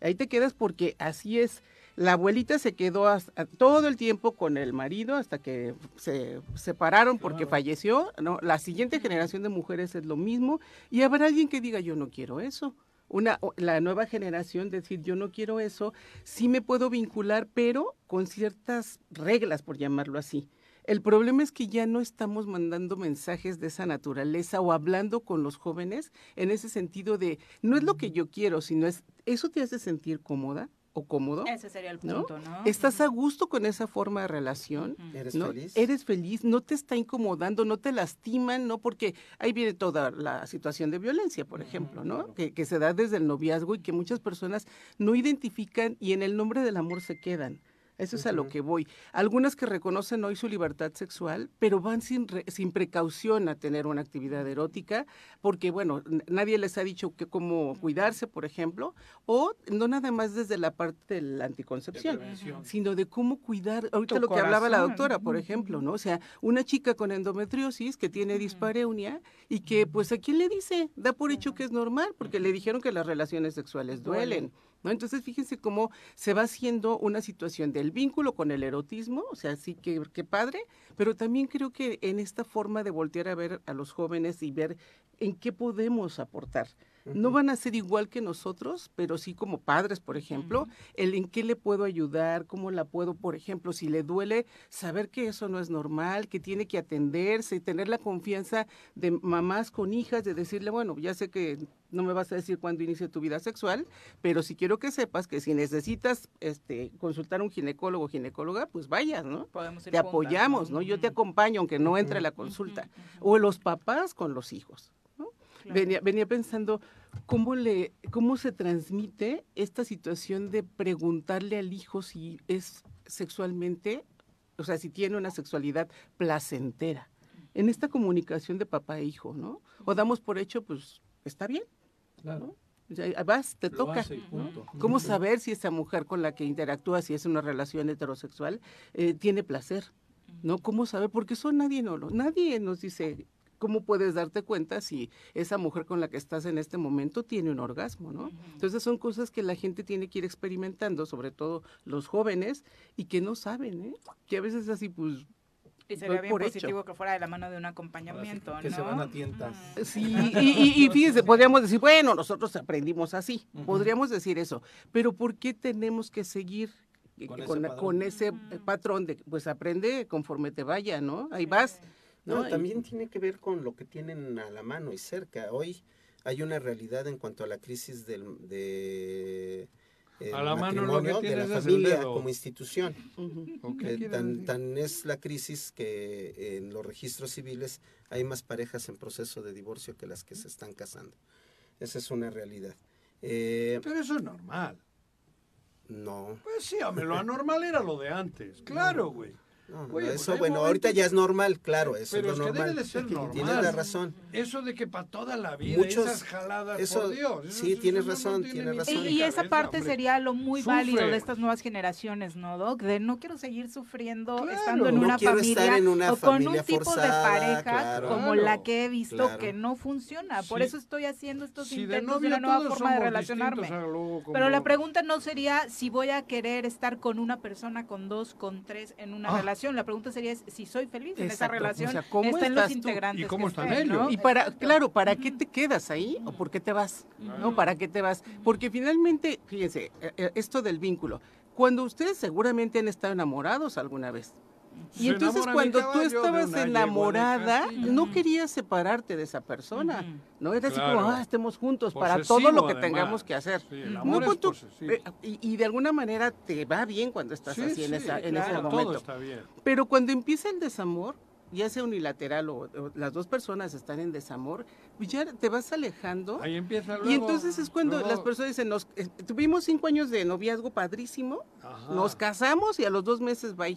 ahí te quedas porque así es la abuelita se quedó hasta- todo el tiempo con el marido hasta que se separaron porque falleció, ¿no? La siguiente generación de mujeres es lo mismo y habrá alguien que diga yo no quiero eso. Una, la nueva generación decir yo no quiero eso, sí me puedo vincular, pero con ciertas reglas, por llamarlo así. El problema es que ya no estamos mandando mensajes de esa naturaleza o hablando con los jóvenes en ese sentido de no es lo que yo quiero, sino es eso te hace sentir cómoda o cómodo. Ese sería el punto, ¿no? ¿Estás a gusto con esa forma de relación? ¿Eres ¿no? feliz? Eres feliz, no te está incomodando, no te lastiman, ¿no? Porque ahí viene toda la situación de violencia, por ejemplo, ¿no? Que, que se da desde el noviazgo y que muchas personas no identifican y en el nombre del amor se quedan. Eso es a lo que voy. Algunas que reconocen hoy su libertad sexual, pero van sin, re- sin precaución a tener una actividad erótica, porque, bueno, nadie les ha dicho que cómo cuidarse, por ejemplo, o no nada más desde la parte de la anticoncepción, sino de cómo cuidar, ahorita Tu lo que hablaba la doctora, por ejemplo, ¿no? O sea, una chica con endometriosis que tiene dispareunia y que, pues, ¿a quién le dice? Da por hecho que es normal, porque le dijeron que las relaciones sexuales duelen. ¿No? Entonces, fíjense cómo se va haciendo una situación del vínculo con el erotismo, o sea, sí que, que padre, pero también creo que en esta forma de voltear a ver a los jóvenes y ver en qué podemos aportar. No van a ser igual que nosotros, pero sí como padres, por ejemplo, el en qué le puedo ayudar, cómo la puedo, por ejemplo, si le duele, saber que eso no es normal, que tiene que atenderse, tener la confianza de mamás con hijas, de decirle, bueno, ya sé que no me vas a decir cuándo inicia tu vida sexual, pero sí quiero que sepas que si necesitas este, consultar a un ginecólogo o ginecóloga, pues vayas, ¿no? Podemos ir Te juntas, apoyamos, ¿no? Yo te acompaño, aunque no entre a la consulta. O los papás con los hijos. ¿no? Venía, venía pensando cómo le, cómo se transmite esta situación de preguntarle al hijo si es sexualmente, o sea, si tiene una sexualidad placentera. En esta comunicación de papá e hijo, ¿no? O damos por hecho, pues, está bien. Claro. Vas, te Lo toca. ¿Cómo saber si esa mujer con la que interactúa, si es una relación heterosexual, eh, tiene placer? ¿No? ¿Cómo saber? Porque eso nadie no lo, nadie nos dice cómo puedes darte cuenta si esa mujer con la que estás en este momento tiene un orgasmo, ¿no? Entonces son cosas que la gente tiene que ir experimentando, sobre todo los jóvenes, y que no saben, ¿eh? Que a veces así, pues, Y sería bien hecho. positivo que fuera de la mano de un acompañamiento, que ¿no? se van a tientas. Sí, y, y, y fíjense, podríamos decir, bueno, nosotros aprendimos así, podríamos decir eso, pero ¿por qué tenemos que seguir eh, Con con, ese con patrón. ese patrón de, pues aprende conforme te vaya, ¿no? Ahí vas. No, también tiene que ver con lo que tienen a la mano y cerca. Hoy hay una realidad en cuanto a la crisis del de el A la mano lo que de la el familia como institución. ¿O qué Eh, tan, tan es la crisis que en los registros civiles hay más parejas en proceso de divorcio que las que se están casando. Esa es una realidad. Eh, Pero eso es normal. no. Pues sí, hombre, lo anormal era lo de antes. Claro, güey. No, Oye, pues eso, bueno, momentos- ahorita ya es normal, claro, eso Pero es es lo que normal. debe de ser normal. Tienes la razón. Eso de que para toda la vida, Muchos- esas jaladas, eso- por Dios. eso- sí, eso tienes no razón, tiene tienes razón. Y, esa parte hombre. sería lo muy Sufre. válido de estas nuevas generaciones, ¿no, Doc? De no quiero seguir sufriendo Claro. estando en No una familia estar en una o con un tipo forzada, de pareja claro. como Claro, la que he visto claro. que no funciona. Por Sí. eso estoy haciendo estos Si de intentos de, una nueva forma de relacionarme. Pero la pregunta no sería si voy a querer estar con una persona, con dos, con tres en una Ah. Relación. La pregunta sería es si soy feliz en esa relación. O sea, ¿cómo está en los estás tú? ¿Y cómo están estén, ellos? ¿no? Y para, claro, ¿para qué te quedas ahí o por qué te vas? ¿No? ¿Para qué te vas? Porque finalmente, fíjense, eh, eh, esto del vínculo, cuando ustedes seguramente han estado enamorados alguna vez. Y entonces cuando tú estabas enamorada, no querías separarte de esa persona. No era así como, Claro. ah, estemos juntos para Posesivo, todo lo que además. tengamos que hacer. Sí, el No, amor es tú- posesivo. eh, y, y de alguna manera te va bien cuando estás Sí, así en, sí, esa, en claro, ese todo momento. está bien. Pero cuando empieza el desamor, ya sea unilateral o, o las dos personas están en desamor, ya te vas alejando. Ahí empieza luego. y entonces es cuando luego- las personas dicen, nos, eh, tuvimos cinco años de noviazgo padrísimo, Ajá. nos casamos y a los dos meses va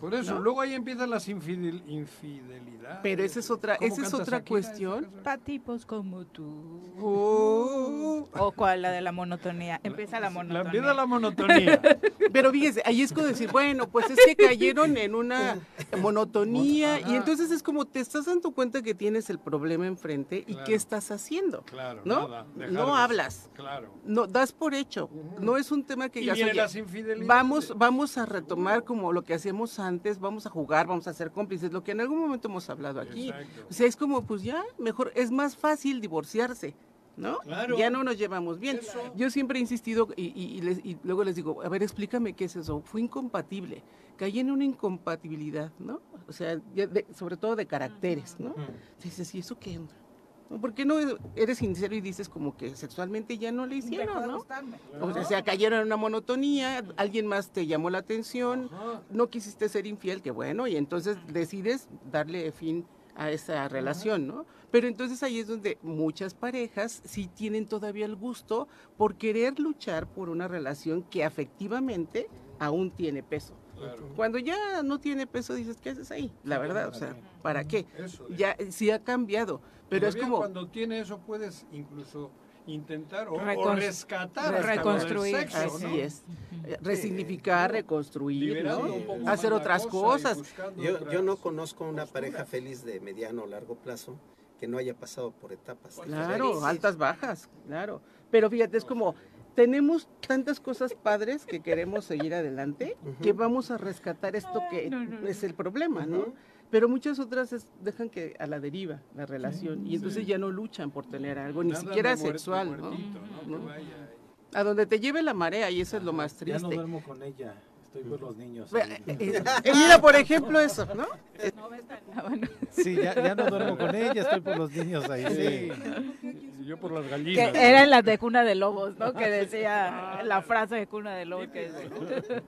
Por eso, ¿no? luego ahí empiezan las infidel- infidelidades. Pero esa es otra, ¿Cómo esa es otra aquí? cuestión. Pa' tipos como tú. Oh. O cuál, la de la monotonía. Empieza la La monotonía. empieza la monotonía. Pero fíjese, ahí es como decir, bueno, pues es que cayeron en una monotonía y entonces es como te estás dando cuenta que tienes el problema enfrente y Claro. qué estás haciendo. Claro, ¿no? nada, no hablas. Claro. No, das por hecho. No es un tema que Y digas, vienen "Oye, las infidelidades. vamos, vamos a retomar como lo que hacíamos antes, vamos a jugar, vamos a ser cómplices, lo que en algún momento hemos hablado aquí. Exacto. O sea, es como, pues ya, mejor, es más fácil divorciarse. ¿No? Claro. Ya no nos llevamos bien. Yo siempre he insistido y, y- y les- y luego les digo, a ver, explícame qué es eso. Fue incompatible. Caí en una incompatibilidad, ¿no? O sea, de- sobre todo de caracteres, ¿no? Dices, ¿y eso qué? ¿Por qué no eres sincero y dices como que sexualmente ya no le hicieron, ¿no? O sea, cayeron en una monotonía, alguien más te llamó la atención, no quisiste ser infiel, que bueno, y entonces decides darle fin a esa relación, ¿no? Pero entonces ahí es donde muchas parejas sí tienen todavía el gusto por querer luchar por una relación que afectivamente aún tiene peso. Cuando ya no tiene peso dices, ¿qué haces ahí? La verdad, o sea, ¿para qué? Eso, Ya sí ha cambiado, pero es como cuando tiene eso puedes incluso intentar o, o Recon- rescatar lo del reconstruir, sexo, así ¿no? es. Eh, Resignificar, reconstruir, ¿no? un poco hacer otras cosa cosas. Yo, otras yo no conozco una pareja feliz de mediano o largo plazo que no haya pasado por etapas. Claro, altas, bajas, claro. Pero fíjate, es como, tenemos tantas cosas padres que queremos seguir adelante que vamos a rescatar esto que es el problema, ¿no? Pero muchas otras es- dejan que a la deriva la relación y entonces sí. ya no luchan por tener algo, ni siquiera muerto, sexual, ¿no? muertito, ¿no? Que vaya. A donde te lleve la marea y eso es lo más Ya triste. no duermo con ella, estoy por los niños. Eh, eh, eh, mira, por ejemplo, eso, ¿no? Eh, Sí, ya, ya no duermo con ella, estoy por los niños ahí. Sí. Yo por las Que gallinas. eran las de cuna de lobos, ¿no? Que decía la frase de cuna de lobos que decía.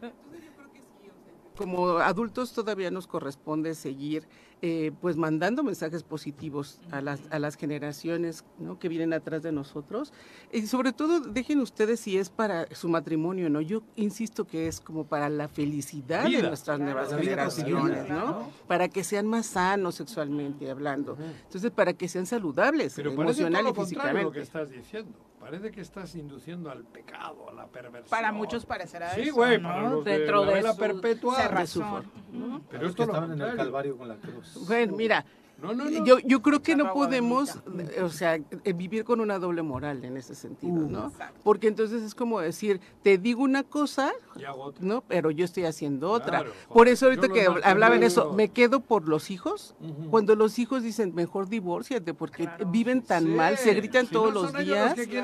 como adultos todavía nos corresponde seguir eh, pues mandando mensajes positivos a las, a las generaciones ¿no? que vienen atrás de nosotros. Y sobre todo dejen ustedes si es para su matrimonio no yo insisto que es como para la felicidad de nuestras nuevas vida generaciones no ¿no? para que sean más sanos sexualmente hablando. Entonces para que sean saludables Pero emocional todo y lo contrario lo que físicamente. estás diciendo. Parece que estás induciendo al pecado, a la perversión. Para muchos parecerá Sí, eso, güey, ¿no? para los de Dentro la de vela su perpetua. cerrazón. Pero Pero es esto que lo estaban en el. Calvario con la cruz. Bueno, mira, No, no, no. Yo, yo creo que no podemos, eh, o sea, eh, vivir con una doble moral en ese sentido, Uh. ¿no? Porque entonces es como decir, te digo una cosa. ¿no? Pero yo estoy haciendo otra. Claro, por eso ahorita que hablaba en eso, me quedo por los hijos. Cuando los hijos dicen, mejor divórciate, porque viven tan Sí, mal, se gritan si todos no los días. los que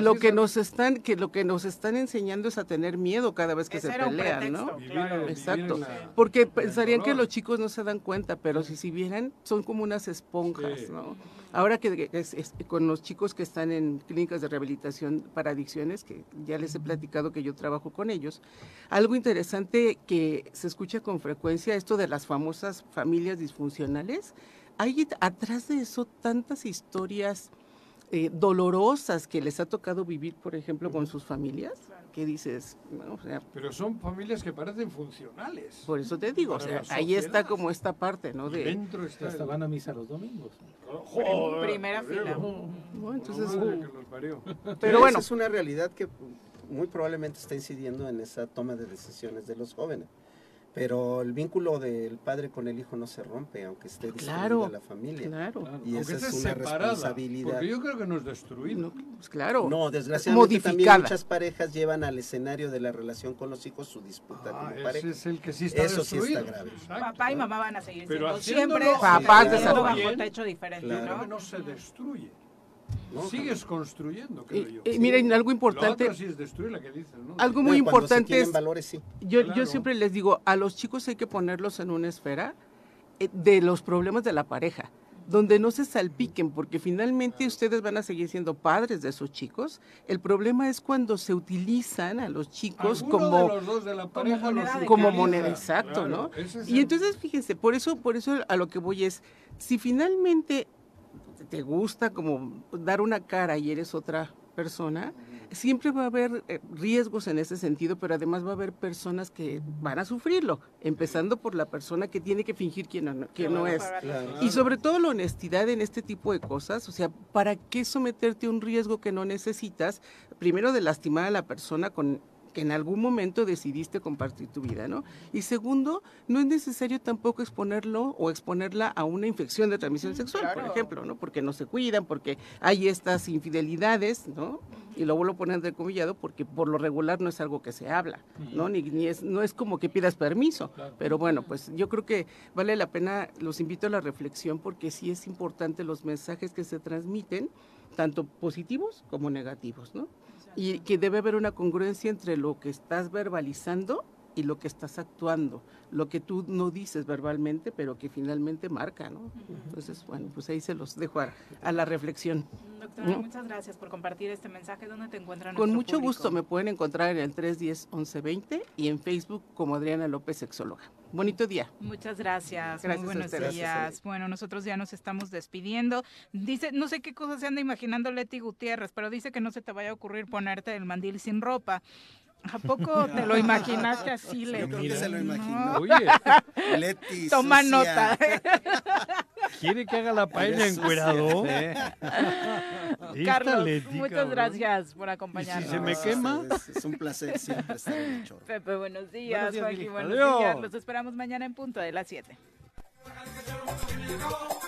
lo sí, que son- nos están que lo que nos están enseñando es a tener miedo cada vez que Ese se pelean, ¿no? Vivir- vivir Exacto. la- Porque pensarían que los chicos no se dan cuenta, pero si si vieran, son como unas esponjas, Sí. ¿no? Ahora que que es- es- con los chicos que están en clínicas de rehabilitación para adicciones, que ya les he platicado que yo trabajo con ellos, algo interesante que se escucha con frecuencia, esto de las famosas familias disfuncionales, hay atrás de eso tantas historias eh, dolorosas que les ha tocado vivir, por ejemplo, con sus familias, que dices, no, o sea, Pero son familias que parecen funcionales. por eso te digo, o sea, ahí está como esta parte, ¿no? De, dentro está Hasta el- van a misa los domingos. Joder, Primera fila. ¿no? Entonces, pero bueno, Esa es una realidad que muy probablemente está incidiendo en esa toma de decisiones de los jóvenes. Pero el vínculo del padre con el hijo no se rompe, aunque esté destruida Claro, la familia. claro, Y Aunque esa es esté una separada, responsabilidad. Porque yo creo que no es destruido. no, pues claro, No, desgraciadamente también modificada. muchas parejas llevan al escenario de la relación con los hijos su disputa Ah, como pareja. ese es el que sí está Eso sí está destruido. grave. Exacto. Papá y mamá van a seguir Pero siendo siempre Papás bajo techo diferente, Claro. ¿no? no se destruye. No, Sigues construyendo, creo Y- yo. y miren, algo Lo importante, otro sí es destruir la que dices, ¿no? algo muy importante es, valores, sí. yo, Claro. yo siempre les digo, a los chicos hay que ponerlos en una esfera eh, de los problemas de la pareja, donde no se salpiquen, porque finalmente ustedes van a seguir siendo padres de esos chicos. El problema es cuando se utilizan a los chicos como de los dos de la pareja moneda como moneda, exacto, Claro, ¿no? es Y el- entonces, fíjense, por eso, por eso a lo que voy es, si finalmente te gusta como dar una cara y eres otra persona, siempre va a haber eh, riesgos en ese sentido, pero además va a haber personas que van a sufrirlo, empezando por la persona que tiene que fingir quién no, quién no es. Y sobre todo la honestidad en este tipo de cosas, o sea, ¿para qué someterte a un riesgo que no necesitas? Primero de lastimar a la persona con que en algún momento decidiste compartir tu vida, ¿no? Y segundo, no es necesario tampoco exponerlo o exponerla a una infección de transmisión sexual, por ejemplo, ¿no? Porque no se cuidan, porque hay estas infidelidades, ¿no? Y lo vuelvo a poner entrecomillado porque por lo regular no es algo que se habla, ¿no? Ni, ni es, no es como que pidas permiso. Pero bueno, pues yo creo que vale la pena, los invito a la reflexión porque sí es importante los mensajes que se transmiten, tanto positivos como negativos, ¿no? Y que debe haber una congruencia entre lo que estás verbalizando y lo que estás actuando, lo que tú no dices verbalmente, pero que finalmente marca, ¿no? Entonces, bueno, pues ahí se los dejo a, a la reflexión. Doctora, ¿no? muchas gracias por compartir este mensaje. ¿Dónde te encuentran? Con mucho gusto me pueden encontrar en el 310-1120 y en Facebook como Adriana López Sexóloga. Bonito día. Muchas gracias. Gracias Muy buenos ustedes. días. Bueno, nosotros ya nos estamos despidiendo. Dice, no sé qué cosa se anda imaginando Leti Gutiérrez, pero dice que no se te vaya a ocurrir ponerte el mandil sin ropa. ¿A poco te lo imaginaste así, Yo Leti? creo que se lo No. imaginó. Oye, Leti, Toma sucia. nota. ¿quiere que haga la paella encuerado? Carlos, Leti, muchas cabrón. gracias por ¿Y acompañarnos. si se me quema? Es, es un placer siempre estar en el chorro. Pepe, buenos días. Buenos días, Joaquín, buenos Adiós. días. Los esperamos mañana en punto de las 7. Go.